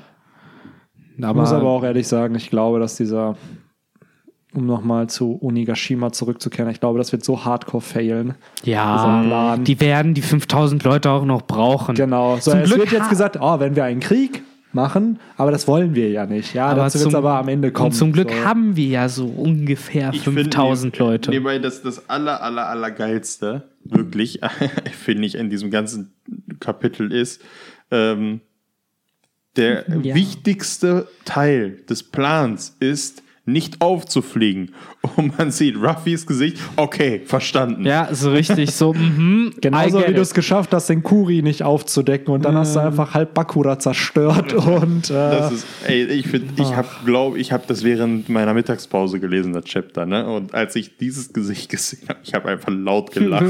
S2: Ich muss aber auch ehrlich sagen, ich glaube, dass dieser, um nochmal zu Onigashima zurückzukehren, ich glaube, das wird so hardcore failen.
S4: ja,
S2: Plan.
S4: die werden die 5000 Leute auch noch brauchen.
S2: Genau. So,
S4: Zum
S2: es
S4: Glück
S2: wird jetzt gesagt, oh, wenn wir einen Krieg machen, aber das wollen wir ja nicht. Ja,
S4: Aber
S2: dazu wird es aber am Ende kommen.
S4: Und zum Glück
S2: so.
S4: haben wir ja so ungefähr
S3: Ich finde,
S4: 5000
S3: nee-
S4: Leute.
S3: Nebenbei, das, das aller, aller, aller geilste, wirklich, finde ich, in diesem ganzen Kapitel ist, ähm, der
S4: Ja.
S3: wichtigste Teil des Plans ist, nicht aufzufliegen. Und man sieht Ruffys Gesicht, okay, verstanden.
S4: Ja, so richtig so, mhm. I
S2: Genauso wie du es geschafft hast, den Kuri nicht aufzudecken und dann hast du einfach halb Bakura zerstört und äh,
S3: Das ist, ey, ich finde, ich habe, glaube ich, habe das während meiner Mittagspause gelesen, das Chapter, ne? Und als ich dieses Gesicht gesehen habe, ich habe einfach laut gelacht.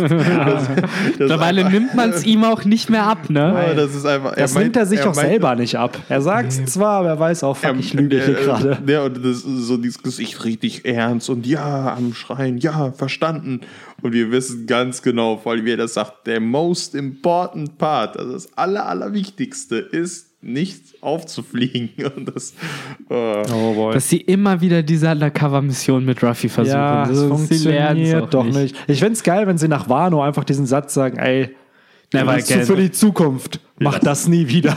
S4: Mittlerweile nimmt man es ihm auch nicht mehr ab, ne?
S3: Ja, das ist einfach.
S2: das
S3: meint-
S2: nimmt er sich auch
S3: meint-
S2: selber nicht ab. Er sagt es zwar, aber er weiß auch, fuck,
S3: er-
S2: ich lüge hier gerade.
S3: Ja, und das ist so dieses Gesicht richtig ernst und ja, am Schreien, ja, verstanden. Und wir wissen ganz genau, vor allem wie er das sagt, der most important part, also das aller, allerwichtigste ist, nicht aufzufliegen. Und das, äh,
S2: Oh boy.
S4: Dass sie immer wieder diese Undercover-Mission mit Ruffy versuchen.
S2: Ja,
S4: Das
S2: es
S4: es
S2: funktioniert doch nicht. Ich find's geil, wenn sie nach Wano einfach diesen Satz sagen, ey,
S4: Never
S2: das ist
S4: again.
S2: für die Zukunft. Mach das nie wieder.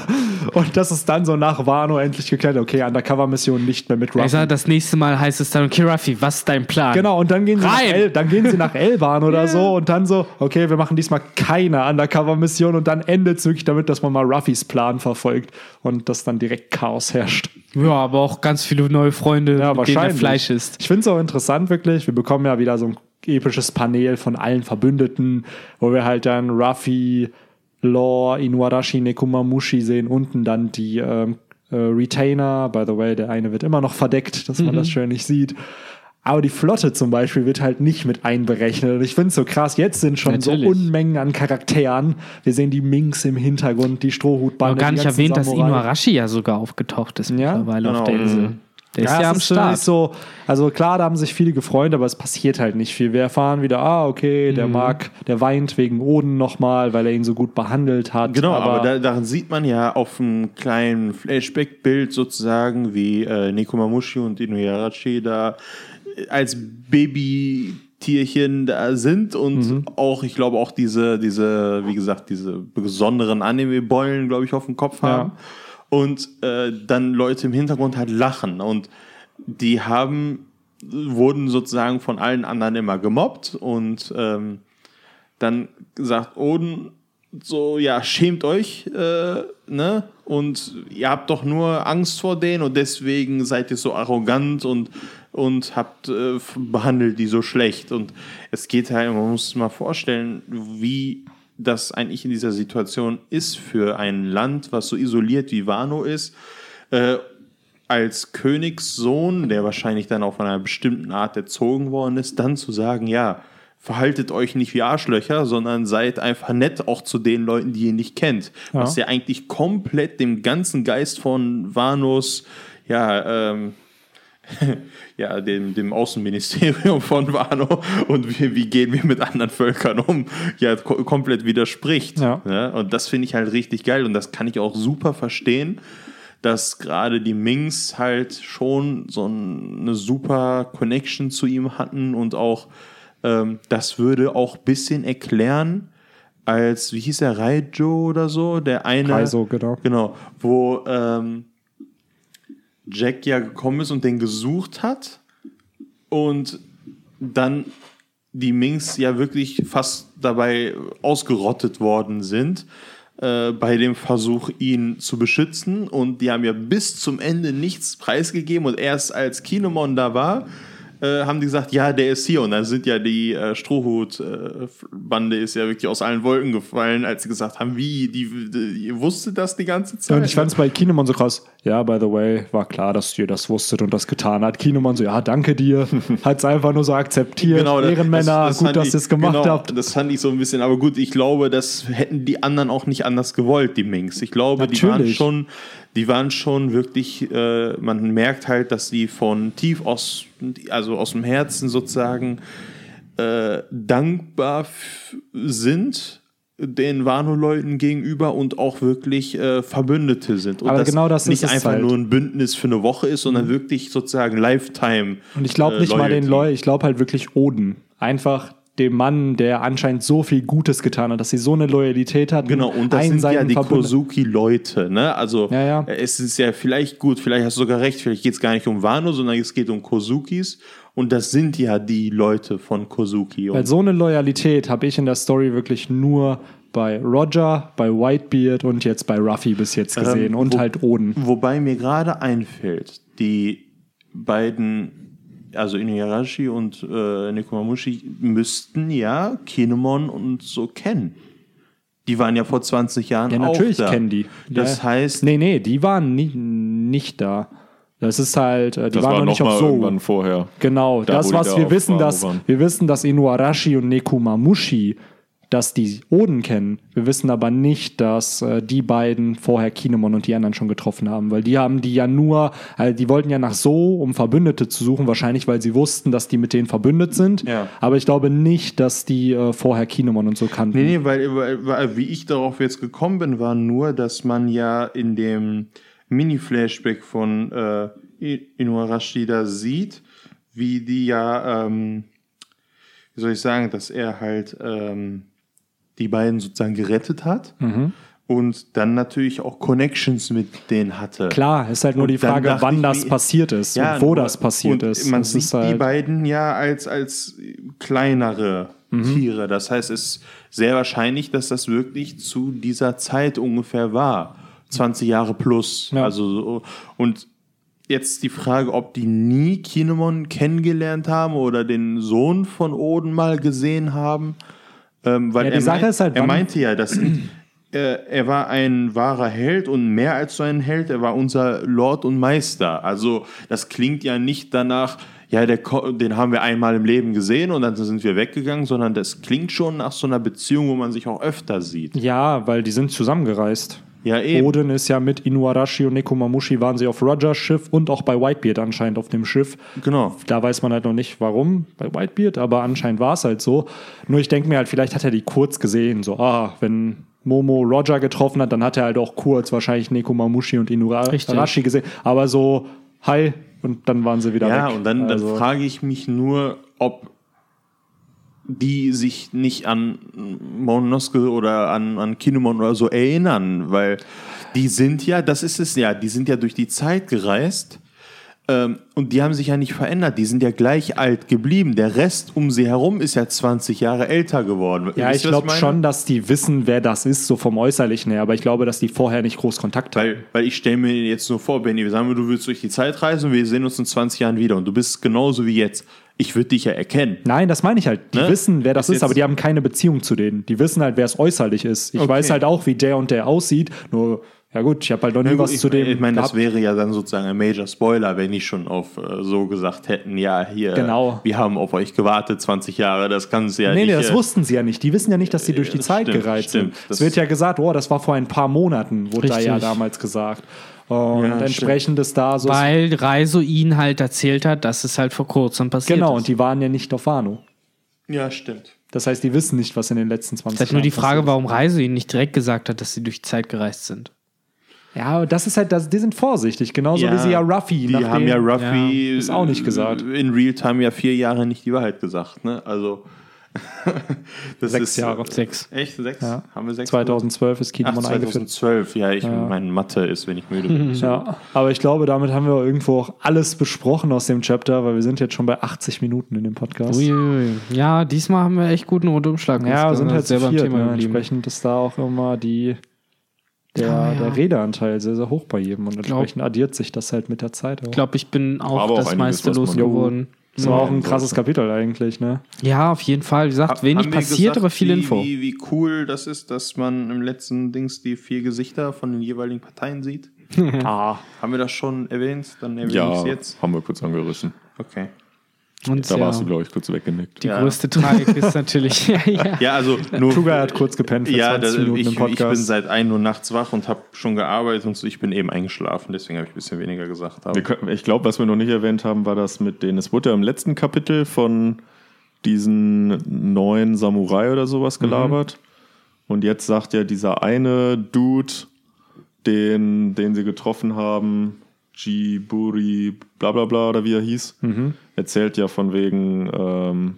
S2: Und das ist dann so nach Wano endlich geklärt. Okay, Undercover-Mission nicht mehr mit Ruffy.
S4: sag, das nächste Mal heißt es dann, okay, Ruffy, was ist dein Plan?
S2: Genau, und dann gehen, sie nach
S4: Rein!
S2: El, dann gehen sie nach Elban oder so und dann so, okay, wir machen diesmal keine Undercover-Mission und dann endet es wirklich damit, dass man mal Ruffys Plan verfolgt und dass dann direkt Chaos herrscht.
S4: Ja, aber auch ganz viele neue Freunde,
S2: Ja,
S4: mit denen er. Fleisch isst.
S2: Ich finde es auch interessant, wirklich. Wir bekommen ja wieder so ein episches Panel von allen Verbündeten, wo wir halt dann Ruffy, Law, Inuarashi, Nekumamushi sehen. Unten dann die ähm, äh, Retainer. By the way, der eine wird immer noch verdeckt, dass man
S4: Mhm.
S2: das schön nicht sieht. Aber die Flotte zum Beispiel wird halt nicht mit einberechnet. Und ich finde es so krass. Jetzt sind schon
S4: Natürlich.
S2: so Unmengen an Charakteren. Wir sehen die Minks im Hintergrund, die Strohhutbande.
S4: Noch gar
S2: die
S4: nicht erwähnt, dass
S2: Samurai.
S4: Inuarashi ja sogar aufgetaucht ist
S2: Ja?
S4: mittlerweile auf
S3: Genau.
S4: der Insel. Der ist ja, am
S2: ist
S4: Start.
S2: so, also klar, da haben sich viele gefreut, aber es passiert halt nicht viel. Wir erfahren wieder, ah, okay,
S3: Mhm.
S2: der mag, der weint wegen Oden nochmal, weil er ihn so gut behandelt hat.
S3: Genau, aber, da, daran sieht man ja auf einem kleinen Flashback-Bild sozusagen, wie äh, Nekomamushi und Inuyarashi da äh, als Babytierchen da sind und auch, ich glaube, auch diese, diese, wie gesagt, diese besonderen Anime-Beulen, glaube ich, auf dem Kopf haben. Und äh, dann Leute im Hintergrund halt lachen und die haben, wurden sozusagen von allen anderen immer gemobbt und ähm, dann sagt Oden so, ja, schämt euch, äh, ne? Und ihr habt doch nur Angst vor denen und deswegen seid ihr so arrogant und, und habt, äh, behandelt die so schlecht. Und es geht halt, man muss mal vorstellen, wie das eigentlich in dieser Situation ist für ein Land, was so isoliert wie Wano ist. Äh, als Königssohn, der wahrscheinlich dann auf einer bestimmten Art erzogen worden ist, dann zu sagen, ja, verhaltet euch nicht wie Arschlöcher, sondern seid einfach nett auch zu den Leuten, die ihr nicht kennt.
S2: Ja.
S3: Was ja eigentlich komplett dem ganzen Geist von Vanos, ja, ähm, ja, dem, dem Außenministerium von Wano und wie, wie gehen wir mit anderen Völkern um, ja, ko komplett widerspricht.
S2: Ja.
S3: Ne? Und das finde ich halt richtig geil und das kann ich auch super verstehen, dass gerade die Mings halt schon so ein- eine super Connection zu ihm hatten und auch ähm, das würde auch ein bisschen erklären, als, wie hieß der, Raijo oder so, der eine.
S2: Kaizo, genau.
S3: Genau, wo ähm, Jack ja gekommen ist und den gesucht hat und dann die Minks ja wirklich fast dabei ausgerottet worden sind äh, bei dem Versuch, ihn zu beschützen. Und die haben ja bis zum Ende nichts preisgegeben und erst als Kinemon da war, äh, haben die gesagt, ja, der ist hier. Und dann sind ja die äh, Strohhut-Bande ist ja wirklich aus allen Wolken gefallen, als sie gesagt haben, wie, die, die, ihr wusstet das die ganze Zeit.
S2: Und ich fand es bei Kinemon so krass. Ja, by the way, war klar, dass ihr das wusstet und das getan hat. Kinemon so, ja, danke dir. Hat es einfach nur so akzeptiert.
S3: Genau,
S2: Ehrenmänner,
S3: das- das
S2: gut, dass ihr es gemacht
S3: genau,
S2: habt.
S3: Das fand ich so ein bisschen, aber gut, ich glaube, das hätten die anderen auch nicht anders gewollt, die Minks. Ich glaube, die waren
S2: Natürlich.
S3: schon, die waren schon wirklich, äh, man merkt halt, dass die von tief aus, also aus dem Herzen sozusagen äh, dankbar sind den Wano-Leuten gegenüber und auch wirklich äh, Verbündete sind. Und
S2: Aber genau das ist
S3: nicht einfach
S2: halt.
S3: nur ein Bündnis für eine Woche ist, sondern wirklich sozusagen Lifetime.
S2: Und ich glaube
S3: äh,
S2: nicht mal den. Leuten, ich glaube halt wirklich Oden. Einfach dem Mann, der anscheinend so viel Gutes getan hat, dass sie so eine Loyalität hatten.
S3: Genau, und das sind ja die Kozuki-Leute, ne? Also
S2: Ja, ja.
S3: es ist ja vielleicht gut, vielleicht hast du sogar recht, vielleicht geht es gar nicht um Wano, sondern es geht um Kozukis und das sind ja die Leute von Kozuki.
S2: Weil
S3: Und
S2: so eine Loyalität habe ich in der Story wirklich nur bei Roger, bei Whitebeard und jetzt bei Ruffy bis jetzt gesehen und
S3: wo-
S2: halt Oden.
S3: Wobei mir gerade einfällt, die beiden, also Inuyarashi und äh, Nekomamushi, müssten ja Kinemon und so kennen. Die waren ja vor 20 Jahren
S2: Ja,
S3: auch
S2: natürlich
S3: da.
S2: kennen die.
S3: Das
S2: ja.
S3: heißt,
S2: Nee, nee, die waren nie, nicht da. Das ist halt, äh, die
S1: Das
S2: waren
S1: war
S2: noch nicht auf
S1: mal
S2: so.
S1: irgendwann vorher.
S2: Genau,
S1: Da,
S2: das was
S1: da
S2: wir
S1: auf
S2: wissen, dass
S1: waren.
S2: wir wissen, dass Inuarashi und Nekumamushi, dass die Oden kennen. Wir wissen aber nicht, dass äh, die beiden vorher Kinemon und die anderen schon getroffen haben, weil die haben die ja nur, also die wollten ja nach so, um Verbündete zu suchen, wahrscheinlich, weil sie wussten, dass die mit denen verbündet sind.
S3: Ja.
S2: Aber ich glaube nicht, dass die äh, vorher Kinemon und so kannten.
S3: Nee, nee, weil, weil, weil wie ich darauf jetzt gekommen bin, war nur, dass man ja in dem Mini-Flashback von äh, Inuarashi da sieht, wie die ja, ähm, wie soll ich sagen, dass er halt ähm, die beiden sozusagen gerettet hat
S2: Mhm.
S3: und dann natürlich auch Connections mit denen hatte.
S2: Klar, ist halt nur
S3: Und
S2: die Frage, wann das
S3: mir-
S2: passiert ist und wo
S3: nur-
S2: das passiert ist.
S3: Man
S2: Das
S3: sieht
S2: ist halt,
S3: die beiden ja als, als kleinere
S2: Mhm.
S3: Tiere. Das heißt, es ist sehr wahrscheinlich, dass das wirklich zu dieser Zeit ungefähr war. 20 Jahre plus.
S2: Ja.
S3: Also, so- und jetzt die Frage, ob die nie Kinemon kennengelernt haben oder den Sohn von Oden mal gesehen haben. Ähm, weil
S2: Ja, die
S3: er,
S2: Sache
S3: meint-
S2: ist halt,
S3: er meinte ja, dass äh, er war ein wahrer Held und mehr als so ein Held, er war unser Lord und Meister. Also das klingt ja nicht danach, ja, der, den haben wir einmal im Leben gesehen und dann sind wir weggegangen, sondern das klingt schon nach so einer Beziehung, wo man sich auch öfter sieht.
S2: ja, weil die sind zusammengereist.
S3: Ja, eben.
S2: Oden ist ja mit Inuarashi und Nekomamushi waren sie auf Rogers Schiff und auch bei Whitebeard anscheinend auf dem Schiff.
S3: Genau.
S2: Da weiß man halt noch nicht, warum bei Whitebeard, aber anscheinend war es halt so. Nur ich denke mir halt, vielleicht hat er die kurz gesehen. So, ah, wenn Momo Roger getroffen hat, dann hat er halt auch kurz wahrscheinlich Nekomamushi und Inuarashi
S4: Richtig.
S2: gesehen. Aber so, hi, und dann waren sie wieder
S3: Ja,
S2: weg.
S3: und dann,
S2: Also-
S3: dann frage ich mich nur, ob die sich nicht an Mononosuke oder an, an Kinemon oder so erinnern, weil die sind ja, das ist es ja, die sind ja durch die Zeit gereist ähm, und die haben sich ja nicht verändert, die sind ja gleich alt geblieben. Der Rest um sie herum ist ja 20 Jahre älter geworden.
S2: Ja,
S3: Wisst
S2: ich glaube schon, dass die wissen, wer das ist, so vom Äußerlichen her. Aber ich glaube, dass die vorher nicht groß Kontakt hatten.
S3: Weil, weil ich stelle mir jetzt nur vor, Benny, wir sagen, du willst durch die Zeit reisen und wir sehen uns in 20 Jahren wieder und du bist genauso wie jetzt. Ich würde dich ja erkennen.
S2: Nein, das meine ich halt. Die
S3: Ne?
S2: wissen, wer das
S3: Ist
S2: ist, aber die haben keine Beziehung zu denen. Die wissen halt, wer es äußerlich ist. Ich
S3: Okay.
S2: weiß halt auch, wie der und der aussieht, nur Ja gut, ich habe halt noch nie
S3: Ja,
S2: was
S3: ich,
S2: zu dem
S3: ich meine, das wäre ja dann sozusagen ein Major Spoiler, wenn die schon auf äh, so gesagt hätten, ja, hier,
S2: Genau.
S3: wir haben auf euch gewartet 20 Jahre, das kann es ja
S2: Nee,
S3: nicht.
S2: nee, das
S3: äh,
S2: wussten sie ja nicht. Die wissen ja nicht, dass sie durch die Zeit
S3: stimmt,
S2: gereizt
S3: stimmt.
S2: sind.
S3: Das-
S2: Es wird ja gesagt, oh, das war vor ein paar Monaten, wurde da
S4: Richtig.
S2: ja damals gesagt. Und
S3: Ja,
S2: entsprechend ist da so.
S4: Weil Reiso ihnen halt erzählt hat, dass es halt vor kurzem passiert
S2: genau,
S4: ist.
S2: und die waren ja nicht auf Wano.
S3: Ja, stimmt.
S2: Das heißt, die wissen nicht, was in den letzten 20
S4: Das ist halt nur die
S2: Jahren
S4: Frage, warum Reiso ihnen nicht direkt gesagt hat, dass sie durch die Zeit gereist sind.
S2: Ja, aber das ist halt, das, die sind vorsichtig, genauso wie sie ja Ruffy.
S3: Die
S2: nachdem-
S3: haben ja Ruffy
S2: Ja, ist auch nicht gesagt.
S3: in Realtime ja vier Jahre nicht die Wahrheit gesagt. Ne? Also das
S2: Sechs
S3: ist,
S2: Jahre.
S4: Sechs.
S3: Echt? Sechs?
S2: Ja.
S3: Haben wir sechs?
S2: 2012 ist
S3: Ach,
S2: Kinemon eingeführt.
S3: 2012. Ja, ich, mein Mathe ist, wenn ich müde bin.
S2: Ja, aber ich glaube, damit haben wir irgendwo auch alles besprochen aus dem Chapter, weil wir sind jetzt schon bei 80 Minuten in dem Podcast.
S4: Uiuiui. Ja, diesmal haben wir echt guten Rundumschlag.
S2: Ja, wir sind halt
S4: sehr
S2: zu
S4: beim Thema
S2: ne?
S4: geblieben.
S2: Entsprechend ist da auch immer die, der,
S4: Ja, ja.
S2: der Redeanteil sehr, sehr hoch bei jedem und entsprechend addiert sich das halt mit der Zeit auch.
S4: Ich glaube, ich bin auch
S1: aber auch
S4: das meiste losgeworden.
S2: das war auch ein krasses Kapitel eigentlich, ne?
S4: Ja, auf jeden Fall. Wie gesagt, wenig passiert,
S3: gesagt,
S4: aber viel
S3: wie,
S4: Info.
S3: Wie, wie cool das ist, dass man im letzten Dings die vier Gesichter von den jeweiligen Parteien sieht.
S2: Ah,
S3: Haben wir das schon erwähnt? Dann erwähne ich
S1: Ja,
S3: es jetzt.
S1: haben wir kurz angerissen.
S3: Okay.
S4: Und
S1: Da
S4: ja,
S1: warst du, glaube ich, kurz weggenickt.
S4: die
S3: Ja.
S4: größte Tragik ist natürlich. ja, ja.
S3: Ja, also nur.
S2: Tuga hat kurz gepennt für
S3: ja,
S2: 20
S3: das,
S2: Minuten
S3: ich,
S2: im
S3: ich bin
S2: Podcast.
S3: seit 1 Uhr nachts wach und habe schon gearbeitet und so. Ich bin eben eingeschlafen, deswegen habe ich ein bisschen weniger gesagt.
S1: Können, ich glaube, was wir noch nicht erwähnt haben, war das mit den. Es wurde ja im letzten Kapitel von diesen neuen Samurai oder sowas gelabert. Und jetzt sagt ja dieser eine Dude, den, den sie getroffen haben, Jiburi, bla bla bla, oder wie er hieß, erzählt ja von wegen ähm,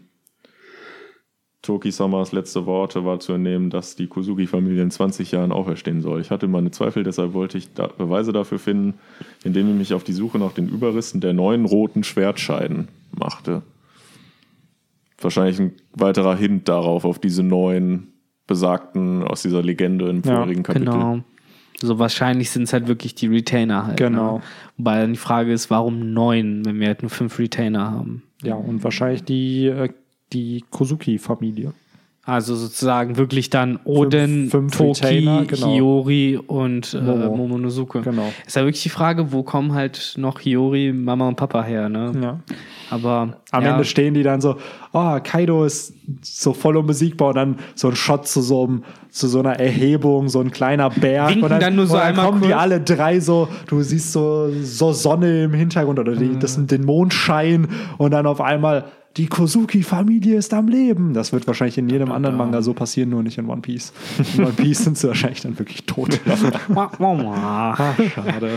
S1: Toki-Samas letzte Worte war zu entnehmen, dass die Kosugi-Familie in 20 Jahren auferstehen soll. Ich hatte meine Zweifel, deshalb wollte ich da Beweise dafür finden, indem ich mich auf die Suche nach den Überrissen der neuen roten Schwertscheiden machte. Wahrscheinlich ein weiterer Hint darauf, auf diese neuen besagten aus dieser Legende im
S2: Ja,
S1: vorigen Kapitel.
S4: Genau. So wahrscheinlich sind es halt wirklich die Retainer halt.
S2: Genau.
S4: Ne? Wobei dann die Frage ist, warum neun, wenn wir halt nur fünf Retainer haben?
S2: ja, und wahrscheinlich die, äh, die Kozuki-Familie.
S4: Also sozusagen wirklich dann Oden,
S2: fünf
S4: Toki,
S2: Retainer, genau.
S4: Hiyori und äh,
S2: Momo.
S4: Momonosuke.
S2: Genau.
S4: Ist ja wirklich die Frage, wo kommen halt noch Hiyori, Mama und Papa her, ne?
S2: Ja.
S4: Aber
S2: Am
S4: ja,
S2: Ende stehen die dann so, oh, Kaido ist so voll unbesiegbar und dann so ein Shot zu so, einem, zu so einer Erhebung, so ein kleiner Berg.
S4: Winken
S2: und dann,
S4: dann nur so
S2: und dann
S4: einmal
S2: kommen die
S4: kurz.
S2: alle drei so, du siehst so, so Sonne im Hintergrund oder die, das, den Mondschein und dann auf einmal die Kozuki-Familie ist am Leben. Das wird wahrscheinlich in jedem anderen Manga so passieren, nur nicht in One Piece. In One Piece sind sie wahrscheinlich dann wirklich tot. Ah, schade.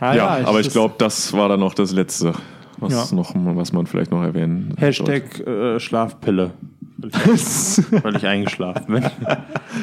S2: Ah,
S1: Ja, aber ich glaube, das war dann noch das Letzte, was,
S2: Ja.
S1: noch, was man vielleicht noch erwähnen sollte.
S3: Hashtag äh, Schlafpille. Weil ich, weil ich eingeschlafen bin.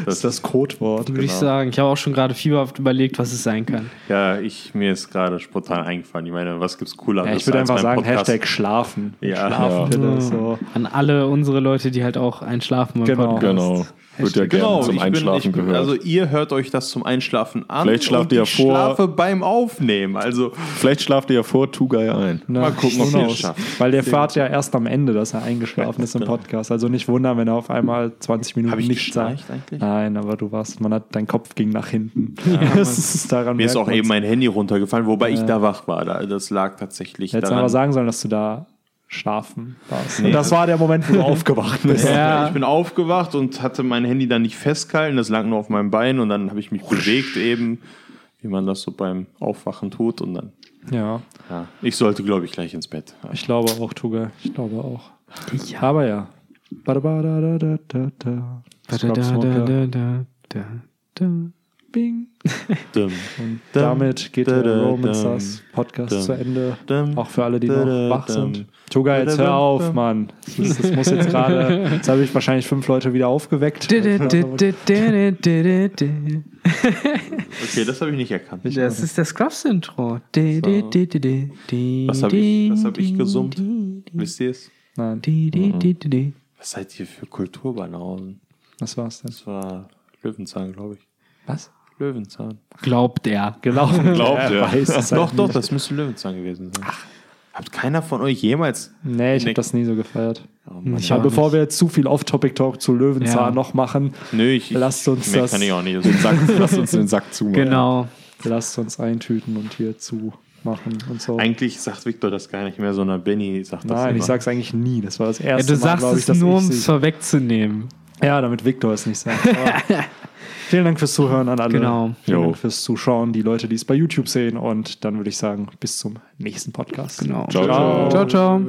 S2: Das ist das Codewort.
S4: Würde ich sagen. Ich habe auch schon gerade fieberhaft überlegt, was es sein kann.
S3: Ja, ich, mir ist gerade spontan eingefallen. Ich meine, was gibt's cooler?
S2: Ja, ich würde einfach sagen, Hashtag Schlafen.
S3: Ja.
S2: Schlafpille, so.
S4: An alle unsere Leute, die halt auch einschlafen beim
S2: Genau.
S4: Podcast.
S1: Genau. Wird ja gerne
S3: Genau,
S1: zum
S3: ich bin,
S1: Einschlafen
S3: ich bin,
S1: gehört.
S3: also ihr hört euch das zum Einschlafen an.
S1: Vielleicht schlaft
S3: und
S1: ihr ja
S3: ich
S1: vor-
S3: schlafe beim Aufnehmen. Also
S1: Vielleicht schlaft ihr ja vor Two Guy ein.
S2: Na,
S3: Mal gucken, ob ihr es schafft.
S2: Weil der fährt ja erst am Ende, dass er eingeschlafen ist im
S3: Genau.
S2: Podcast. Also nicht wundern, wenn er auf einmal 20 Minuten
S3: ich
S2: nichts sagt.
S3: eigentlich?
S2: Nein, aber du warst, man hat, dein Kopf ging nach hinten. das ist daran
S3: mir ist auch
S2: man's.
S3: eben mein Handy runtergefallen, wobei ich da wach war. Da- Das lag tatsächlich
S2: Hättest du
S3: daran.
S2: aber sagen sollen, dass du da schlafen warst.
S3: Nee,
S2: Und das war der Moment, wo du aufgewacht bist.
S4: Ja.
S3: Ich bin aufgewacht und hatte mein Handy dann nicht festgehalten, das lag nur auf meinem Bein und dann habe ich mich bewegt eben, wie man das so beim Aufwachen tut und dann,
S2: Ja,
S3: ja, ich sollte glaube ich gleich ins Bett.
S2: ich glaube auch, Tuga. Ich glaube auch. Aber ja. Smoker.
S4: Da-da-da-da-da-da.
S2: Bing.
S3: Dumm.
S2: Und damit geht der Romancers Podcast
S3: dum,
S2: zu Ende.
S3: dum,
S2: Auch für alle, die
S3: dum,
S2: noch wach
S3: dum,
S2: sind. Tuga, jetzt hör auf. Mann. Das, das muss jetzt gerade. Jetzt habe ich wahrscheinlich fünf Leute wieder aufgeweckt.
S3: Okay, das habe ich nicht erkannt.
S4: Das ist das Scrubs-Intro.
S3: Was habe ich, was hab ich gesummt? Wisst ihr es?
S2: Nein,
S3: Was seid ihr für Kulturbanausen?
S2: was war's denn?
S3: Das war Löwenzahn, glaube ich.
S2: Was?
S3: Löwenzahn.
S4: Glaubt er.
S2: Gelaufen.
S1: Glaubt er.
S2: weiß es halt
S3: Doch, doch,
S2: nicht.
S3: das müsste Löwenzahn gewesen sein. Habt keiner von euch jemals.
S2: Nee, ich habe
S3: Nee.
S2: das nie so gefeiert.
S4: Ich
S2: Aber
S4: auch
S2: bevor
S4: nicht.
S2: wir jetzt zu viel Off-Topic-Talk zu Löwenzahn
S4: Ja.
S2: noch machen,
S3: Nö, ich.
S2: Lasst uns
S3: mehr
S2: das-
S3: kann ich auch nicht.
S1: Den Sack, lass uns den Sack zumachen.
S4: Genau.
S2: lasst uns eintüten und hier zumachen und so.
S3: Eigentlich sagt Victor das gar nicht mehr, sondern Benny sagt das
S2: Nein,
S3: immer.
S2: ich sag's eigentlich nie. Das war das
S4: Ja,
S2: erste
S4: du
S2: Mal,
S4: sagst
S2: ich,
S4: es
S2: dass
S4: nur,
S2: ich
S4: um es vorwegzunehmen.
S2: Ja, damit Victor es nicht sagt. Vielen Dank fürs Zuhören an alle.
S4: Genau.
S2: Vielen
S1: Jo.
S2: Dank fürs Zuschauen, die Leute, die es bei YouTube sehen. Und dann würde ich sagen, bis zum nächsten Podcast.
S4: Genau.
S1: Ciao, ciao.
S4: Ciao, ciao.